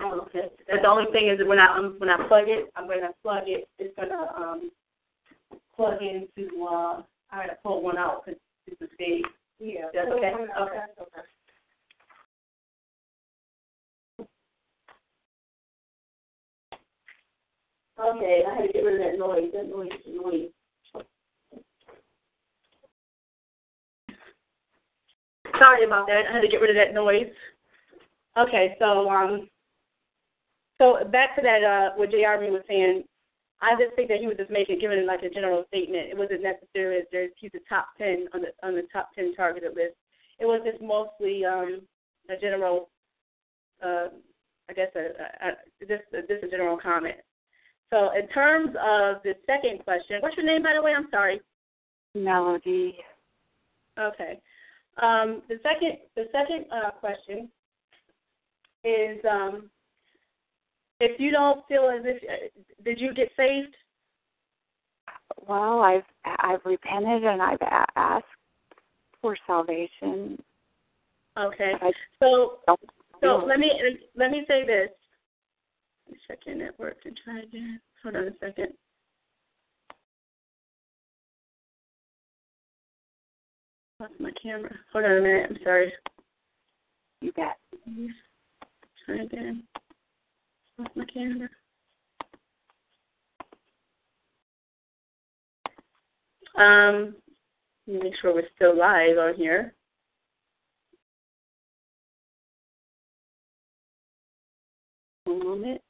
Speaker 2: Oh, okay. That's the only thing is when I um, when I plug it, I'm gonna plug it. It's gonna um plug into. uh I gotta pull one out because it's a stage. Yeah. Okay. Okay. Okay. Okay, I had to get rid of that noise. That noise is annoying. Sorry about that. I had to get rid of that noise. Okay, so um, so back to that uh, what J. Was saying. I just think that he was just making giving like a general statement. It wasn't necessarily there's he's the top ten on the on the top ten targeted list. It was just mostly um, a general, uh, I guess a, a, a just a, just a general comment. So in terms of the second question, what's your name by the way? I'm sorry.
Speaker 6: Melody.
Speaker 2: Okay. Um, the second the second uh, question is um, if you don't feel as if uh, did you get saved?
Speaker 6: Well, I've I've repented and I've asked for salvation.
Speaker 2: Okay. So so let me let me say this. Check your network and try again. Hold on a second. Lost my camera. Hold on a minute. I'm sorry.
Speaker 6: you bet.
Speaker 2: Try again. Lost my camera. Um, make sure we're still live on here. One moment.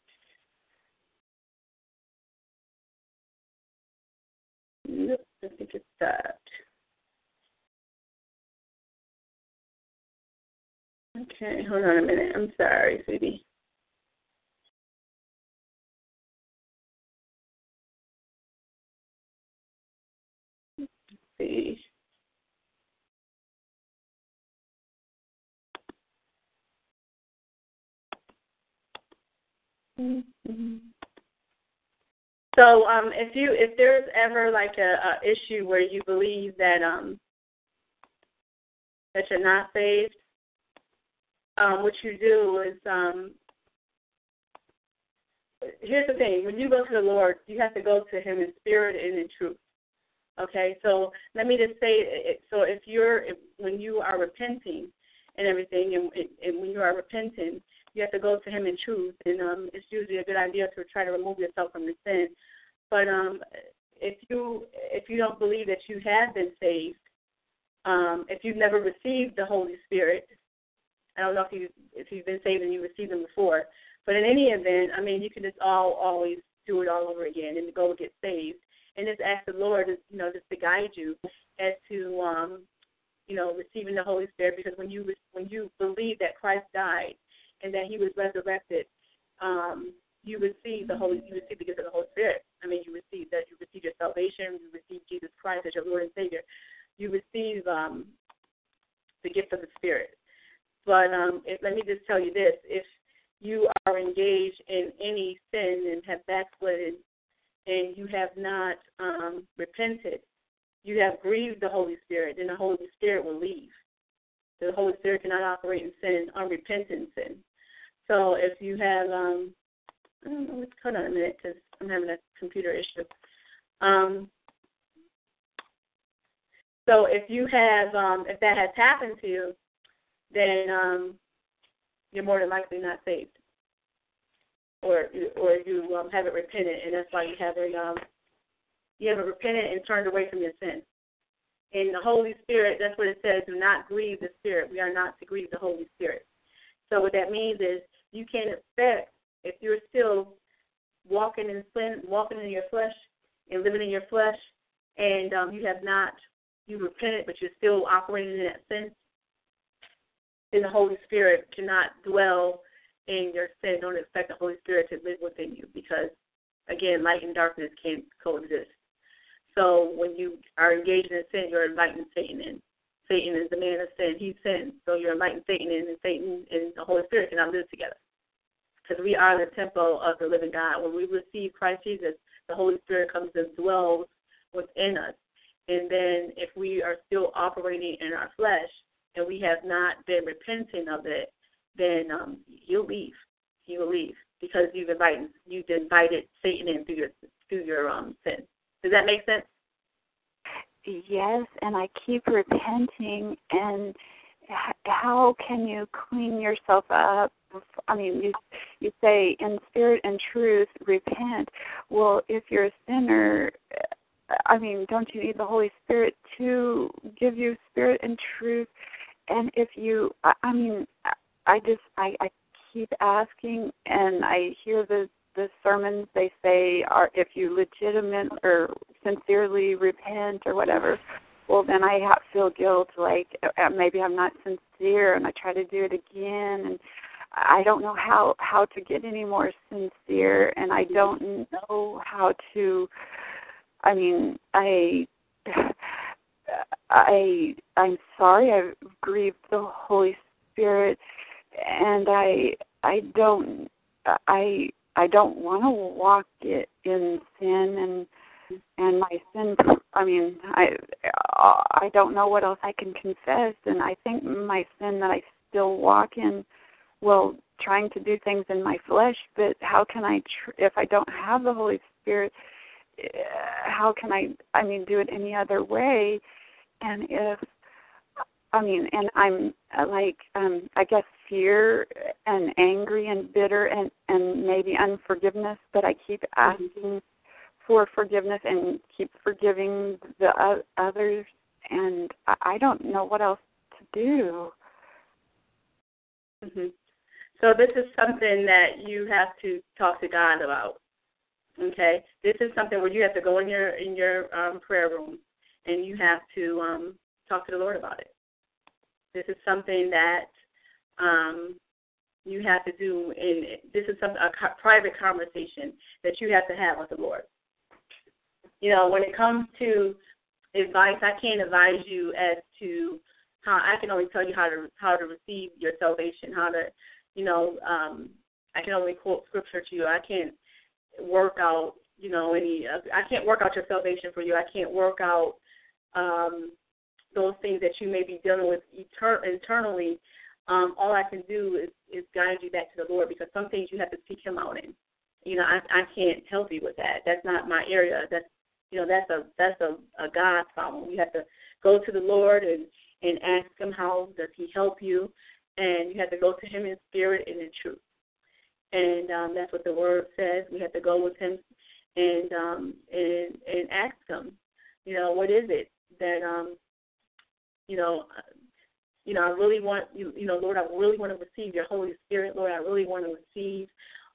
Speaker 2: Nope, I think it stopped. Okay, hold on a minute. I'm sorry, sweetie. See. Mhm. So, um, if you if there's ever like a, a issue where you believe that um that you're not saved, um, what you do is um here's the thing, when you go to the Lord, you have to go to him in spirit and in truth. Okay, so let me just say so if you're when you are repenting and everything and, and when you are repenting, you have to go to him in truth and um it's usually a good idea to try to remove yourself from the sin. But um if you if you don't believe that you have been saved, um, if you've never received the Holy Spirit, I don't know if you if you've been saved and you received them before, but in any event, I mean you can just all always do it all over again and go get saved and just ask the Lord, you know, just to guide you as to um, you know, receiving the Holy Spirit because when you when you believe that Christ died and that He was resurrected, um, you receive the Holy, you receive the gift of the Holy Spirit. I mean, you receive that, you receive your salvation, you receive Jesus Christ as your Lord and Savior. You receive um, the gift of the Spirit. But um, if, let me just tell you this: if you are engaged in any sin and have backslidden, and you have not um, repented, you have grieved the Holy Spirit, then the Holy Spirit will leave. The Holy Spirit cannot operate in sin, unrepentant sin. So if you have, um, I don't know, hold on a minute because I'm having a computer issue. Um, so if you have, um, if that has happened to you, then um, you're more than likely not saved, or or you um, haven't repented, and that's why you haven't um, you haven't repented and turned away from your sin. In the Holy Spirit, that's what it says: do not grieve the Spirit. We are not to grieve the Holy Spirit. So what that means is you can't expect if you're still walking in sin, walking in your flesh, and living in your flesh, and um, you have not you repented, but you're still operating in that sin, then the Holy Spirit cannot dwell in your sin. Don't expect the Holy Spirit to live within you because, again, light and darkness can't coexist. So when you are engaged in sin, you're inviting Satan in. Satan is the man of sin. He sins. So you're inviting Satan in, and Satan and the Holy Spirit cannot live together. Because we are the temple of the living God. When we receive Christ Jesus, the Holy Spirit comes and dwells within us. And then if we are still operating in our flesh and we have not been repenting of it, then um, you'll leave. You will leave because you've invited you've invited Satan in through your through your um sin. Does that make sense?
Speaker 6: Yes, and I keep repenting. And how can you clean yourself up? I mean, you you say in spirit and truth, repent. Well, if you're a sinner, I mean, don't you need the Holy Spirit to give you spirit and truth? And if you, I, I mean, I just, I, I keep asking, and I hear the the sermons they say are if you legitimate or sincerely repent or whatever. Well, then I have feel guilt, like uh, maybe I'm not sincere, and I try to do it again, and I don't know how how to get any more sincere, and I don't know how to I mean, I <sighs> I I'm sorry I've grieved the Holy Spirit and I I don't I I don't want to walk it in sin and and my sin I mean I uh, I don't know what else I can confess. And I think my sin that I still walk in well trying to do things in my flesh but how can I tr- if I don't have the Holy Spirit eh, how can I I mean do it any other way? And if I mean and I'm uh, like um I guess fear and angry and bitter and and maybe unforgiveness but I keep asking for forgiveness and keep forgiving the uh, others and I, I don't know what else to do.
Speaker 2: Mhm. So this is something that you have to talk to God about. Okay, this is something where you have to go in your in your um, prayer room and you have to um, talk to the Lord about it. This is something that um, you have to do, and this is some a private conversation that you have to have with the Lord. You know, when it comes to advice, I can't advise you as to how I can only tell you how to how to receive your salvation, how to, you know, um, I can only quote scripture to you. I can't work out, you know, any. I can't work out your salvation for you. I can't work out um, those things that you may be dealing with etern- internally. Um, all I can do is is guide you back to the Lord because some things you have to seek Him out in. You know, I I can't help you with that. That's not my area. That's you know that's a that's a, a God problem. You have to go to the Lord and and ask Him how does He help you, and you have to go to Him in spirit and in truth and um, that's what the word says. We have to go with him and um, and and ask him, you know, what is it that um, you know, you know, I really want you, you know, Lord, I really want to receive your Holy Spirit, Lord. I really want to receive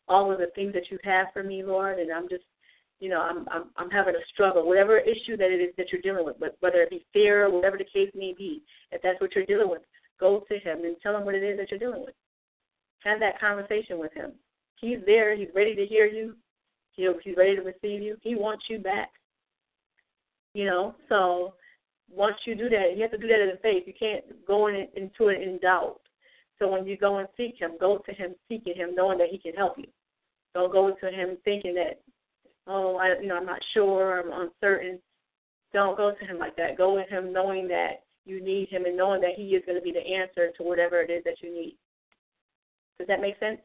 Speaker 2: all of the things that you have for me, Lord, and I'm just you know, I'm I'm I'm having a struggle, whatever issue that it is that you're dealing with, but whether it be fear, or whatever the case may be, if that's what you're dealing with, go to him and tell him what it is that you're dealing with. Have that conversation with him. He's there. He's ready to hear you. He'll, he's ready to receive you. He wants you back. You know, so once you do that, you have to do that in faith. You can't go in, into it in doubt. So when you go and seek Him, go to Him seeking Him, knowing that He can help you. Don't go to Him thinking that, oh, I, you know, I'm not sure, I'm uncertain. Don't go to Him like that. Go with Him knowing that you need Him and knowing that He is going to be the answer to whatever it is that you need. Does that make sense?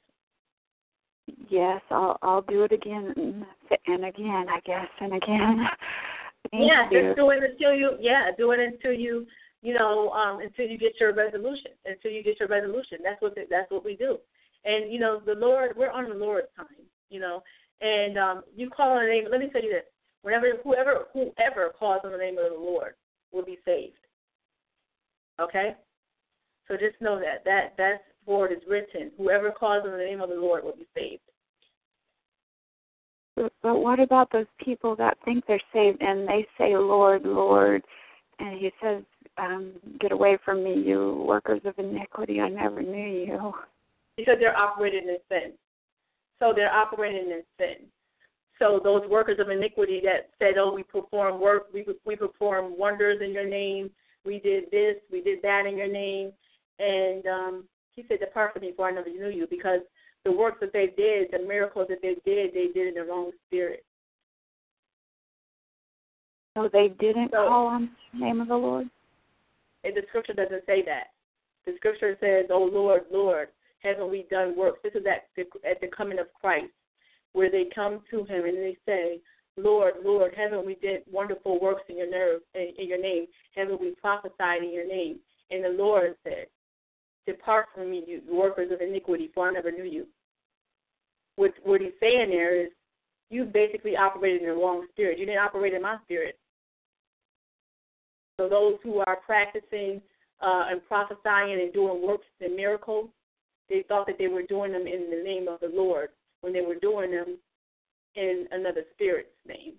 Speaker 6: Yes, I'll I'll do it again and again, I guess, and again. <laughs> Thank
Speaker 2: yeah,
Speaker 6: you.
Speaker 2: just do it until you yeah, do it until you you know, um, until you get your resolution. Until you get your resolution. That's what the, that's what we do. And you know, the Lord we're on the Lord's time, you know. And um you call on the name let me tell you this. Whenever whoever whoever calls on the name of the Lord will be saved. Okay? So just know that. That that's word is written. Whoever calls on the name of the Lord will be saved.
Speaker 6: But, what about those people that think they're saved and they say, Lord, Lord, and he says, um, get away from me, you workers of iniquity, I never knew you.
Speaker 2: Because they're operating in sin. So they're operating in sin. So those workers of iniquity that said, "Oh, we perform work, we we perform wonders in your name, we did this, we did that in your name," and um, he said, "Depart from me, for I never knew you," because the works that they did, the miracles that they did, they did in the wrong spirit.
Speaker 6: So they didn't
Speaker 2: So-
Speaker 6: call on the name of the Lord?
Speaker 2: And the scripture doesn't say that. The scripture says, "Oh Lord, Lord, haven't we done works?" This is at the at the coming of Christ, where they come to Him and they say, "Lord, Lord, haven't we did wonderful works in your nerve in, in your name? Haven't we prophesied in your name?" And the Lord said, "Depart from me, you workers of iniquity, for I never knew you." What what He's saying there is, you basically operated in the wrong spirit. You didn't operate in my spirit. So those who are practicing uh, and prophesying and doing works and miracles, they thought that they were doing them in the name of the Lord when they were doing them in another spirit's name.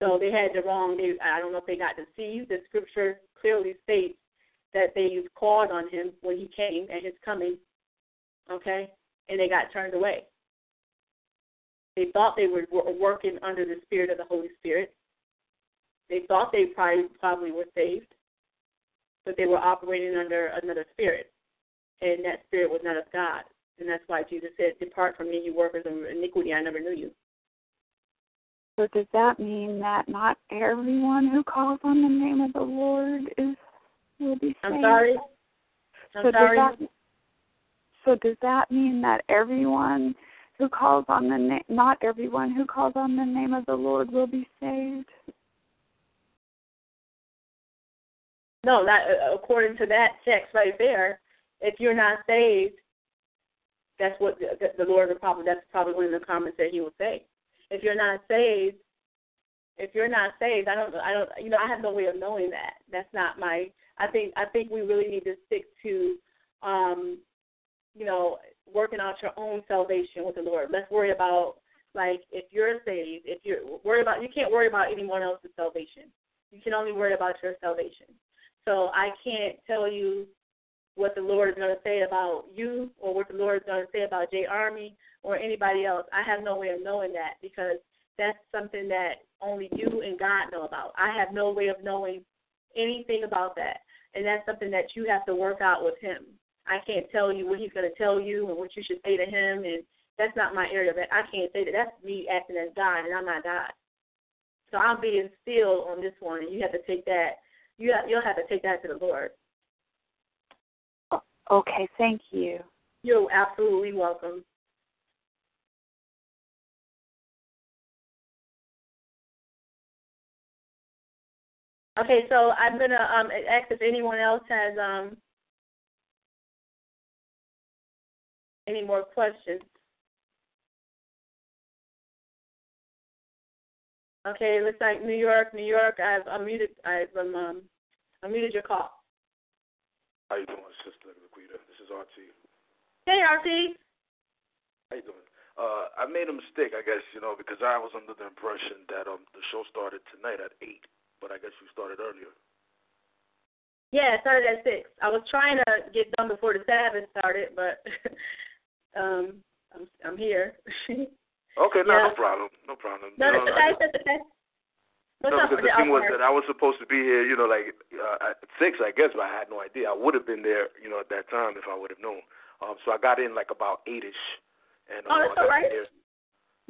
Speaker 2: So they had the wrong. They, I don't know if they got deceived. The scripture clearly states that they called on him when he came at his coming. Okay, and they got turned away. They thought they were working under the spirit of the Holy Spirit, they thought they probably probably were saved, but they were operating under another spirit, and that spirit was not of God. And that's why Jesus said, "Depart from me, you workers of iniquity. I never knew you."
Speaker 6: So does that mean that not everyone who calls on the name of the Lord is will be saved?
Speaker 2: I'm sorry. I'm
Speaker 6: so
Speaker 2: sorry.
Speaker 6: Does that, so does that mean that everyone who calls on the name, not everyone who calls on the name of the Lord will be saved?
Speaker 2: No, not uh, according to that text right there. If you're not saved, that's what the, the Lord will probably. That's probably one of the comments that He will say. If you're not saved, if you're not saved, I don't. I don't. You know, I have no way of knowing that. That's not my. I think. I think we really need to stick to, um, you know, working out your own salvation with the Lord. Let's worry about like if you're saved. If you're worry about, you can't worry about anyone else's salvation. You can only worry about your salvation. So I can't tell you what the Lord is going to say about you or what the Lord is going to say about J Army or anybody else. I have no way of knowing that because that's something that only you and God know about. I have no way of knowing anything about that. And that's something that you have to work out with him. I can't tell you what he's going to tell you and what you should say to him and that's not my area. But I can't say that. That's me acting as God, and I'm not God. So I'm being still on this one, and you have to take that. You have, you'll have to take that to the Lord.
Speaker 6: Okay, thank you.
Speaker 2: You're absolutely welcome. Okay, so I'm gonna um, ask if anyone else has um, any more questions. Okay, it looks like New York, New York. I've unmuted. I've um, um unmuted your call.
Speaker 7: How you doing, Sister Laquita? This is RT.
Speaker 2: Hey, RT.
Speaker 7: How you doing? Uh, I made a mistake, I guess, you know, because I was under the impression that um the show started tonight at eight, but I guess you started earlier.
Speaker 2: Yeah, it started at six. I was trying to get done before the Sabbath started, but <laughs> um, I'm I'm here. <laughs>
Speaker 7: Okay, no,
Speaker 2: Yeah.
Speaker 7: no problem, no problem.
Speaker 2: no,
Speaker 7: know,
Speaker 2: that's
Speaker 7: I
Speaker 2: okay. That's okay. What's
Speaker 7: no,
Speaker 2: up
Speaker 7: because the thing was that I was supposed to be here, you know, like uh, at six, I guess, but I had no idea. I would have been there, you know, at that time if I would have known. Um, so I got in like about eight-ish, and
Speaker 2: Oh,
Speaker 7: uh,
Speaker 2: that's all right.
Speaker 7: there.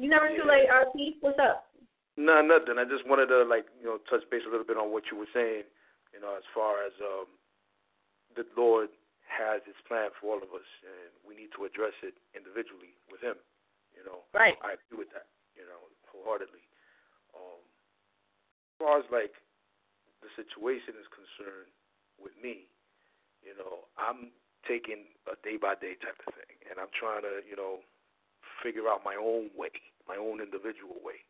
Speaker 2: You never too
Speaker 7: Yeah.
Speaker 2: late, RP. What's up?
Speaker 7: No, nothing. I just wanted to like you know touch base a little bit on what you were saying. You know, as far as um, the Lord has His plan for all of us, and we need to address it individually with Him. You know,
Speaker 2: Right.
Speaker 7: I agree with that. You know, wholeheartedly. Um, as far as like the situation is concerned with me, you know, I'm taking a day by day type of thing, and I'm trying to you know figure out my own way, my own individual way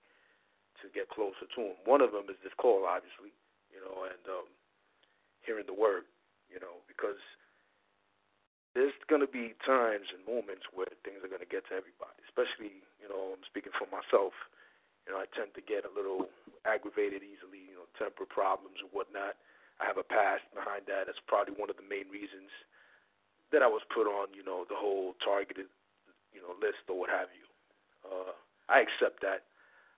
Speaker 7: to get closer to him. One of them is this call, obviously, you know, and um, hearing the word, you know, because there's going to be times and moments where things are going to get to everybody, especially, you know, I'm speaking for myself. You know, I tend to get a little aggravated easily, you know, temper problems and whatnot. I have a past behind that. That's probably one of the main reasons that I was put on, you know, the whole targeted, you know, list or what have you. Uh, I accept that.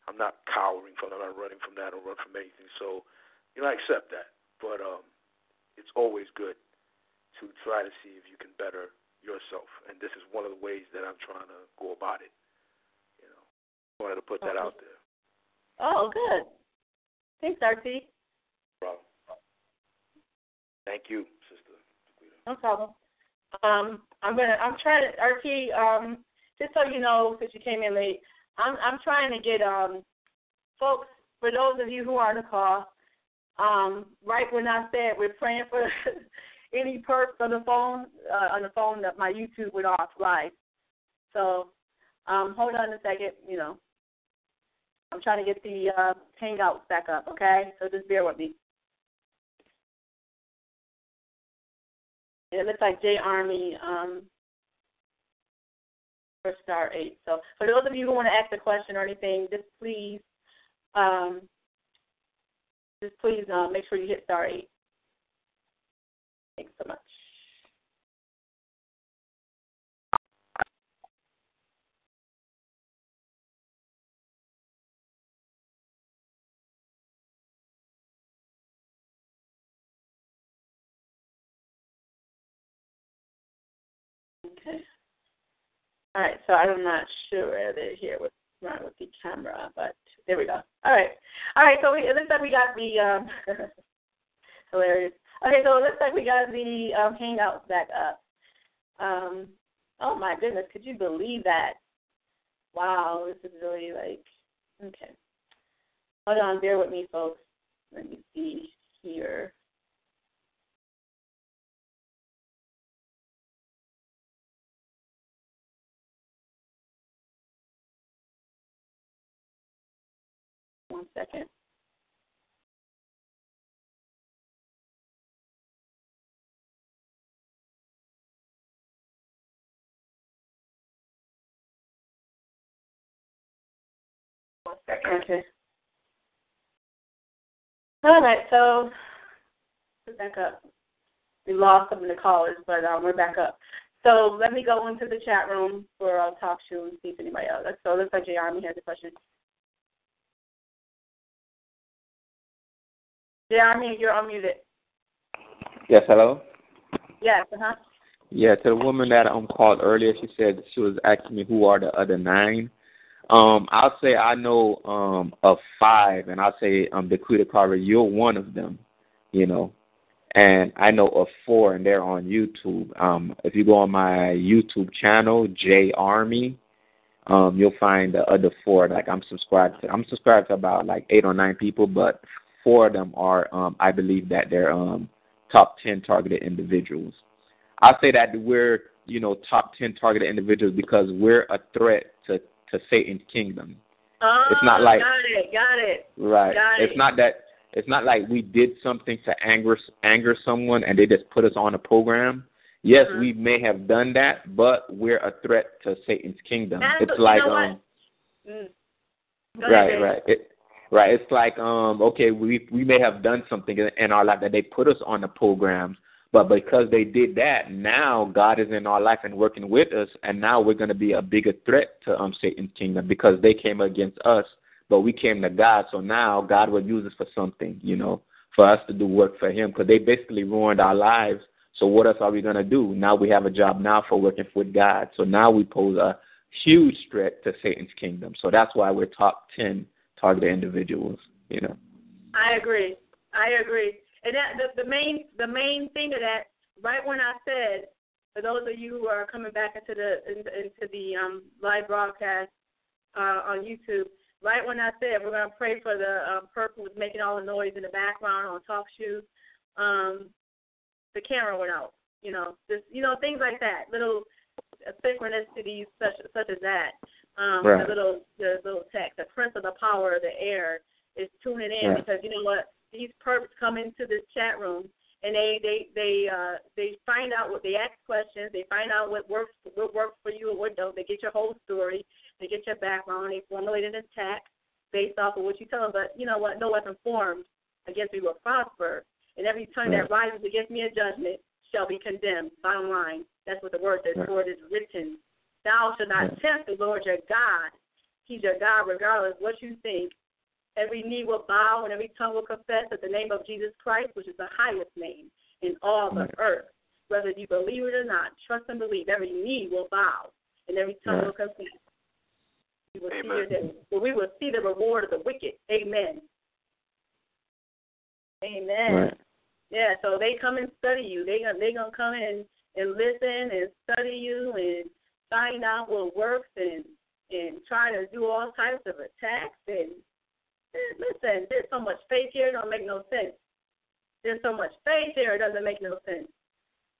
Speaker 7: I'm not cowering from that. I'm not running from that or run from anything. So, you know, I accept that. But um, it's always good to try to see if you can better yourself. And this is one of the ways that I'm trying to go about it. You know, wanted to put that out there.
Speaker 2: Oh, good. Thanks, RP.
Speaker 7: Problem. Thank you, sister.
Speaker 2: No problem. Um, I'm gonna. I'm trying to. RP. Um, just so you know, since you came in late, I'm. I'm trying to get um, folks. For those of you who are on the call, um, right when I said we're praying for <laughs> any perps on the phone, uh, on the phone that my YouTube went off live. So, um, hold on a second. You know, I'm trying to get the uh, Hangouts back up. Okay, so just bear with me. It looks like J Army um, for star eight. So for those of you who want to ask a question or anything, just please, um, just please uh, make sure you hit star eight. Thanks so much. Okay. All right, so I'm not sure whether here what's wrong with the camera, but there we go. All right, all right. So we, it looks like we got the um, <laughs> hilarious. Okay, so it looks like we got the um, Hangouts back up. Um, oh my goodness, could you believe that? Wow, this is really like okay. Hold on, bear with me, folks. Let me see here. One second. One second. Okay. All right, so we're back up. We lost some of the callers, but um, we're back up. So let me go into the chat room for our talk show and see if anybody else. So it looks like J has a question. J Army, you're unmuted.
Speaker 3: Yes, hello.
Speaker 2: Yes, uh huh.
Speaker 3: Yeah, to the woman that um called earlier, she said she was asking me who are the other nine. Um, I'll say I know um of five, and I'll say um Daquita Carver, you're one of them, you know, and I know of four, and they're on YouTube. Um, if you go on my YouTube channel, J Army, um, you'll find the other four. Like I'm subscribed to, I'm subscribed to about like eight or nine people, but four of them are, um, I believe that they're um top ten targeted individuals. I say that we're, you know, top ten targeted individuals because we're a threat to to Satan's kingdom.
Speaker 2: Oh,
Speaker 3: It's not like-
Speaker 2: got it, got it.
Speaker 3: Right.
Speaker 2: Got
Speaker 3: it's
Speaker 2: it.
Speaker 3: not that it's not like we did something to anger anger someone and they just put us on a program. Yes,
Speaker 2: Mhm.
Speaker 3: we may have done that, but we're a threat to Satan's kingdom.
Speaker 2: And
Speaker 3: it's
Speaker 2: you
Speaker 3: like
Speaker 2: know
Speaker 3: um
Speaker 2: Mm.
Speaker 3: Right,
Speaker 2: ahead,
Speaker 3: right. It, right. It's like um okay, we we may have done something in, in our life that they put us on the programs, but because they did that, now God is in our life and working with us, and now we're going to be a bigger threat to um Satan's kingdom because they came against us, but we came to God. So now God will use us for something, you know, for us to do work for Him because they basically ruined our lives. So what else are we gonna do? Now we have a job now for working with God. So now we pose a huge threat to Satan's kingdom. So that's why we're top ten targeted individuals. You know.
Speaker 2: I agree. I agree. And that the, the main the main thing of that, right when I said, for those of you who are coming back into the into the um, live broadcast uh, on YouTube, right when I said we're going to pray for the um, person who's making all the noise in the background on talk shoes, um, the camera went out. You know, just you know things like that, little synchronicities such such as that. Um,
Speaker 3: right.
Speaker 2: The little the little text, the prince of the power of the air is tuning in
Speaker 3: right.
Speaker 2: because you know what these perps come into this chat room and they they they uh they find out what they ask questions, they find out what works what works for you and what don't. They get your whole story, they get your background, they formulate an attack based off of what you tell them. But you know what? No weapon formed against me will prosper, and every tongue that rises against me in judgment shall be condemned. Bottom line, that's what the word says. For it is written, Thou shalt not tempt the Lord your God. He's your God, regardless what you think. Every knee will bow and every tongue will confess that the name of Jesus Christ, which is the highest name in all the earth. Whether you believe it or not, trust and believe. Every knee will bow and every tongue
Speaker 3: Right.
Speaker 2: will confess. We will,
Speaker 7: Amen.
Speaker 2: see the, we will see the reward of the wicked. Amen. Amen.
Speaker 3: Right.
Speaker 2: Yeah, so they come and study you. They gonna they gonna come and and listen and study you and find out what works and and try to do all types of attacks and listen. There's so much faith here, it don't make no sense. There's so much faith here, it doesn't make no sense.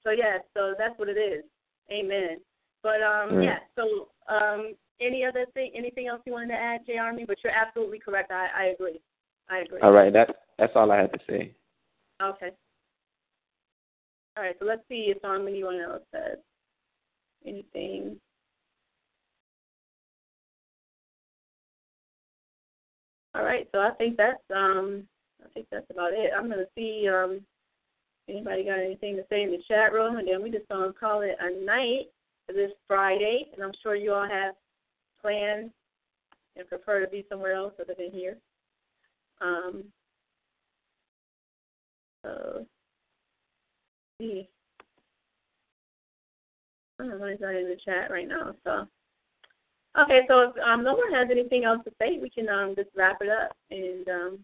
Speaker 2: So yeah, so that's what it is. Amen. But um
Speaker 3: Right.
Speaker 2: yeah, so um any other thing anything else you wanted to add, J Army? But you're absolutely correct. I, I agree. I agree.
Speaker 3: All right. That's that's all I had to say.
Speaker 2: Okay. All right, so let's see if um, anyone else says anything. All right, so I think that's um I think that's about it. I'm gonna see um anybody got anything to say in the chat room and then we just gonna call it a night for this Friday and I'm sure you all have plans and prefer to be somewhere else other than here. Um so see. I don't know not in the chat right now. So, okay. So if um, no one has anything else to say, we can um just wrap it up and um.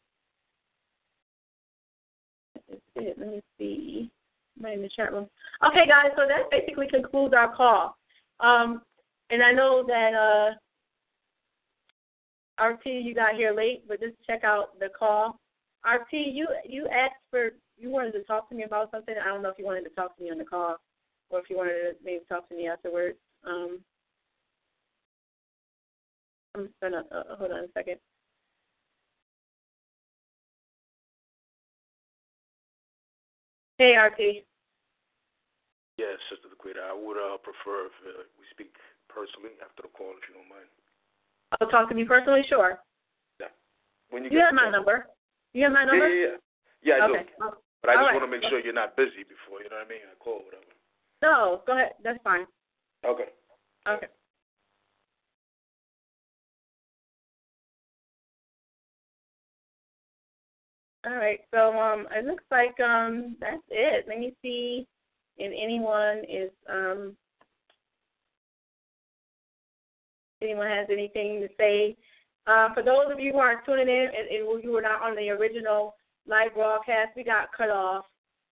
Speaker 2: That's it. Let me see. Right in the chat room. Okay, guys. So that basically concludes our call. Um, and I know that uh, RT, you got here late, but just check out the call. RT, you you asked for you wanted to talk to me about something. I don't know if you wanted to talk to me on the call or if you wanted to maybe talk to me afterwards. Um, I'm just gonna uh, hold on a second. Hey, RT.
Speaker 7: Yes, Sister Laquita, I would uh, prefer if uh, we speak personally after the call, if you don't mind.
Speaker 2: Oh, talk to me personally, sure. Yeah.
Speaker 7: When you,
Speaker 2: You
Speaker 7: get
Speaker 2: have my number. You have my number.
Speaker 7: yeah, yeah. Yeah, yeah I
Speaker 2: okay.
Speaker 7: do. But I
Speaker 2: all
Speaker 7: just
Speaker 2: right.
Speaker 7: want to make sure you're not busy before, you know what I mean? I call, whatever.
Speaker 2: No, go ahead. That's fine.
Speaker 7: Okay.
Speaker 2: Okay. All right. So um, it looks like um, that's it. Let me see if anyone is um, anyone has anything to say. Uh, for those of you who are tuning in and, and you were not on the original live broadcast, we got cut off,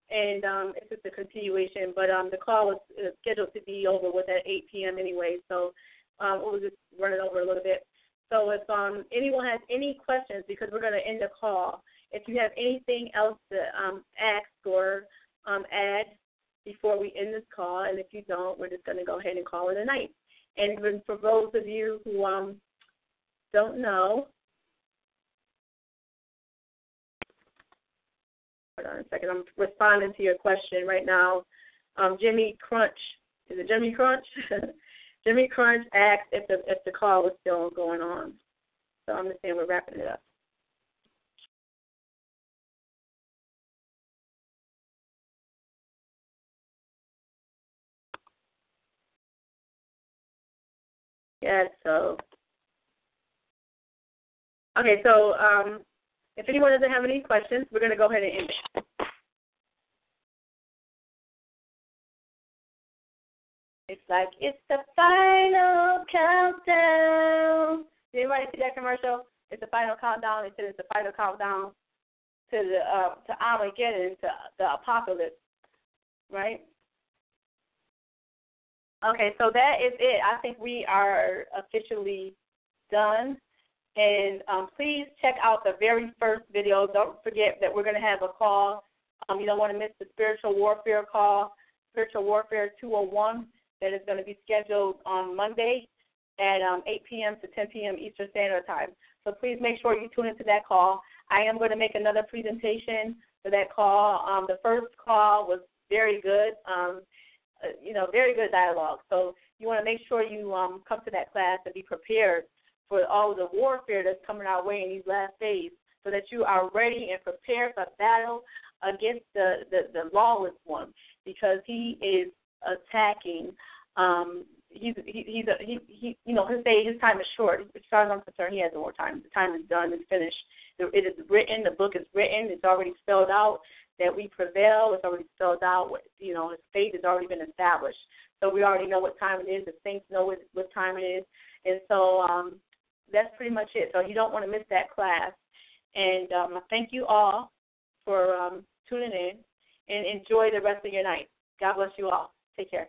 Speaker 2: and um, it's just a continuation. But um, the call was uh, scheduled to be over with at 8 p.m. anyway, so um, it was just running over a little bit. So if um, anyone has any questions, because we're going to end the call, if you have anything else to um, ask or um, add before we end this call, and if you don't, we're just going to go ahead and call it a night. And for those of you who um, don't know, hold on a second, I'm responding to your question right now. Um, Jimmy Crunch, is it Jimmy Crunch? <laughs> Jimmy Crunch asked if the if the call was still going on. So I'm just saying we're wrapping it up. Yeah, so Okay, so um, if anyone doesn't have any questions, we're going to go ahead and end it. It's like it's the final countdown. Did anybody see that commercial? It's the final countdown. They said it's the final countdown to the uh, to Armageddon, to the apocalypse, right? Okay, so that is it. I think we are officially done. And um, please check out the very first video. Don't forget that we're going to have a call. Um, you don't want to miss the spiritual warfare call, spiritual warfare 201, that is going to be scheduled on Monday at um, 8 p.m. to 10 p.m. Eastern Standard Time. So please make sure you tune into that call. I am going to make another presentation for that call. Um, the first call was very good, um, uh, you know, very good dialogue. So you want to make sure you um, come to that class and be prepared for all the warfare that's coming our way in these last days so that you are ready and prepared for battle against the, the, the lawless one because he is attacking um he's he, he's a, he he you know his day his time is short. As far as I'm concerned, he has no more time. The time is done. It's finished. It is written. The book is written. It's already spelled out that we prevail. It's already spelled out. You know, his fate has already been established. So we already know what time it is. The saints know what, what time it is, and so um, that's pretty much it. So you don't want to miss that class. And um, I thank you all for um, tuning in, and enjoy the rest of your night. God bless you all. Take care.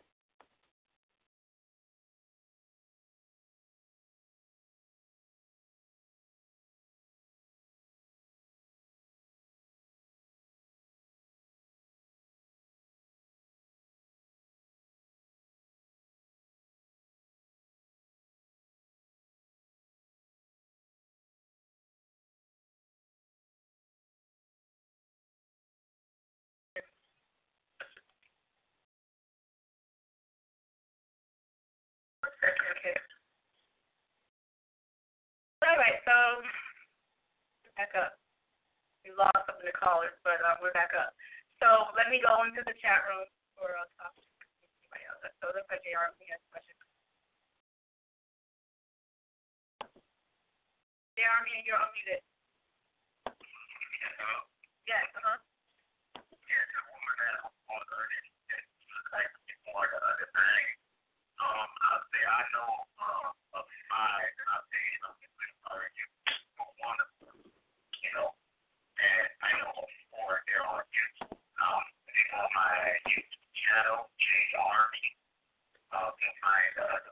Speaker 2: Back up. We lost some of the callers, but uh, we're back up. So let me go into the chat room for a topic. Anybody else? So looks like JR has questions. JR, you're unmuted. Yes, uh huh.
Speaker 8: Um, I say I know uh, of my uh, days of you one, you know, and I know before there are you um, on my YouTube channel, J Army. Uh, you can find uh,